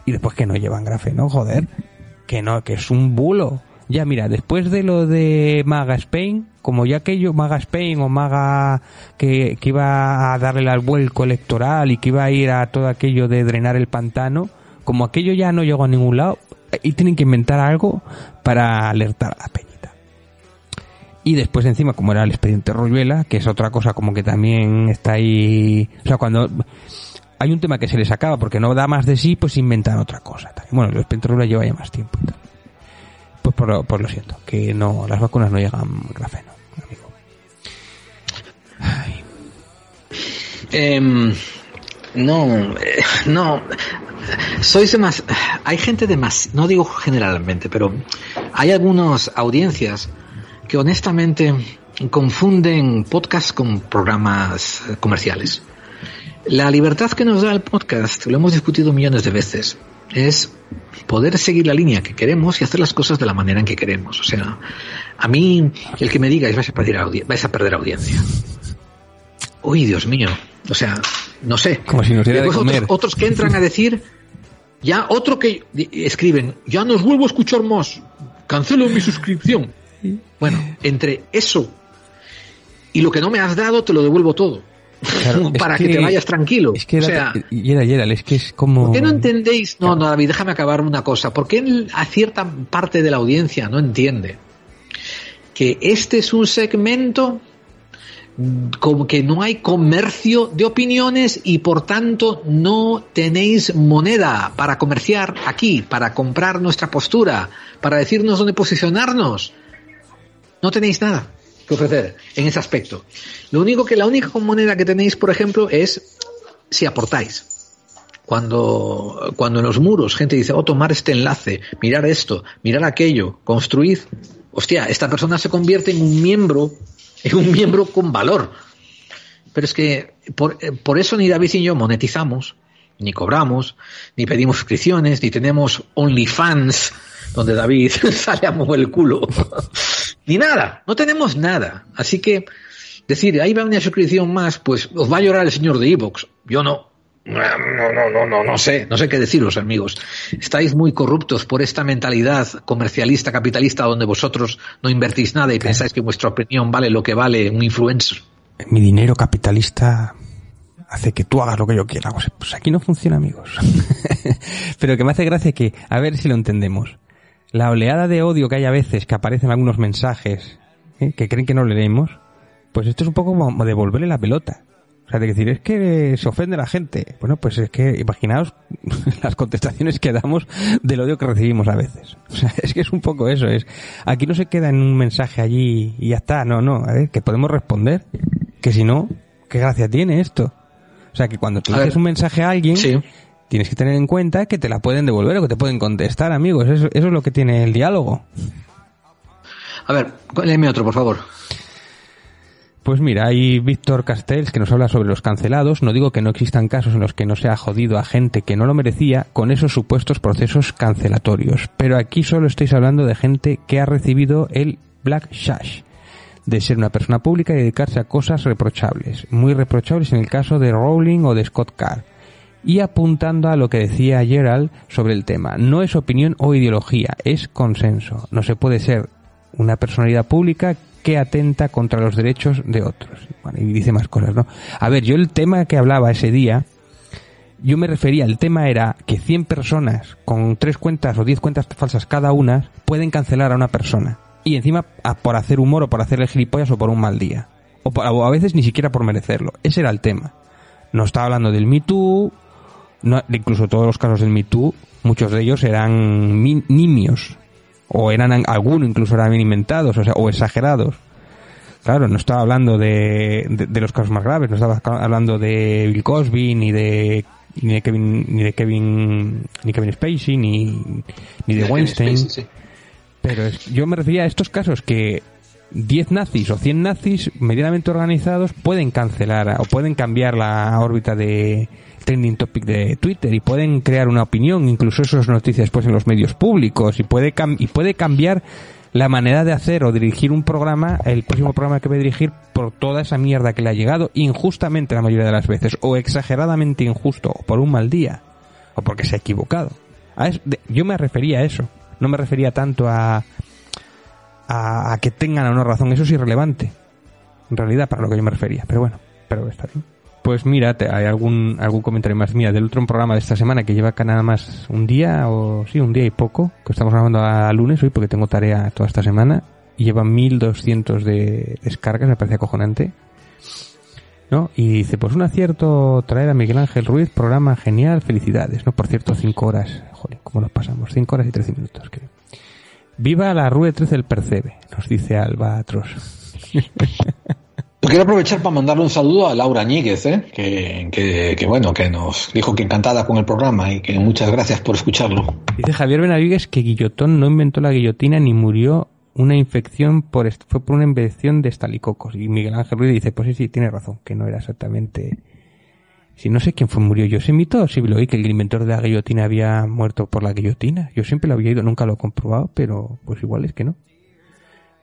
Y después que no llevan grafeno, joder. Que no, que es un bulo. Ya mira, después de lo de Maga Spain, como ya aquello, Maga Spain o Maga que, que iba a darle al vuelco electoral y que iba a ir a todo aquello de drenar el pantano, como aquello ya no llegó a ningún lado, y tienen que inventar algo para alertar a la peña. Y después encima, como era el expediente Royuela, que es otra cosa como que también está ahí... O sea, cuando... hay un tema que se les acaba porque no da más de sí, pues inventan otra cosa. tal. Bueno, el Pentarula lleva ya más tiempo. Pues por, lo- pues lo siento, que no, las vacunas no llegan grafeno. Em, no, eh, no. Sois más. Hay gente de más. No digo generalmente, pero hay algunas audiencias que honestamente confunden podcast con programas comerciales. La libertad que nos da el podcast, lo hemos discutido millones de veces, es poder seguir la línea que queremos y hacer las cosas de la manera en que queremos. O sea, a mí, el que me digáis vais a perder, vais a perder audiencia. Uy, Dios mío. O sea, no sé. Como si nos diera de Después comer. Otros, otros que entran a decir, ya otro que escriben, ya no os vuelvo a escuchar más, cancelo mi suscripción. Bueno, entre eso y lo que no me has dado, te lo devuelvo todo. Claro, es para que, te vayas tranquilo. Es que o era, sea, y era, y era, es que es como... ¿Por qué no entendéis? No, no, David, déjame acabar una cosa. ¿Por qué a cierta parte de la audiencia no entiende que este es un segmento mm, como que no hay comercio de opiniones y por tanto no tenéis moneda para comerciar aquí, para comprar nuestra postura, para decirnos dónde posicionarnos? No tenéis nada que ofrecer en ese aspecto. Lo único que la única moneda que tenéis, por ejemplo, es si aportáis cuando, cuando en los muros gente dice, oh, tomar este enlace, mirar esto, mirar aquello, construid, hostia, esta persona se convierte en un miembro, en un miembro con valor. Pero es que por, por eso ni David ni yo monetizamos, ni cobramos, ni pedimos suscripciones, ni tenemos OnlyFans, donde David sale a mover el culo. ni nada, no tenemos nada. Así que decir, ahí va una suscripción más, pues os va a llorar el señor de Evox. Yo no. No, no, no, no, no sé, no sé qué deciros, amigos. Estáis muy corruptos por esta mentalidad comercialista, capitalista, donde vosotros no invertís nada y pensáis que vuestra opinión vale lo que vale un influencer. Mi dinero capitalista hace que tú hagas lo que yo quiera. Pues, pues aquí no funciona, amigos. Pero que me hace gracia que, a ver si lo entendemos. La oleada de odio que hay a veces que aparecen algunos mensajes ¿eh? que creen que no leemos, pues esto es un poco como devolverle la pelota. O sea, de decir, es que se ofende la gente. Bueno, pues es que imaginaos las contestaciones que damos del odio que recibimos a veces. O sea, es que es un poco eso. Es Aquí no se queda en un mensaje allí y ya está. No, no. A ver, que podemos responder. Que si no, ¿qué gracia tiene esto? O sea, que cuando tú A ver. un mensaje a alguien, tienes que tener en cuenta que te la pueden devolver o que te pueden contestar, amigos. Eso, eso es lo que tiene el diálogo. A ver, léeme otro, por favor. Pues mira, hay Víctor Castells que nos habla sobre los cancelados. No digo que no existan casos en los que no se ha jodido a gente que no lo merecía con esos supuestos procesos cancelatorios. Pero aquí solo estáis hablando de gente que ha recibido el Black Shash, de ser una persona pública y dedicarse a cosas reprochables. Muy reprochables en el caso de Rowling o de Scott Carr. Y apuntando a lo que decía Gerald sobre el tema. No es opinión o ideología, es consenso. No se puede ser una personalidad pública que atenta contra los derechos de otros. Bueno, y dice más cosas, ¿no? A ver, yo el tema que hablaba ese día, yo me refería, el tema era que 100 personas con tres cuentas o 10 cuentas falsas cada una pueden cancelar a una persona. Y encima por hacer humor o por hacerle gilipollas o por un mal día. O, por- o a veces ni siquiera por merecerlo. Ese era el tema. No estaba hablando del Me Too, no, incluso todos los casos del Me Too, muchos de ellos eran nimios. O eran, algunos incluso eran inventados, o sea, o exagerados. Claro, no estaba hablando de, de, de los casos más graves, no estaba hablando de Bill Cosby, ni de, ni de Kevin, ni de Kevin, ni Kevin Spacey, ni, ni de Weinstein. Pero es- yo me refería a estos casos que 10 nazis o 100 nazis medianamente organizados pueden cancelar o pueden cambiar la órbita de trending topic de Twitter y pueden crear una opinión, incluso eso es noticia después en los medios públicos y puede cam- y puede cambiar la manera de hacer o dirigir un programa, el próximo programa que va a dirigir por toda esa mierda que le ha llegado injustamente la mayoría de las veces o exageradamente injusto o por un mal día o porque se ha equivocado. A es- de- yo me refería a eso, no me refería tanto a, a, a que tengan o no razón, eso es irrelevante, en realidad para lo que yo me refería, pero bueno, pero está bien. Pues mira, hay algún, algún comentario más mía del otro programa de esta semana que lleva acá nada más un día o sí, un día y poco, que estamos grabando a lunes hoy porque tengo tarea toda esta semana y lleva 1200 de descargas, me parece acojonante. ¿no? Y dice, pues un acierto traer a Miguel Ángel Ruiz, programa genial, felicidades, ¿no? Por cierto, cinco horas, joder, ¿cómo nos pasamos? Cinco horas y trece minutos, creo. Viva la Rue 13 del Percebe, nos dice Albatros. Quiero aprovechar para mandarle un saludo a Laura Ñíguez, ¿eh? que, que, que, bueno, que nos dijo que encantada con el programa y que muchas gracias por escucharlo. Dice Javier Benavides que Guillotón no inventó la guillotina ni murió una infección por fue por una infección de estalicocos. Y Miguel Ángel Ruiz dice, pues sí, sí, tiene razón, que no era exactamente... Si no sé quién fue murió yo, ese mito sí lo oí que el inventor de la guillotina había muerto por la guillotina. Yo siempre lo había ido, nunca lo he comprobado, pero pues igual es que no.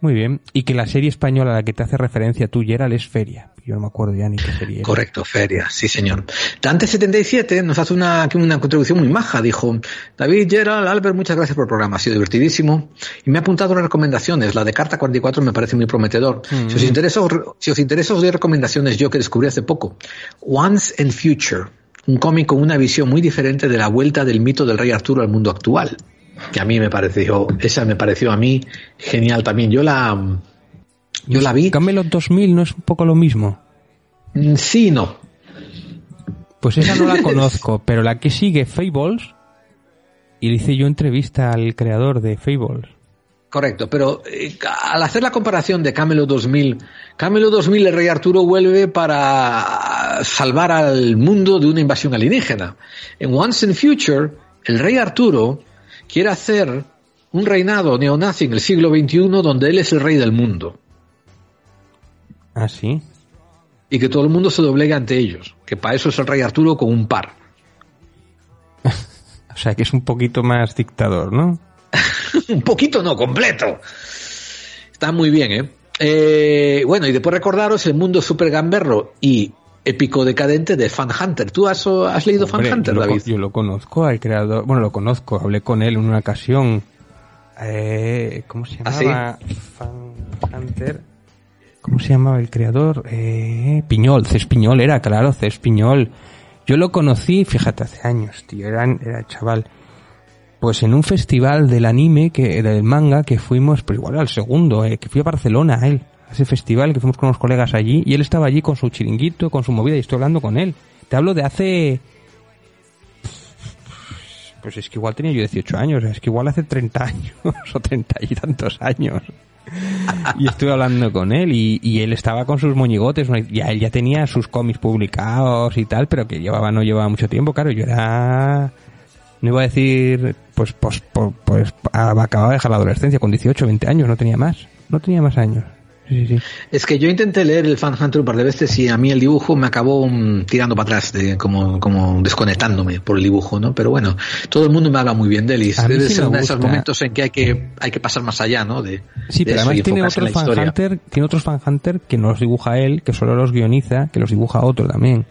Muy bien. Y que la serie española a la que te hace referencia tú, Gerald, es Feria. Yo no me acuerdo ya ni qué serie era. Correcto, Feria, sí señor. Dante77 nos hace una, una contribución muy maja. Dijo, David, Gerald, Albert, muchas gracias por el programa. Ha sido divertidísimo. Y me ha apuntado unas recomendaciones. La de Carta 44 me parece muy prometedor. Mm. Si, os interesa, os- si os interesa, os doy recomendaciones yo que descubrí hace poco. Once and Future. Un cómic con una visión muy diferente de la vuelta del mito del rey Arturo al mundo actual. Que a mí me pareció, esa me pareció a mí genial también. Yo la, yo la vi. Camelot 2000 no es un poco lo mismo. Mm, Sí, no. Pues esa no la conozco, pero la que sigue, Fables, y le hice yo entrevista al creador de Fables. Correcto, pero eh, al hacer la comparación de Camelot 2000, Camelot 2000 el rey Arturo vuelve para salvar al mundo de una invasión alienígena. En Once and Future, el rey Arturo quiere hacer un reinado neonazi en el siglo XXI donde él es el rey del mundo Ah, sí. y que todo el mundo se doblegue ante ellos, que para eso es el rey Arturo con un par. O sea, que es un poquito más dictador, ¿no? un poquito no, completo. Está muy bien, ¿eh? Eh, bueno, y después recordaros el mundo super gamberro y épico decadente de Fan Hunter. ¿Tú has, has leído Hombre, Fan Hunter, yo lo, David? co- yo lo conozco al creador. Bueno, lo conozco, hablé con él en una ocasión. Eh, ¿Cómo se ¿Ah, llamaba? Fan Hunter. ¿Cómo se llamaba el creador? Eh, Piñol, Cés Piñol era, claro, Cés Piñol. Yo lo conocí, fíjate, hace años, tío, era, era chaval. Pues en un festival del anime, que del manga, que fuimos, pero igual al segundo, eh, que fui a Barcelona, él, a ese festival, que fuimos con unos colegas allí, y él estaba allí con su chiringuito, con su movida, y estoy hablando con él. Te hablo de hace... Pues es que igual tenía yo 18 años, es que igual hace 30 años, o 30 y tantos años. Y estuve hablando con él y, él estaba con sus moñigotes, ya él ya tenía sus cómics publicados y tal, pero que llevaba no llevaba mucho tiempo, claro, yo era no iba a decir pues pues pues, pues acababa de dejar la adolescencia con 18, 20 años, no tenía más, no tenía más años. Sí, sí, sí. Es que yo intenté leer el Fan Hunter un par de veces y a mí el dibujo me acabó mm, tirando para atrás, de, como, como desconectándome por el dibujo, ¿no? Pero bueno, todo el mundo me habla muy bien de él y debe ser uno de esos momentos en que hay que, hay que pasar más allá, ¿no? De, Sí, de pero además tiene otros fan historia. hunter, tiene otros fan hunter que no los dibuja él, que solo los guioniza, que los dibuja otro también.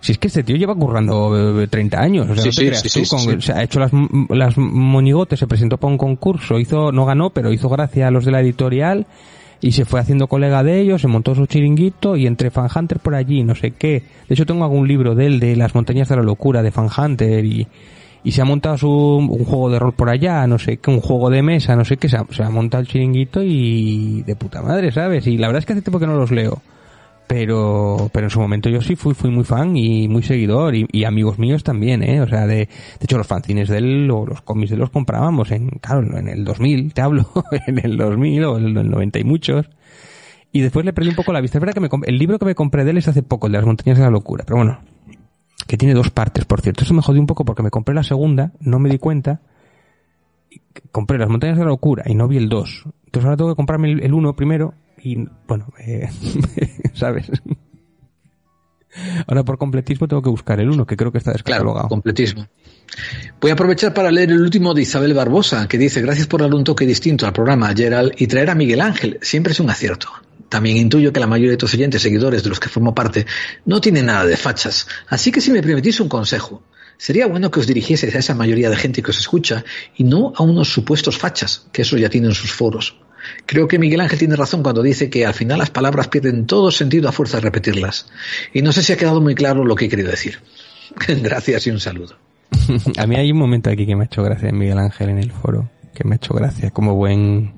Si es que este tío lleva currando eh, 30 años, o sea, Sí, no te sí, creas sí, tú, sí, con- sí. o sea, ha hecho las, las monigotes, se presentó para un concurso, hizo, no ganó, pero hizo gracia a los de la editorial y se fue haciendo colega de ellos, se montó su chiringuito y entre Fan Hunter por allí, no sé qué. De hecho tengo algún libro de él, de las montañas de la locura, de Fan Hunter y, y se ha montado su, un juego de rol por allá, no sé qué, un juego de mesa, no sé qué, se ha, se ha montado el chiringuito y de puta madre, ¿sabes? Y la verdad es que hace tiempo que no los leo. Pero, pero en su momento yo sí fui, fui muy fan y muy seguidor y, y amigos míos también, ¿eh? O sea, de, de hecho los fanzines de él o los cómics de él los comprábamos en, claro, en el 2000, te hablo, en el 2000 o en el 90 y muchos. Y después le perdí un poco la vista. Es verdad que me, el libro que me compré de él es hace poco, el de las montañas de la locura, pero bueno, que tiene dos partes, por cierto. Eso me jodió un poco porque me compré la segunda, no me di cuenta, compré las montañas de la locura y no vi el 2. Entonces ahora tengo que comprarme el 1 primero y, bueno, eh, ¿sabes? Ahora por completismo tengo que buscar el 1, que creo que está descatalogado. completismo. Voy a aprovechar para leer el último de Isabel Barbosa, que dice, gracias por darle un toque distinto al programa, Gerald, y traer a Miguel Ángel. Siempre es un acierto. También intuyo que la mayoría de tus oyentes, seguidores de los que formo parte, no tienen nada de fachas. Así que si me permitís un consejo, sería bueno que os dirigieseis a esa mayoría de gente que os escucha y no a unos supuestos fachas, que eso ya tienen sus foros. Creo que Miguel Ángel tiene razón cuando dice que al final las palabras pierden todo sentido a fuerza de repetirlas. Y no sé si ha quedado muy claro lo que he querido decir. Gracias y un saludo. a mí hay un momento aquí que me ha hecho gracia Miguel Ángel en el foro, que me ha hecho gracia como buen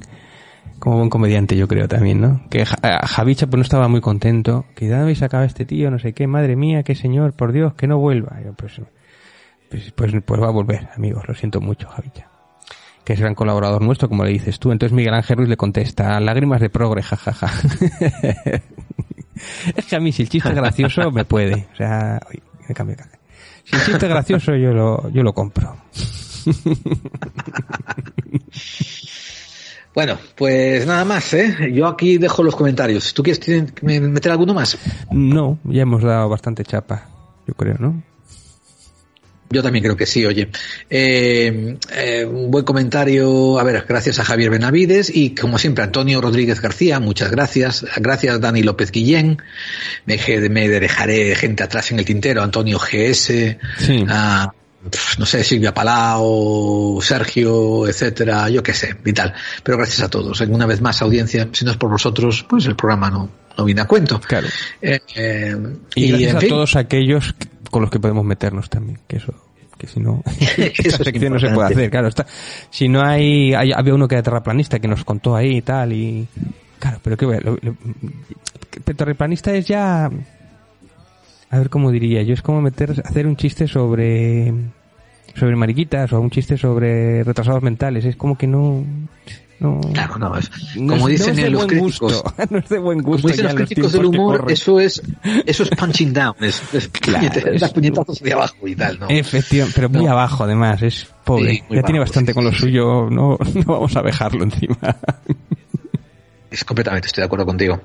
como buen comediante yo creo también, ¿no? Que eh, Javicha pues no estaba muy contento, que ya habéis sacado este tío, no sé qué, madre mía, qué señor, por Dios, que no vuelva. Pues, pues, pues, pues va a volver, amigos, lo siento mucho, Javicha. Que es gran colaborador nuestro, como le dices tú. Entonces Miguel Ángel Ruiz le contesta, lágrimas de progre, jajaja. es que a mí si el chiste es gracioso me puede. O sea, uy, me cambio de caja. Si el chiste es gracioso yo lo, yo lo compro. Bueno, pues nada más, ¿eh? Yo aquí dejo los comentarios. ¿Tú quieres me- meter alguno más? No, ya hemos dado bastante chapa, yo creo, ¿no? Yo también creo que sí, oye. Eh, eh, un buen comentario, a ver, gracias a Javier Benavides y como siempre Antonio Rodríguez García, muchas gracias. Gracias Dani López Guillén. Me, dejaré gente atrás en el tintero, Antonio GS, a, pf, no sé, Silvia Palau, Sergio, etcétera, yo qué sé, y tal. Pero gracias a todos. Una vez más, audiencia, si no es por vosotros, pues el programa no, no viene a cuento. Claro. Eh, eh, Y, gracias en a fin, todos aquellos que- con los que podemos meternos también, que eso, que si no, esta es sección no se puede hacer, claro, está, si no hay, hay- había uno que era terraplanista que nos contó ahí y tal, y, claro, pero que terraplanista es ya, a ver cómo diría yo, es como meter, hacer un chiste sobre, sobre mariquitas o un chiste sobre retrasados mentales, es como que no, no, Claro, no, es, no como es- dicen no es de los buen críticos, gusto, no es de buen gusto como dicen los críticos del humor, eso es, eso es punching down, es, es Claro, puñetazos de abajo y tal, ¿no? Efectivamente, pero muy No. abajo además, es pobre. Sí, ya tiene bajo, bastante con lo suyo, no, no vamos a dejarlo encima. Es completamente, estoy de acuerdo contigo.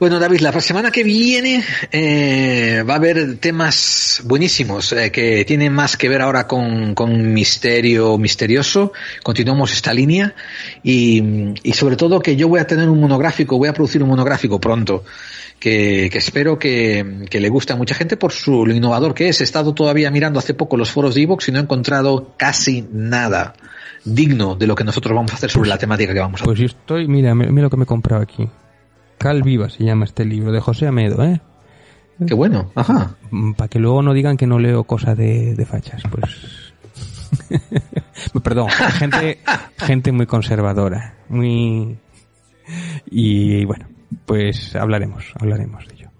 Bueno, David, la semana que viene eh, va a haber temas buenísimos eh, que tienen más que ver ahora con, con misterio misterioso. Continuamos esta línea y, y sobre todo que yo voy a tener un monográfico, voy a producir un monográfico pronto que, que espero que, que le guste a mucha gente por su lo innovador que es. He estado todavía mirando hace poco los foros de Evox y no he encontrado casi nada digno de lo que nosotros vamos a hacer sobre la temática que vamos a Pues yo estoy, mira, mira lo que me he comprado aquí. Cal Viva se llama este libro, de José Amedo, ¿eh? Qué bueno, ajá. Para que luego no digan que no leo cosas de, de fachas, pues... Perdón, gente, gente muy conservadora, muy... Y bueno, pues hablaremos, hablaremos de ello.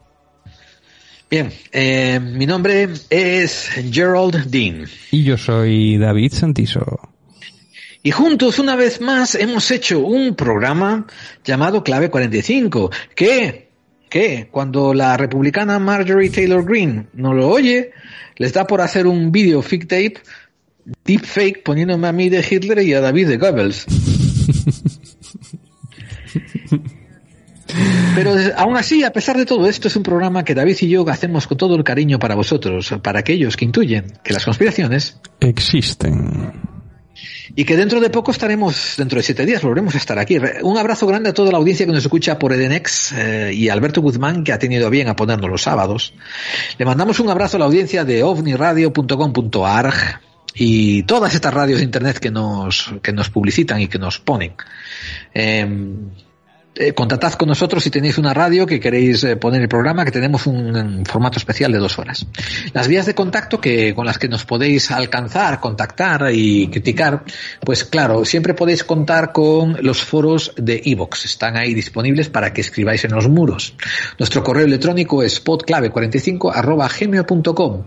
Bien, eh, mi nombre es Gerald Dean. Y yo soy David Santiso. Y juntos, una vez más, hemos hecho un programa llamado Clave 45, que, que cuando la republicana Marjorie Taylor Greene no lo oye, les da por hacer un video fake tape, deepfake, poniéndome a mí de Hitler y a David de Goebbels. Pero aún así, a pesar de todo esto, es un programa que David y yo hacemos con todo el cariño para vosotros, para aquellos que intuyen que las conspiraciones Existen. Y que dentro de poco estaremos, dentro de siete días, volveremos a estar aquí. Un abrazo grande a toda la audiencia que nos escucha por Edenex eh, y Alberto Guzmán, que ha tenido bien a ponernos los sábados. Le mandamos un abrazo a la audiencia de ovniradio.com.arg y todas estas radios de internet que nos, que nos publicitan y que nos ponen. Em, eh, contactad con nosotros si tenéis una radio que queréis eh, poner el programa, que tenemos un, formato especial de dos horas. Las vías de contacto que con las que nos podéis alcanzar, contactar y criticar, pues claro, siempre podéis contar con los foros de iVox. Están ahí disponibles para que escribáis en los muros. Nuestro correo electrónico es podclave45 arroba gmail.com.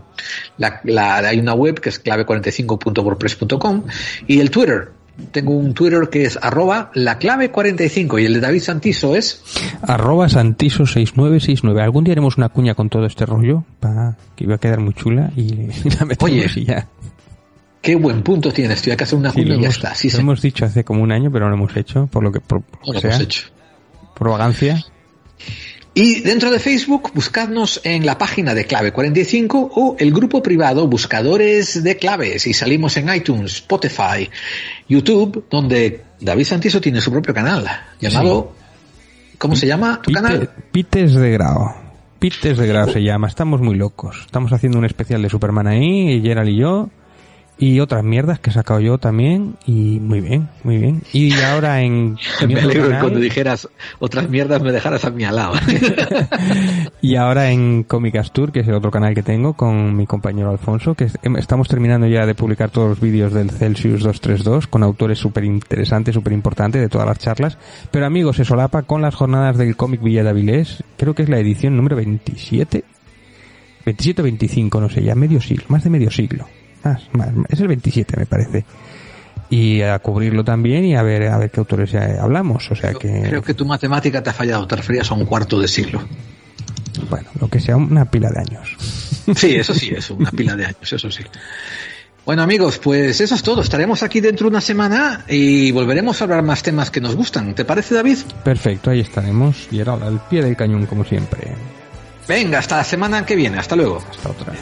La, la- hay una web que es clave45.wordpress.com y el Twitter. Tengo un Twitter que es arroba la clave 45 y el de David Santiso es Arroba Santiso6969. Algún día haremos una cuña con todo este rollo, para que iba a quedar muy chula y la metemos Oye, y ya. qué buen punto tienes, estoy que hacer una Sí, cuña y ya hemos, está. Sí, lo sí. hemos dicho hace como un año, pero no lo hemos hecho, por lo que, por No lo sea, hemos hecho. por vagancia. Y dentro de Facebook, buscadnos en la página de Clave 45 o el grupo privado Buscadores de Claves y salimos en iTunes, Spotify, YouTube, donde David Santiso tiene su propio canal llamado... ¿Cómo se llama tu canal? Pites de grado. Pites de grado se llama. Estamos muy locos. Estamos haciendo un especial de Superman ahí, Gerald y yo. Y otras mierdas que he sacado yo también y muy bien, muy bien. Y ahora en me alegro canal, cuando dijeras otras mierdas me dejaras a mí al lado. y ahora en Cómicas Tour, que es el otro canal que tengo con mi compañero Alfonso, que em, estamos terminando ya de publicar todos los vídeos del Celsius 232 con autores súper interesantes, súper importantes de todas las charlas. Pero amigos, se solapa con las jornadas del cómic Villa de Avilés, creo que es la edición número 27. 27 o 25, no sé, ya medio siglo, más de medio siglo es el 27 me parece. Y a cubrirlo también y a ver a ver qué autores hablamos. O sea que... Creo que tu matemática te ha fallado, te referías a un cuarto de siglo. Bueno, lo que sea una pila de años. Sí, eso sí, es una pila de años, eso sí. Bueno amigos, pues eso es todo. Estaremos aquí dentro de una semana y volveremos a hablar más temas que nos gustan. ¿Te parece, David? Perfecto, ahí estaremos. Y ahora al pie del cañón, como siempre. Venga, hasta la semana que viene. Hasta luego. Hasta otra.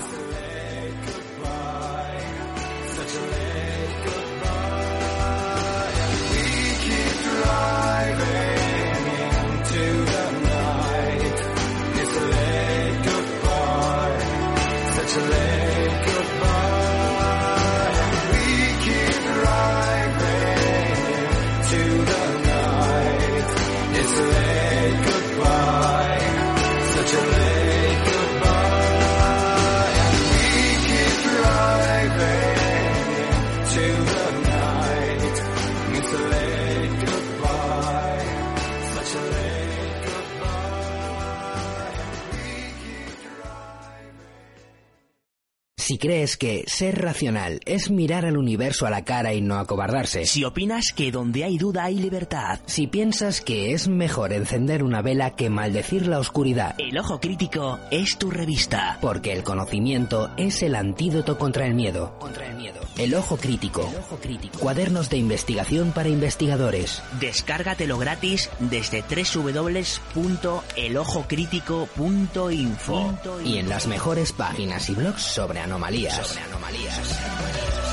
Crees que ser racional es mirar al universo a la cara y no acobardarse. Si opinas que donde hay duda hay libertad. Si piensas que es mejor encender una vela que maldecir la oscuridad. El ojo crítico es tu revista. Porque el conocimiento es el antídoto contra el miedo. Contra el miedo. El ojo crítico. El ojo crítico. Cuadernos de investigación para investigadores. Descárgatelo gratis desde www.elojocrítico.info. Y en las mejores páginas y blogs sobre anomalías. Sobre anomalías.